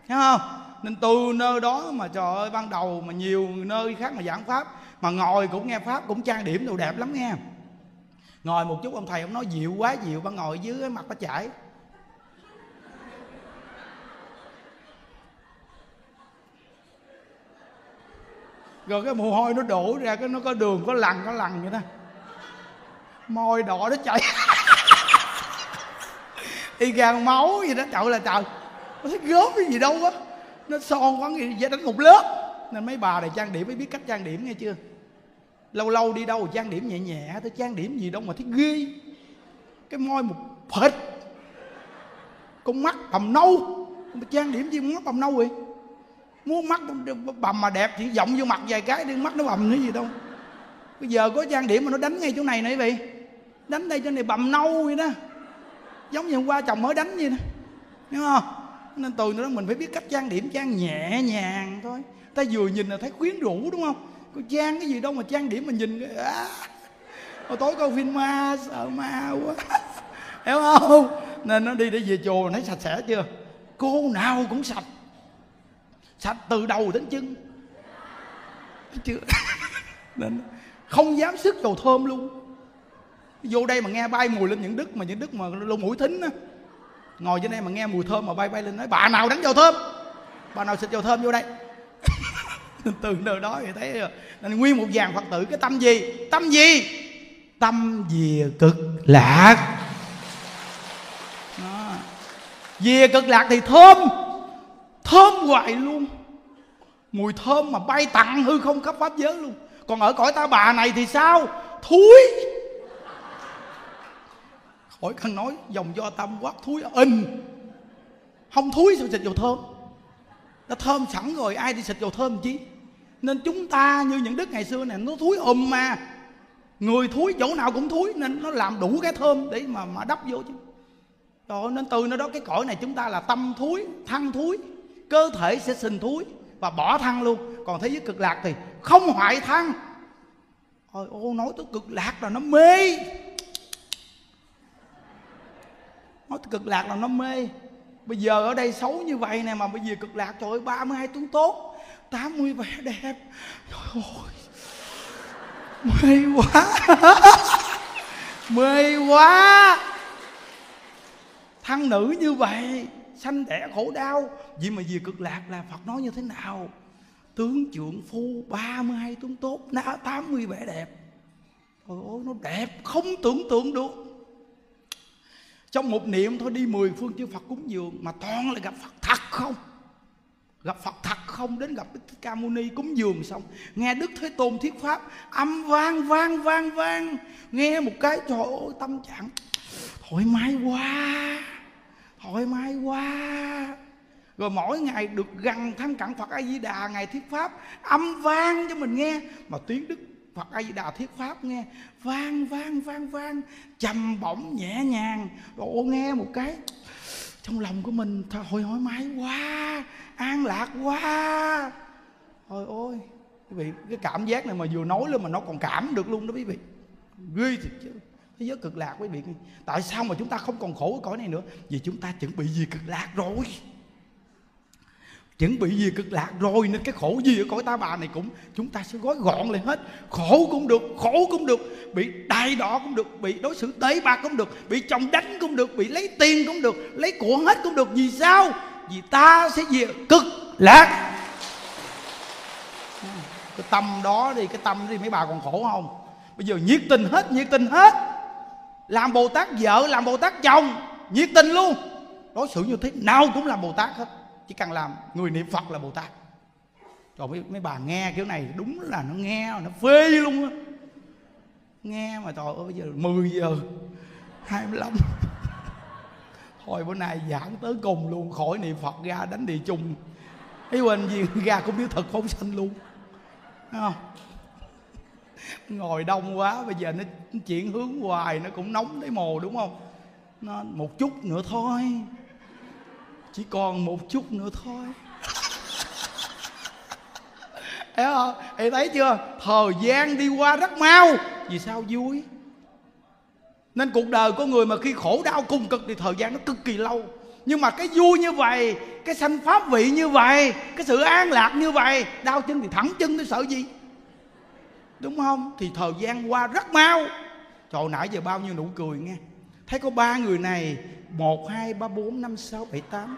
thấy không? Nên từ nơi đó mà trời ơi ban đầu mà nhiều nơi khác mà giảng pháp mà ngồi cũng nghe pháp cũng trang điểm đồ đẹp lắm nghe. Ngồi một chút ông thầy ông nói dịu quá dịu bà ngồi dưới cái mặt nó chảy rồi cái mồ hôi nó đổ ra, cái nó có đường, có lằn có lằn vậy đó. Môi đỏ nó chảy. Y gan máu gì đó, trời là trời. Nó thấy gớm cái gì đâu á. Nó son quá gì vậy đánh một lớp. Nên mấy bà này trang điểm mới biết cách trang điểm nghe chưa? Lâu lâu đi đâu trang điểm nhẹ nhẹ tôi trang điểm gì đâu mà thấy ghê. Cái môi một phệt. Con mắt bầm nâu. Mà trang điểm gì mắt bầm nâu vậy? Muốn mắt bầm mà đẹp chỉ giọng vô mặt vài cái đi, mắt nó bầm nữa gì đâu. Bây giờ có trang điểm mà nó đánh ngay chỗ này nè quý vị. Đánh đây chỗ này bầm nâu vậy đó. Giống như hôm qua chồng mới đánh vậy đó. Hiểu không? Nên từ nữa mình phải biết cách trang điểm, trang nhẹ nhàng thôi. Ta vừa nhìn là thấy quyến rũ đúng không? Có trang cái gì đâu mà trang điểm mà nhìn à. hồi tối coi phim ma, sợ ma quá. Hiểu không? Nên nó đi để về chùa thấy sạch sẽ chưa? Cô nào cũng sạch sạch từ đầu đến chân. Chưa? Nên không dám sức dầu thơm luôn. Vô đây mà nghe bay mùi lên những đức mà những đức mà lông mũi thính á. Ngồi trên đây mà nghe mùi thơm mà bay bay lên nói bà nào đánh dầu thơm? Bà nào xịt dầu thơm vô đây? Từ nơi đó thì thấy nên nguyên một dàn phật tử cái tâm gì? Tâm gì? Tâm về cực lạc. Đó. về cực lạc thì thơm thơm hoài luôn. Mùi thơm mà bay tặng hư không khắp pháp giới luôn. Còn ở cõi ta bà này thì sao? Thúi. Khỏi cần nói, dòng do tâm quát thúi, in. Không thúi sao xịt dầu thơm? Nó thơm sẵn rồi, ai đi xịt dầu thơm chứ nên chúng ta như những đức ngày xưa này nó thúi ùm mà. Người thúi, chỗ nào cũng thúi, nên nó làm đủ cái thơm để mà mà đắp vô chứ. Rồi nên từ nơi đó cái cõi này chúng ta là tâm thúi thân thúi cơ thể sẽ sinh thúi và bỏ thân luôn. Còn thế giới cực lạc thì không hoại thân ôi, ô nói tới cực lạc là nó mê. Nói tới cực lạc là nó mê. Bây giờ ở đây xấu như vậy nè, mà bây giờ cực lạc, trời ơi 32 tuấn tốt 80 vẻ đẹp. Trời ơi, mê quá. Mê quá. Thăng nữ như vậy sanh đẻ khổ đau. Vì mà về cực lạc là Phật nói như thế nào? Tướng trượng phu 32 tướng tốt 80 vẻ đẹp. Trời ơi, nó đẹp không tưởng tượng được. Trong một niệm thôi, đi mười phương chư Phật cúng dường Mà toàn là gặp Phật thật không? Gặp Phật thật không? Đến gặp Đức Thích Ca Mâu Ni cúng dường xong, nghe Đức Thế Tôn thuyết pháp, âm vang vang vang vang. Nghe một cái, trời ơi, tâm trạng thoải mái quá thoải mái quá. Rồi mỗi ngày được gần thân cận Phật A Di Đà ngày thuyết pháp, âm vang cho mình nghe. Mà tiếng Đức Phật A Di Đà thuyết pháp nghe, vang vang vang vang, trầm bổng nhẹ nhàng. Rồi nghe một cái, trong lòng của mình thôi thoải mái quá, an lạc quá. Thôi ôi, quý vị, cái cảm giác này mà vừa nói lên mà nó còn cảm được luôn đó quý vị. Ghê thiệt chứ thế giới cực lạc quý vị. Tại sao mà chúng ta không còn khổ ở cõi này nữa? Vì chúng ta chuẩn bị gì cực lạc rồi. Chuẩn bị gì cực lạc rồi nên cái khổ gì ở cõi ta bà này cũng, chúng ta sẽ gói gọn lại hết. Khổ cũng được, khổ cũng được. Bị đai đỏ cũng được, bị đối xử tế bạc cũng được, bị chồng đánh cũng được, bị lấy tiền cũng được, lấy của hết cũng được. Vì sao? Vì ta sẽ về cực lạc. Cái tâm đó đi, cái tâm đi, mấy bà còn khổ không? Bây giờ nhiệt tình hết, nhiệt tình hết làm bồ tát vợ làm bồ tát chồng. Nhiệt tình luôn. Đối xử như thế nào cũng làm bồ tát hết. Chỉ cần làm người niệm phật là bồ tát. Rồi mấy, mấy bà nghe kiểu này đúng là nó nghe nó phê luôn á. Nghe mà trời ơi bây giờ 10 giờ 25 thôi bữa nay giảng tới cùng luôn khỏi niệm phật ra đánh địa chung thấy quên gì ra cũng biết thật phóng sanh luôn. Thấy không? Ngồi đông quá, bây giờ nó chuyển hướng hoài, nó cũng nóng thấy mồ, đúng không? Nó một chút nữa thôi. Chỉ còn một chút nữa thôi. Thấy không? Em thấy chưa? Thời gian đi qua rất mau. Vì sao vui? Nên cuộc đời của người mà khi khổ đau cùng cực thì thời gian nó cực kỳ lâu. Nhưng mà cái vui như vậy, cái sanh pháp vị như vậy, cái sự an lạc như vậy, đau chân thì thẳng chân tôi sợ gì? Đúng không? Thì thời gian qua rất mau. Trời, nãy giờ bao nhiêu nụ cười nghe. Thấy có ba người này, một, hai, ba, bốn, năm, sáu, bảy, tám.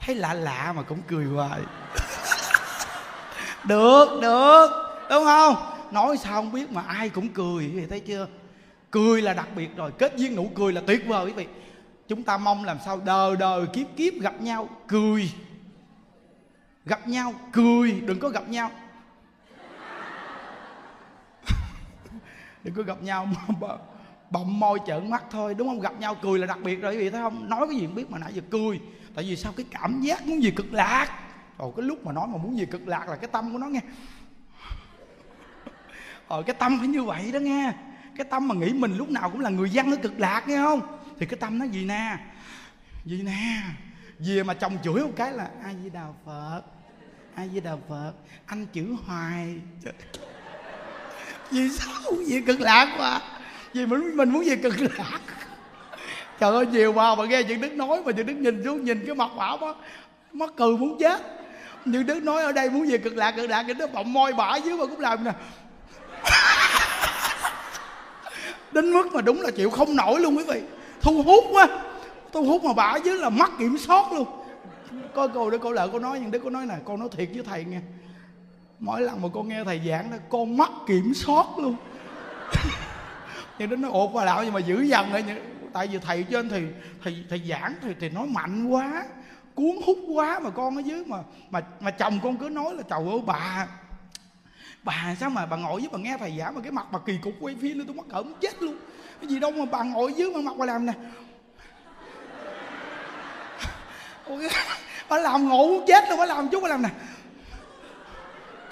Thấy lạ lạ mà cũng cười hoài. Được được. Đúng không? Nói sao không biết mà ai cũng cười quý vị thấy chưa? Cười là đặc biệt rồi. Kết duyên nụ cười là tuyệt vời quý vị. Chúng ta mong làm sao đời đời kiếp kiếp gặp nhau, cười. Gặp nhau, cười, đừng có gặp nhau. Đừng có gặp nhau bậm môi trợn mắt thôi, đúng không? Gặp nhau cười là đặc biệt rồi quý vị thấy không? Nói cái gì cũng biết mà nãy giờ cười. Tại vì sao? Cái cảm giác muốn gì cực lạc. Rồi cái lúc mà nói mà muốn gì cực lạc là cái tâm của nó nghe. Rồi ờ, cái tâm phải như vậy đó nghe. Cái tâm mà nghĩ mình lúc nào cũng là người dân ở cực lạc nghe không? Thì cái tâm nó gì nè? Gì nè? Về mà chồng chửi một cái là ai với đào phật ai với đào phật, anh chữ hoài vì sao? Vì cực lạc mà. Vì mình mình muốn về cực lạc. Trời ơi, nhiều mà mà nghe những đức nói mà những đức nhìn xuống, nhìn cái mặt bảo mắt mắc cười muốn chết. Những đức nói ở đây muốn về cực lạc cực lạc thì nó bọng môi bả dưới mà cũng làm nè. Đến mức mà đúng là chịu không nổi luôn quý vị. Thu hút quá. Thu hút mà bả dưới là mất kiểm soát luôn. Coi cô, để cô lợi cô nói nhưng đức cô nói nè, con nói thiệt với thầy nghe mỗi lần mà con nghe thầy giảng đó con mất kiểm soát luôn. Nhưng đến nó ột qua đạo nhưng mà giữ dần rồi tại vì thầy trên thì thầy thầy giảng thì thì nói mạnh quá cuốn hút quá mà con ở dưới mà mà mà chồng con cứ nói là chồng ơi bà bà sao mà bà ngồi với bà nghe thầy giảng mà cái mặt bà kỳ cục quay phim luôn, tôi mắc cỡ muốn chết luôn. Cái gì đâu mà bà ngồi dưới mà mặt bà làm nè. Bà làm ngủ chết luôn bà làm chút bà làm nè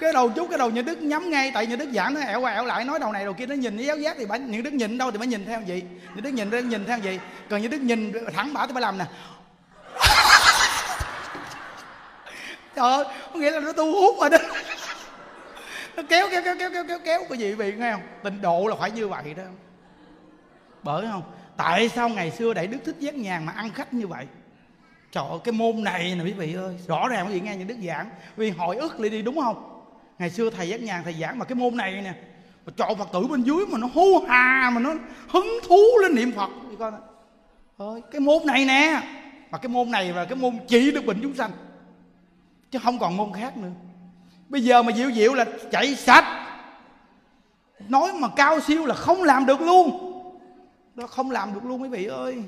cái đầu chú, cái đầu nhà đức nhắm ngay, tại nhà đức giảng nó ẻo qua ẻo lại, nói đầu này đầu kia nó nhìn cái giáo giác thì bà nhà đức nhìn đâu thì bà nhìn theo gì? Nhà đức nhìn ra, nhìn theo gì? Còn nhà đức nhìn thẳng bả thì bà làm nè. Trời ơi, có nghĩa là nó tu hút rồi đó. Nó kéo kéo kéo kéo kéo kéo kéo. Cái gì vị nghe không? Tình độ là phải như vậy đó. Bởi không? Tại sao ngày xưa đại đức thích giác nhàn mà ăn khách như vậy? Trời ơi, cái môn này nè, quý vị ơi. Rõ ràng quý vị nghe những đức giảng. Vì hội ức lại đi, đúng không? Ngày xưa thầy giác nhàn thầy giảng mà cái môn này nè, mà chọn phật tử bên dưới mà nó hú hà, mà nó hứng thú lên niệm phật. Thì coi ơi cái môn này nè, mà cái môn này là cái môn chỉ được bệnh chúng sanh, chứ không còn môn khác nữa. Bây giờ mà diệu diệu là chạy sạch, nói mà cao siêu là không làm được luôn. Nó không làm được luôn quý vị ơi.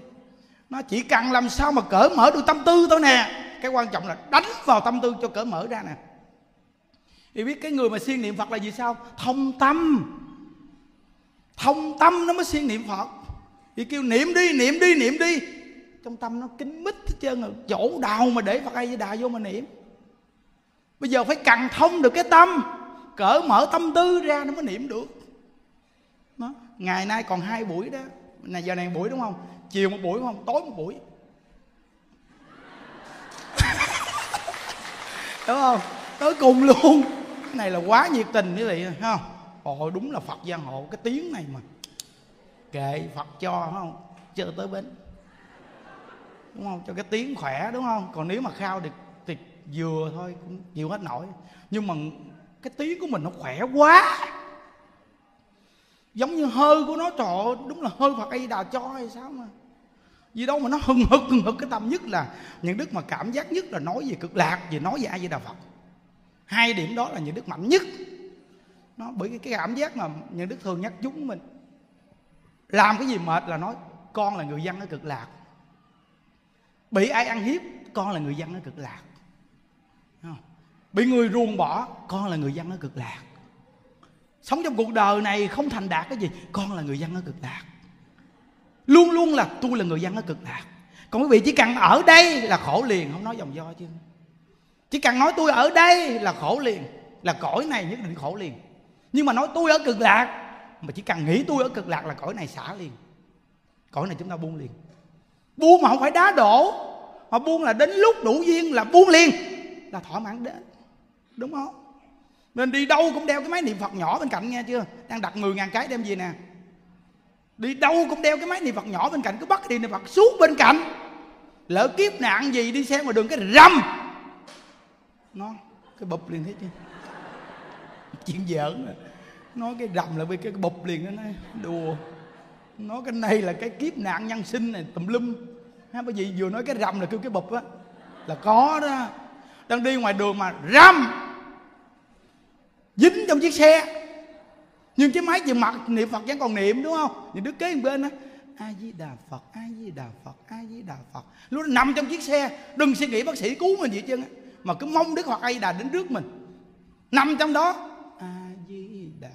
Nó chỉ cần làm sao mà cởi mở được tâm tư thôi nè. Cái quan trọng là đánh vào tâm tư cho cởi mở ra nè thì biết cái người mà siêng niệm phật là gì sao? Thông tâm. Thông tâm nó mới siêng niệm phật. Thì kêu niệm đi niệm đi niệm đi. Trong tâm nó kín mít hết trơn rồi. Chỗ đào mà để phật ai với đà vô mà niệm? Bây giờ phải cần thông được cái tâm. Cởi mở tâm tư ra nó mới niệm được. Đó. ngày nay còn hai buổi đó. Này, giờ này buổi đúng không? Chiều một buổi đúng không? Tối một buổi. Đúng không? Tới cùng luôn này là quá nhiệt tình như vậy không ồ, đúng là phật giang hộ, cái tiếng này mà. Kệ phật cho không? Chưa tới bến. Đúng không? Cho cái tiếng khỏe, đúng không? Còn nếu mà khao được thì vừa thôi, cũng chịu hết nổi. Nhưng mà cái tiếng của mình nó khỏe quá. Giống như hơi của nó, trời đúng là hơi phật a đà cho hay sao mà. Gì đâu mà nó hừng hực hừng hực, cái tâm nhất là những đức mà cảm giác nhất là nói về cực lạc, về nói về a di đà phật hai điểm đó là những đức mạnh nhất. Nó, bởi cái cảm giác mà những đức thường nhắc chúng mình, làm cái gì mệt là nói, con là người dân ở cực lạc. Bị ai ăn hiếp, con là người dân ở cực lạc. Bị người ruồng bỏ, con là người dân ở cực lạc. Sống trong cuộc đời này không thành đạt cái gì, con là người dân ở cực lạc. Luôn luôn là, tôi là người dân ở cực lạc. Còn quý vị chỉ cần ở đây là khổ liền, không nói dòng do chứ chỉ cần nói tôi ở đây là khổ liền, là cõi này nhất định khổ liền. Nhưng mà nói tôi ở cực lạc, mà chỉ cần nghĩ tôi ở cực lạc là cõi này xả liền. Cõi này chúng ta buông liền. Buông mà không phải đá đổ, mà buông là đến lúc đủ duyên là buông liền, là thỏa mãn đến. Đúng không? Nên đi đâu cũng đeo cái máy niệm phật nhỏ bên cạnh nghe chưa? Đang đặt 10 ngàn cái đem gì nè. Đi đâu cũng đeo cái máy niệm phật nhỏ bên cạnh, cứ bắt đi niệm phật suốt bên cạnh. Lỡ kiếp nạn gì đi xe ngoài đường cái râm nó, cái bụp liền hết chứ. Chuyện giỡn rồi nói cái rầm là vì cái bụp liền nó nói, đùa. Nói cái này là cái kiếp nạn nhân sinh này, tùm lum. Ha bởi vì vừa nói cái rầm là kêu cái bụp á, là có đó. Đang đi ngoài đường mà rầm. Dính trong chiếc xe. Nhưng cái máy chừng mặt niệm phật vẫn còn niệm, đúng không? Những đứa kế bên á a di đà phật, a di đà phật, a di đà phật. Lúc đó nằm trong chiếc xe, đừng suy nghĩ bác sĩ cứu mình vậy chứ mà cứ mong đức phật a di đà đến trước mình. Nằm trong đó, a di đà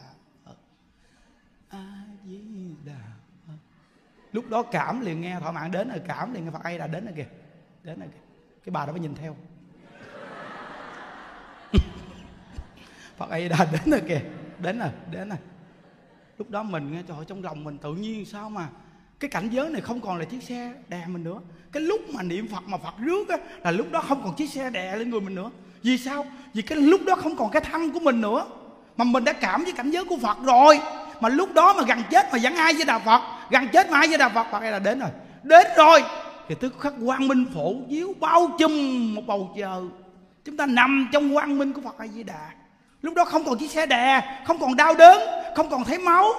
a di đà lúc đó cảm liền nghe, thỏa mạng đến rồi, cảm liền nghe phật a di đà đến rồi kìa. Đến rồi kìa. Cái bà đó mới nhìn theo. Phật a di đà đến rồi kìa. Đến rồi đến rồi. Lúc đó mình nghe, trời trong lòng mình tự nhiên sao mà cái cảnh giới này không còn là chiếc xe đè mình nữa. Cái lúc mà niệm phật mà phật rước á, là lúc đó không còn chiếc xe đè lên người mình nữa. Vì sao? Vì cái lúc đó không còn cái thân của mình nữa. Mà mình đã cảm với cảnh giới của phật rồi. Mà lúc đó mà gần chết mà vẫn ai với đạo phật, gần chết mà ai với đạo phật phật là đến rồi. Đến rồi. Thì tức khắc quang minh phổ chiếu bao trùm một bầu trời. Chúng ta nằm trong quang minh của phật a di đà lúc đó không còn chiếc xe đè, không còn đau đớn, không còn thấy máu,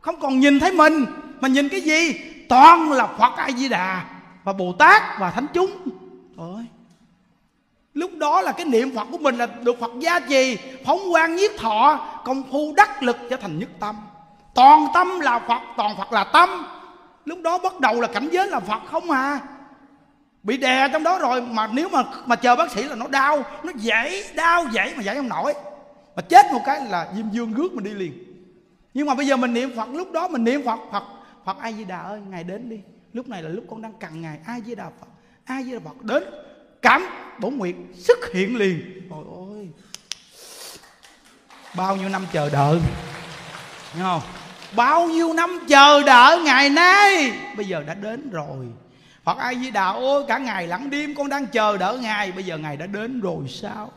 không còn nhìn thấy mình mà nhìn cái gì? Toàn là phật a di đà và bồ tát và thánh chúng. Thôi lúc đó là cái niệm phật của mình là được phật gia trì, phóng quang nhiếp thọ, công phu đắc lực trở thành nhất tâm. Toàn tâm là phật, toàn phật là tâm. Lúc đó bắt đầu là cảnh giới là phật không à. Bị đè trong đó rồi mà nếu mà mà chờ bác sĩ là nó đau, nó dễ đau, dễ mà giải không nổi. Mà chết một cái là diêm dương rước mình đi liền. Nhưng mà bây giờ mình niệm phật, lúc đó mình niệm phật phật phật a di đà ơi, ngài đến đi. Lúc này là lúc con đang cần ngài. A di đà phật a di đà phật đến, cảm bổ nguyện xuất hiện liền. Ôi ôi bao nhiêu năm chờ đợi? Đúng không? Bao nhiêu năm chờ đợi ngày nay? Bây giờ đã đến rồi. Phật A Di Đà ôi, cả ngày lẫn đêm con đang chờ đợi ngài. Bây giờ ngài đã đến rồi sao?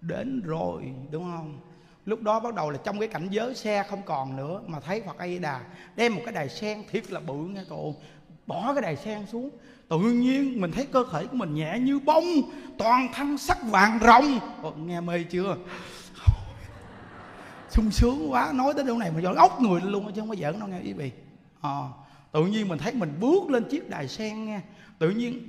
Đến rồi, đúng không? Lúc đó bắt đầu là trong cái cảnh giới xe không còn nữa mà thấy Phật A Di Đà đem một cái đài sen thiệt là bự nghe cậu bỏ cái đài sen xuống. Tự nhiên mình thấy cơ thể của mình nhẹ như bông toàn thân sắc vàng rồng. Ồ, nghe mê chưa? Sung sướng quá nói tới đâu này mà giỡn ốc người luôn chứ không có giỡn đâu nghe quý vị. À, tự nhiên mình thấy mình bước lên chiếc đài sen nghe tự nhiên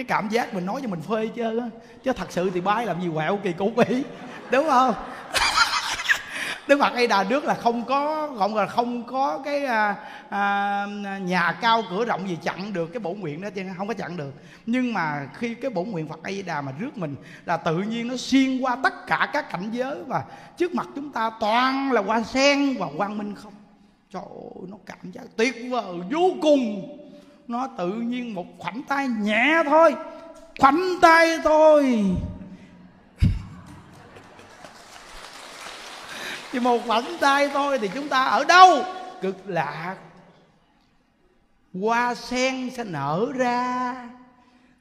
cái cảm giác mình nói cho mình phê chứ chứ thật sự thì bay làm gì quẹo kỳ cục ý. Đúng không? Đức phật a đà nước là không có gọi là không có cái à, à, nhà cao cửa rộng gì chặn được cái bổ nguyện đó chứ không có chặn được. Nhưng mà khi cái bổ nguyện phật a đà mà rước mình là tự nhiên nó xuyên qua tất cả các cảnh giới và trước mặt chúng ta toàn là hoa sen và quang minh không. Trời ơi nó cảm giác tuyệt vời vô cùng nó tự nhiên một khoảnh tay nhẹ thôi. Khoảnh tay thôi. Chỉ một khoảnh tay thôi thì chúng ta ở đâu? Cực lạc. Hoa sen sẽ nở ra.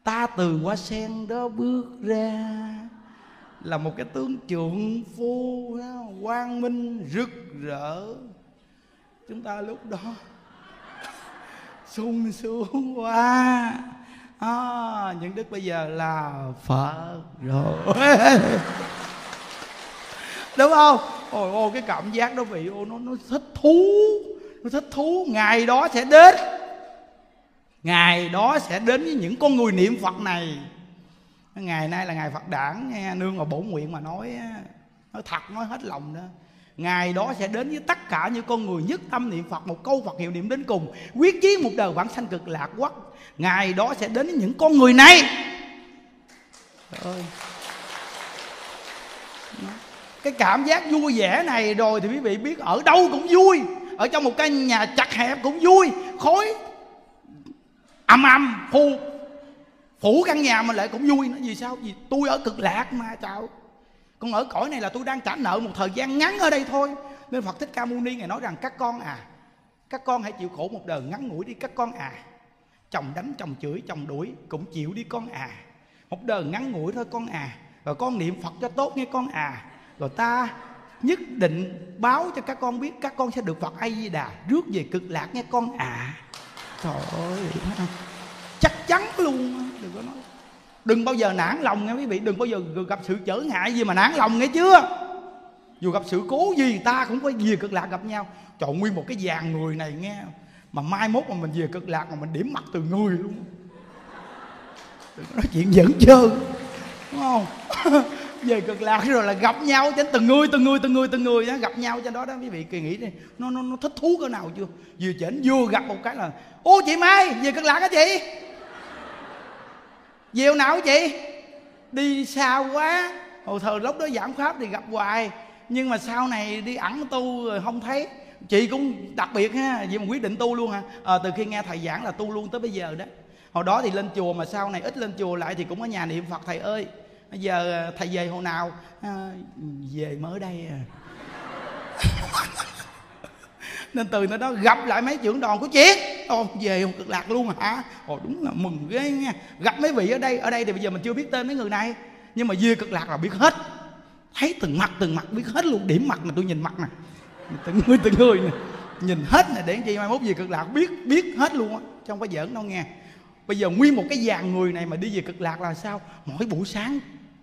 Ta từ hoa sen đó bước ra. Là một cái tướng trượng phu quang minh rực rỡ. Chúng ta lúc đó sung sướng quá. À, những đức bây giờ là phật rồi. Đúng không? Ôi ôi cái cảm giác đó vị ô nó nó thích thú. Nó thích thú. Ngày đó sẽ đến. Ngày đó sẽ đến với những con người niệm phật này. Ngày nay là ngày phật đản nghe nương mà bổn nguyện mà nói nói thật nói hết lòng đó ngày đó sẽ đến với tất cả những con người nhất tâm niệm phật một câu phật hiệu niệm đến cùng. Quyết chí một đời vãng sanh cực lạc quốc ngày đó sẽ đến với những con người này. Trời ơi. Cái cảm giác vui vẻ này rồi thì quý vị biết ở đâu cũng vui. Ở trong một căn nhà chặt hẹp cũng vui. Khối âm âm phù phủ căn nhà mà lại cũng vui. Nó vì sao? Vì tôi ở cực lạc mà chào con ở cõi này là tôi đang trả nợ một thời gian ngắn ở đây thôi. Nên phật thích ca mâu ni ngài nói rằng, các con à các con hãy chịu khổ một đời ngắn ngủi đi, các con à. Chồng đánh, chồng chửi, chồng đuổi, cũng chịu đi con à. Một đời ngắn ngủi thôi con à. Rồi con niệm phật cho tốt nghe con à. Rồi ta nhất định báo cho các con biết các con sẽ được phật a di đà rước về cực lạc nghe con à. Trời ơi chắc chắn luôn đừng có nói đừng bao giờ nản lòng nghe quý vị đừng bao giờ gặp sự trở ngại gì mà nản lòng nghe chưa? Dù gặp sự cố gì ta cũng có về cực lạc gặp nhau. Chọn nguyên một cái dàn người này nghe mà mai mốt mà mình về cực lạc mà mình điểm mặt từ người luôn. Đừng có nói chuyện dẫn chơi đúng không? Về cực lạc rồi là gặp nhau trên từng người từng người từng người từng người đó, gặp nhau trên đó đó quý vị kỳ nghĩ đi. Nó nó nó thích thú cỡ nào chưa? Vừa chỉnh vừa gặp một cái là ô chị mai về cực lạc hả chị? Về nào chị đi xa quá. Hồi thời lúc đó giảng pháp thì gặp hoài. Nhưng mà sau này đi ẩn tu rồi không thấy. Chị cũng đặc biệt ha vì mà quyết định tu luôn hả? À, từ khi nghe thầy giảng là tu luôn tới bây giờ đó. Hồi đó thì lên chùa mà sau này ít lên chùa lại thì cũng ở nhà niệm phật thầy ơi. Bây giờ ờ, thầy về hồi nào? À, về mới đây à nên từ nơi đó gặp lại mấy trưởng đoàn của chị ô, về không cực lạc luôn hả? Ồ, đúng là mừng ghê nha. Gặp mấy vị ở đây ở đây thì bây giờ mình chưa biết tên mấy người này. Nhưng mà về cực lạc là biết hết. Thấy từng mặt từng mặt biết hết luôn. Điểm mặt mà tôi nhìn mặt nè. Từng người từng người nè. Nhìn hết nè, để chi mai mốt về cực lạc biết biết hết luôn á. Chứ không có giỡn đâu nghe. Bây giờ nguyên một cái dàn người này mà đi về cực lạc là sao? Mỗi buổi sáng,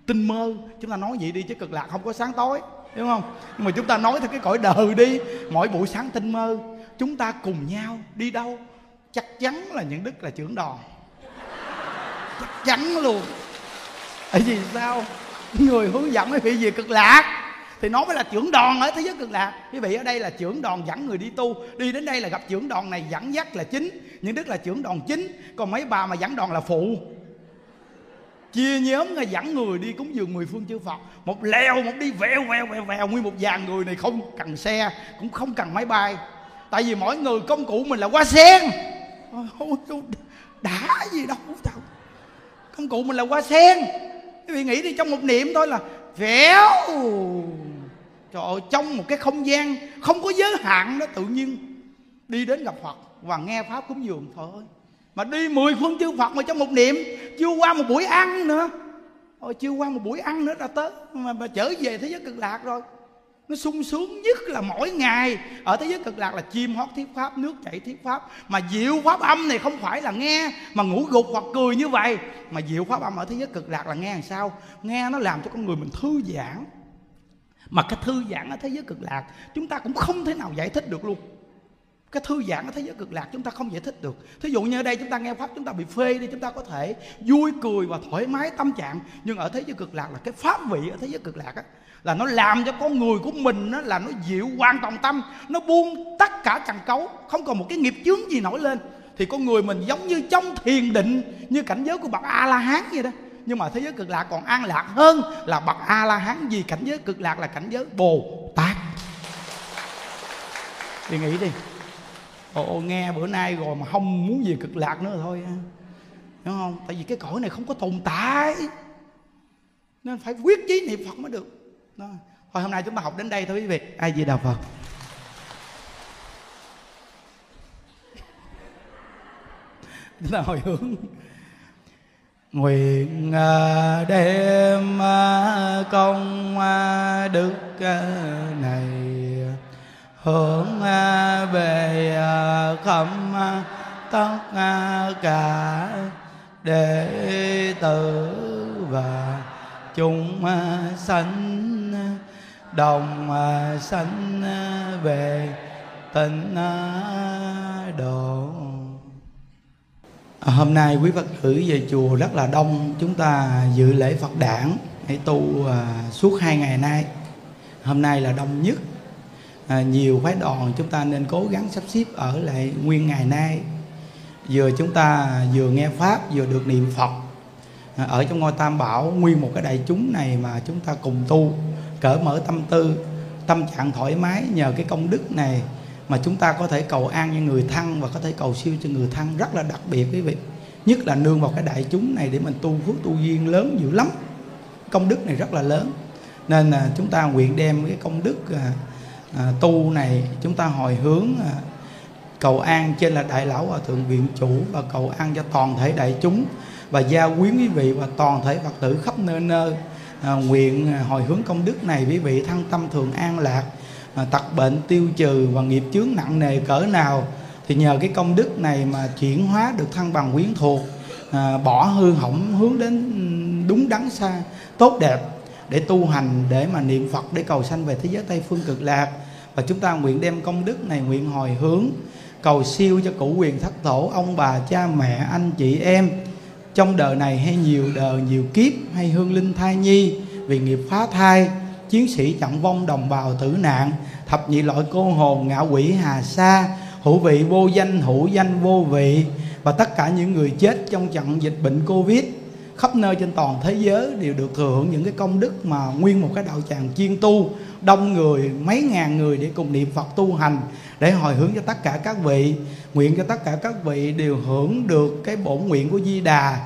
tinh mơ. Chúng ta nói vậy đi chứ cực lạc không có sáng tối đúng không? Nhưng mà chúng ta nói theo cái cõi đời đi. Mỗi buổi sáng tinh mơ, chúng ta cùng nhau đi đâu? Chắc chắn là những đức là trưởng đoàn chắc chắn luôn. Tại vì sao? Người hướng dẫn quý vị về cực lạc. Thì nó mới là trưởng đoàn ở thế giới cực lạc. Quý vị, ở đây là trưởng đoàn dẫn người đi tu. Đi đến đây là gặp trưởng đoàn này dẫn dắt là chính. Những đức là trưởng đoàn chính. Còn mấy bà mà dẫn đoàn là phụ chia nhóm là dẫn người đi cúng dường mười phương chư Phật. Một leo, một đi vèo vèo vèo vèo. Nguyên một dàn người này không cần xe, cũng không cần máy bay. Tại vì mỗi người công cụ mình là hoa sen. Đã gì đâu đâu công cụ mình là hoa sen. Quý vị nghĩ đi, trong một niệm thôi là vèo. Trời ơi, trong một cái không gian không có giới hạn đó, tự nhiên đi đến gặp Phật và nghe pháp cúng dường thôi mà đi mười phương chư Phật mà trong một niệm chưa qua một buổi ăn nữa. Ôi, chưa qua một buổi ăn nữa là tới. Mà, mà trở về thế giới cực lạc rồi. Nó sung sướng nhất là mỗi ngày. Ở thế giới cực lạc là chim hót thiết pháp nước chảy thiết pháp. Mà diệu pháp âm này không phải là nghe mà ngủ gục hoặc cười như vậy. Mà diệu pháp âm ở thế giới cực lạc là nghe làm sao? Nghe nó làm cho con người mình thư giãn. Mà cái thư giãn ở thế giới cực lạc chúng ta cũng không thể nào giải thích được luôn cái thư giãn ở thế giới cực lạc chúng ta không giải thích được. Thí dụ như ở đây chúng ta nghe pháp chúng ta bị phê đi chúng ta có thể vui cười và thoải mái tâm trạng. Nhưng ở thế giới cực lạc là cái pháp vị ở thế giới cực lạc á là nó làm cho con người của mình á, là nó dịu hoàn toàn tâm nó buông tất cả trần cấu không còn một cái nghiệp chướng gì nổi lên. Thì con người mình giống như trong thiền định như cảnh giới của bậc a la hán vậy đó. Nhưng mà thế giới cực lạc còn an lạc hơn là bậc a la hán vì cảnh giới cực lạc là cảnh giới bồ tát. Thì nghĩ đi ồ nghe bữa nay rồi mà không muốn về cực lạc nữa thôi đúng không? Tại vì cái cõi này không có tồn tại. Nên phải quyết chí niệm phật mới được. Đó. thôi, hôm nay chúng ta học đến đây thôi, quý vị. Ai gì đào phật. Chúng ta hồi hướng. Nguyện à, đem à, công à, đức này hưởng à, về à, khẩm à, tất cả đệ tử và chúng sanh đồng sanh về tịnh độ. Hôm nay quý phật tử về chùa rất là đông, chúng ta dự lễ phật đản để tu suốt hai ngày nay. Hôm nay là đông nhất à, nhiều phái đoàn chúng ta nên cố gắng sắp xếp ở lại nguyên ngày nay. Vừa chúng ta vừa nghe pháp vừa được niệm phật. À, ở trong ngôi tam bảo nguyên một cái đại chúng này mà chúng ta cùng tu cởi mở tâm tư tâm trạng thoải mái nhờ cái công đức này mà chúng ta có thể cầu an cho người thân và có thể cầu siêu cho người thân rất là đặc biệt quý vị. Nhất là nương vào cái đại chúng này để mình tu phước tu duyên lớn dữ lắm. Công đức này rất là lớn. Nên là chúng ta nguyện đem cái công đức à, à, tu này chúng ta hồi hướng à, cầu an trên là đại lão hòa thượng viện chủ và cầu an cho toàn thể đại chúng và gia quyến quý vị và toàn thể phật tử khắp nơi nơi. À, nguyện à, hồi hướng công đức này quý vị thăng tâm thường an lạc à, tật bệnh tiêu trừ và nghiệp chướng nặng nề cỡ nào thì nhờ cái công đức này mà chuyển hóa được thăng bằng quyến thuộc à, bỏ hư hỏng hướng đến ừ, đúng đắn xa tốt đẹp để tu hành, để mà niệm Phật, để cầu sanh về thế giới Tây phương cực lạc. Và chúng ta nguyện đem công đức này nguyện hồi hướng, cầu siêu cho cụ quyền thất tổ, ông bà, cha, mẹ, anh chị, em. Trong đời này hay nhiều đời, nhiều kiếp hay hương linh thai nhi, vì nghiệp phá thai, chiến sĩ chặn vong đồng bào tử nạn, thập nhị loại cô hồn ngạ quỷ hà sa, hữu vị vô danh, hữu danh vô vị. Và tất cả những người chết trong trận dịch bệnh covid khắp nơi trên toàn thế giới đều được thừa hưởng những cái công đức mà nguyên một cái đạo tràng chuyên tu, đông người, mấy ngàn người để cùng niệm Phật tu hành, để hồi hướng cho tất cả các vị, nguyện cho tất cả các vị đều hưởng được cái bổn nguyện của Di Đà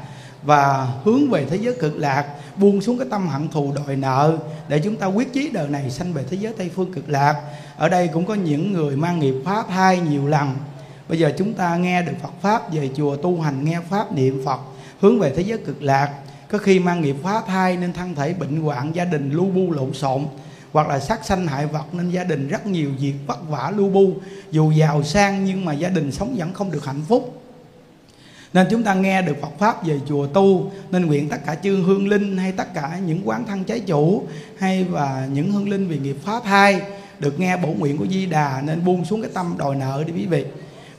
và hướng về thế giới cực lạc, buông xuống cái tâm hận thù đòi nợ để chúng ta quyết chí đời này sanh về thế giới tây phương cực lạc. Ở đây cũng có những người mang nghiệp phá thai nhiều lần. Bây giờ chúng ta nghe được Phật pháp về chùa tu hành, nghe pháp niệm Phật hướng về thế giới cực lạc. Có khi mang nghiệp phá thai nên thân thể bệnh hoạn, gia đình lu bu lộn xộn, hoặc là sát sanh hại vật nên gia đình rất nhiều việc vất vả lu bu. Dù giàu sang nhưng mà gia đình sống vẫn không được hạnh phúc. Nên chúng ta nghe được Phật pháp về chùa tu, nên nguyện tất cả chư hương linh hay tất cả những quán thân trái chủ hay và những hương linh vì nghiệp phá thai được nghe bổ nguyện của Di Đà nên buông xuống cái tâm đòi nợ đi quý vị.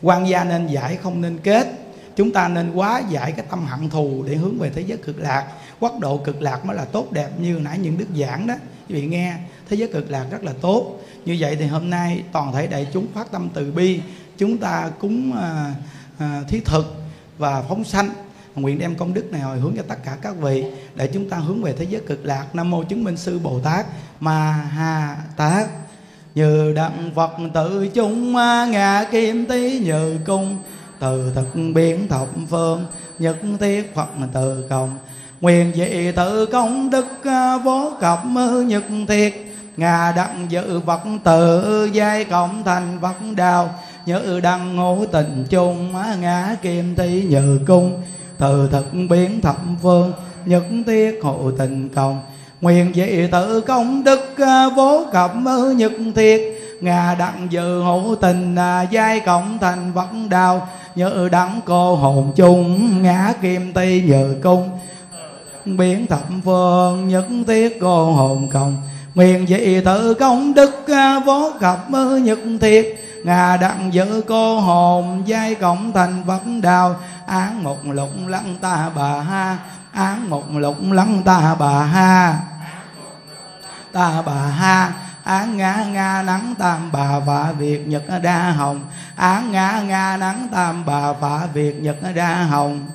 Quan gia nên giải không nên kết chúng ta nên quá giải cái tâm hận thù để hướng về thế giới cực lạc. Quốc độ cực lạc mới là tốt đẹp như nãy những đức giảng đó. Quý vị nghe thế giới cực lạc rất là tốt. Như vậy thì hôm nay toàn thể đại chúng phát tâm từ bi chúng ta cúng à, à, thiết thực và phóng sanh. Nguyện đem công đức này hồi hướng cho tất cả các vị để chúng ta hướng về thế giới cực lạc. Nam mô chứng minh sư bồ tát ma ha tát. Như đặng phật tự chúng à, ngà kim tý như cung từ thực biến thập phương, nhất thiết phật từ công nguyện dị tự công đức à, vô cập à, nhất thiết. Ngà đặng dự vật tự giai cộng thành vật đạo như đăng ngũ tình chung à, ngã kim thi nhờ cung. Từ thực biến thập phương, nhất thiết hộ tình công. Nguyện dị tự công đức vô cập nhất thiết ngà đặng dự hữu tình à, giai cộng thành vật đào. Nhớ đắng cô hồn chung, ngã kim ti nhờ cung. Biến thập phương, nhất tiết cô hồn cộng nguyện dị tự công đức à, vô gặp nhật thiệt ngà đặng giữ cô hồn, giai cộng thành vấn đào. Án một lục lăng ta bà ha, án một lục lăng ta bà ha. Ta bà ha án ngã nga nắng tam bà phạ việt, nhật đa hồng. Án ngã nga nắng tam bà phạ việt, nhật đa hồng.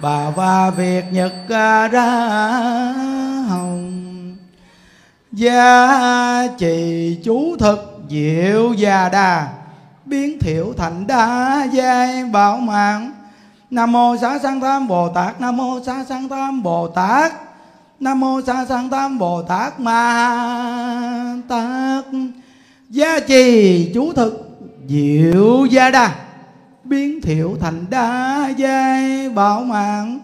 Bà và việt, nhật ra hồng. Gia trì chú thực diệu gia đà biến thiểu thành đa giai bảo mạng. Nam mô xá sanh tam bồ tát, nam mô xá sanh tam bồ tát nam mô sa sang tam bồ tát ma tát. Gia trì chú thực diệu gia đa, biến thiệu thành đa giai bảo mạng.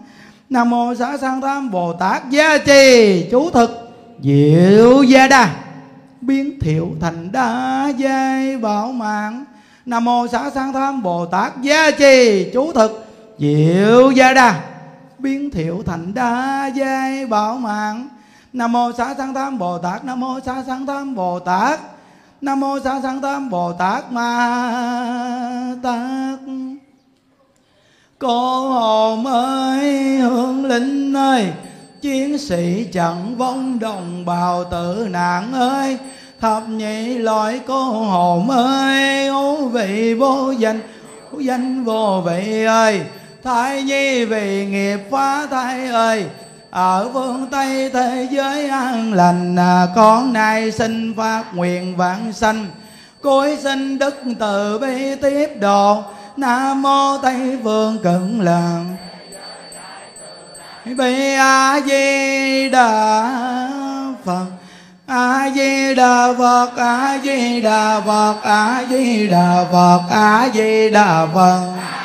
Nam mô xã sang tam bồ tát. Gia trì chú thực diệu gia đa, biến thiệu thành đa giai bảo mạng. Nam mô xã sang tam bồ tát. Gia trì chú thực diệu gia đa biến thiệu thành đa giai bảo mạng. Nam mô xá sanh tam bồ tát, nam mô xá sanh tam bồ tát, nam mô xá sanh tam bồ tát ma tát. Cô hồn ơi hương linh ơi, chiến sĩ chẳng vong đồng bào tử nạn ơi. Thập nhị loại cô hồn ơi ố vị vô danh danh vô vị ơi thái nhi vì nghiệp phá thai ơi. Ở phương tây thế giới an lành à, con nay xin phát nguyện vãng sanh. Cối sinh đức từ bi tiếp độ. Nam mô tây phương cận làng. Bi a di đà phật a di đà phật a di đà phật a di đà phật a di đà phật a di đà phật.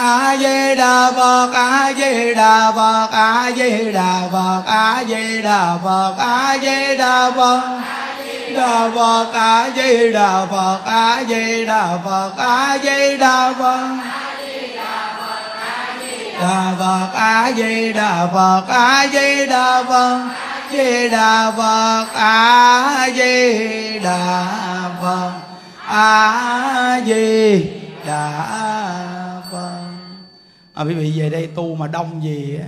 a di đà phật a di đà phật a di đà phật A di đà phật a di đà phật a di đà phật a di đà phật đà phật a di đà phật a di đà phật di đà phật a di đà phật a di đà phật à, quý vị về đây tu mà đông gì á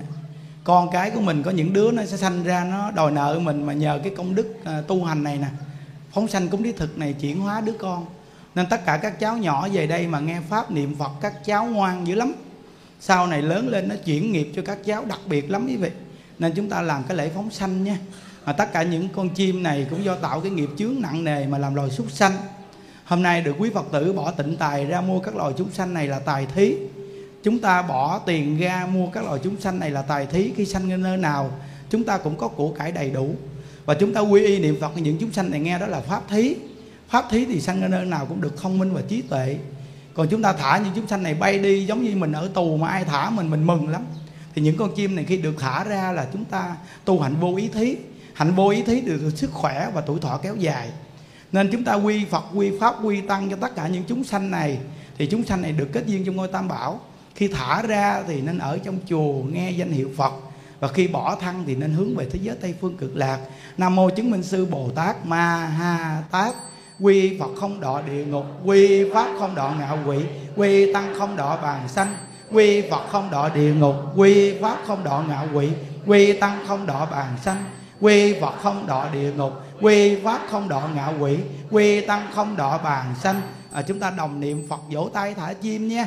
con cái của mình có những đứa nó sẽ sanh ra nó đòi nợ mình mà nhờ cái công đức à, tu hành này nè. Phóng sanh cúng lý thực này chuyển hóa đứa con. Nên tất cả các cháu nhỏ về đây mà nghe pháp niệm phật các cháu ngoan dữ lắm. Sau này lớn lên nó chuyển nghiệp cho các cháu đặc biệt lắm quý vị. Nên chúng ta làm cái lễ phóng sanh nha. Mà tất cả những con chim này cũng do tạo cái nghiệp chướng nặng nề mà làm loài súc sanh. Hôm nay được quý phật tử bỏ tịnh tài ra mua các loài chúng sanh này là tài thí chúng ta bỏ tiền ra mua các loài chúng sanh này là tài thí khi sanh nơi nào. Chúng ta cũng có của cải đầy đủ. Và chúng ta quy y niệm phật những chúng sanh này nghe đó là pháp thí. Pháp thí thì sanh nơi nào cũng được thông minh và trí tuệ. Còn chúng ta thả những chúng sanh này bay đi giống như mình ở tù mà ai thả mình mình mừng lắm. Thì những con chim này khi được thả ra là chúng ta tu hạnh vô ý thí. Hạnh vô ý thí được sức khỏe và tuổi thọ kéo dài. Nên chúng ta quy phật, quy pháp, quy tăng cho tất cả những chúng sanh này. Thì chúng sanh này được kết duyên trong ngôi tam bảo khi thả ra thì nên ở trong chùa nghe danh hiệu phật. Và khi bỏ thân thì nên hướng về thế giới tây phương cực lạc. Nam mô chứng minh sư bồ tát ma ha tát. Quy phật không đọa địa ngục quy pháp không đọa ngạo quỷ quy tăng không đọa bàn sanh quy phật không đọa địa ngục quy pháp không đọa ngạo quỷ quy tăng không đọa bàn sanh quy phật không đọa địa ngục quy pháp không đọa ngạo quỷ quy tăng không đọa bàn sanh. À, chúng ta đồng niệm phật vỗ tay thả chim nha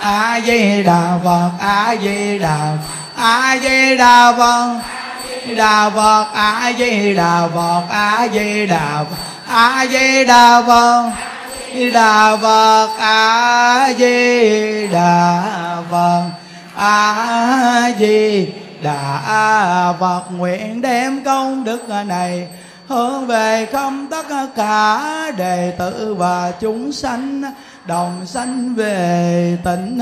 a di đà phật, a di đà phật đà phật a di đà phật a di đà phật a di đà phật đà phật a di đà phật a di đà phật. Nguyện đem công đức này hướng về không tất cả đệ tử và chúng sanh đồng sanh về tịnh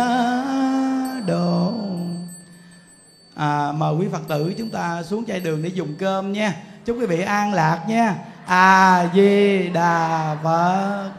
độ à, mời quý phật tử chúng ta xuống chai đường để dùng cơm nha. Chúc quý vị an lạc nha. A di đà phật.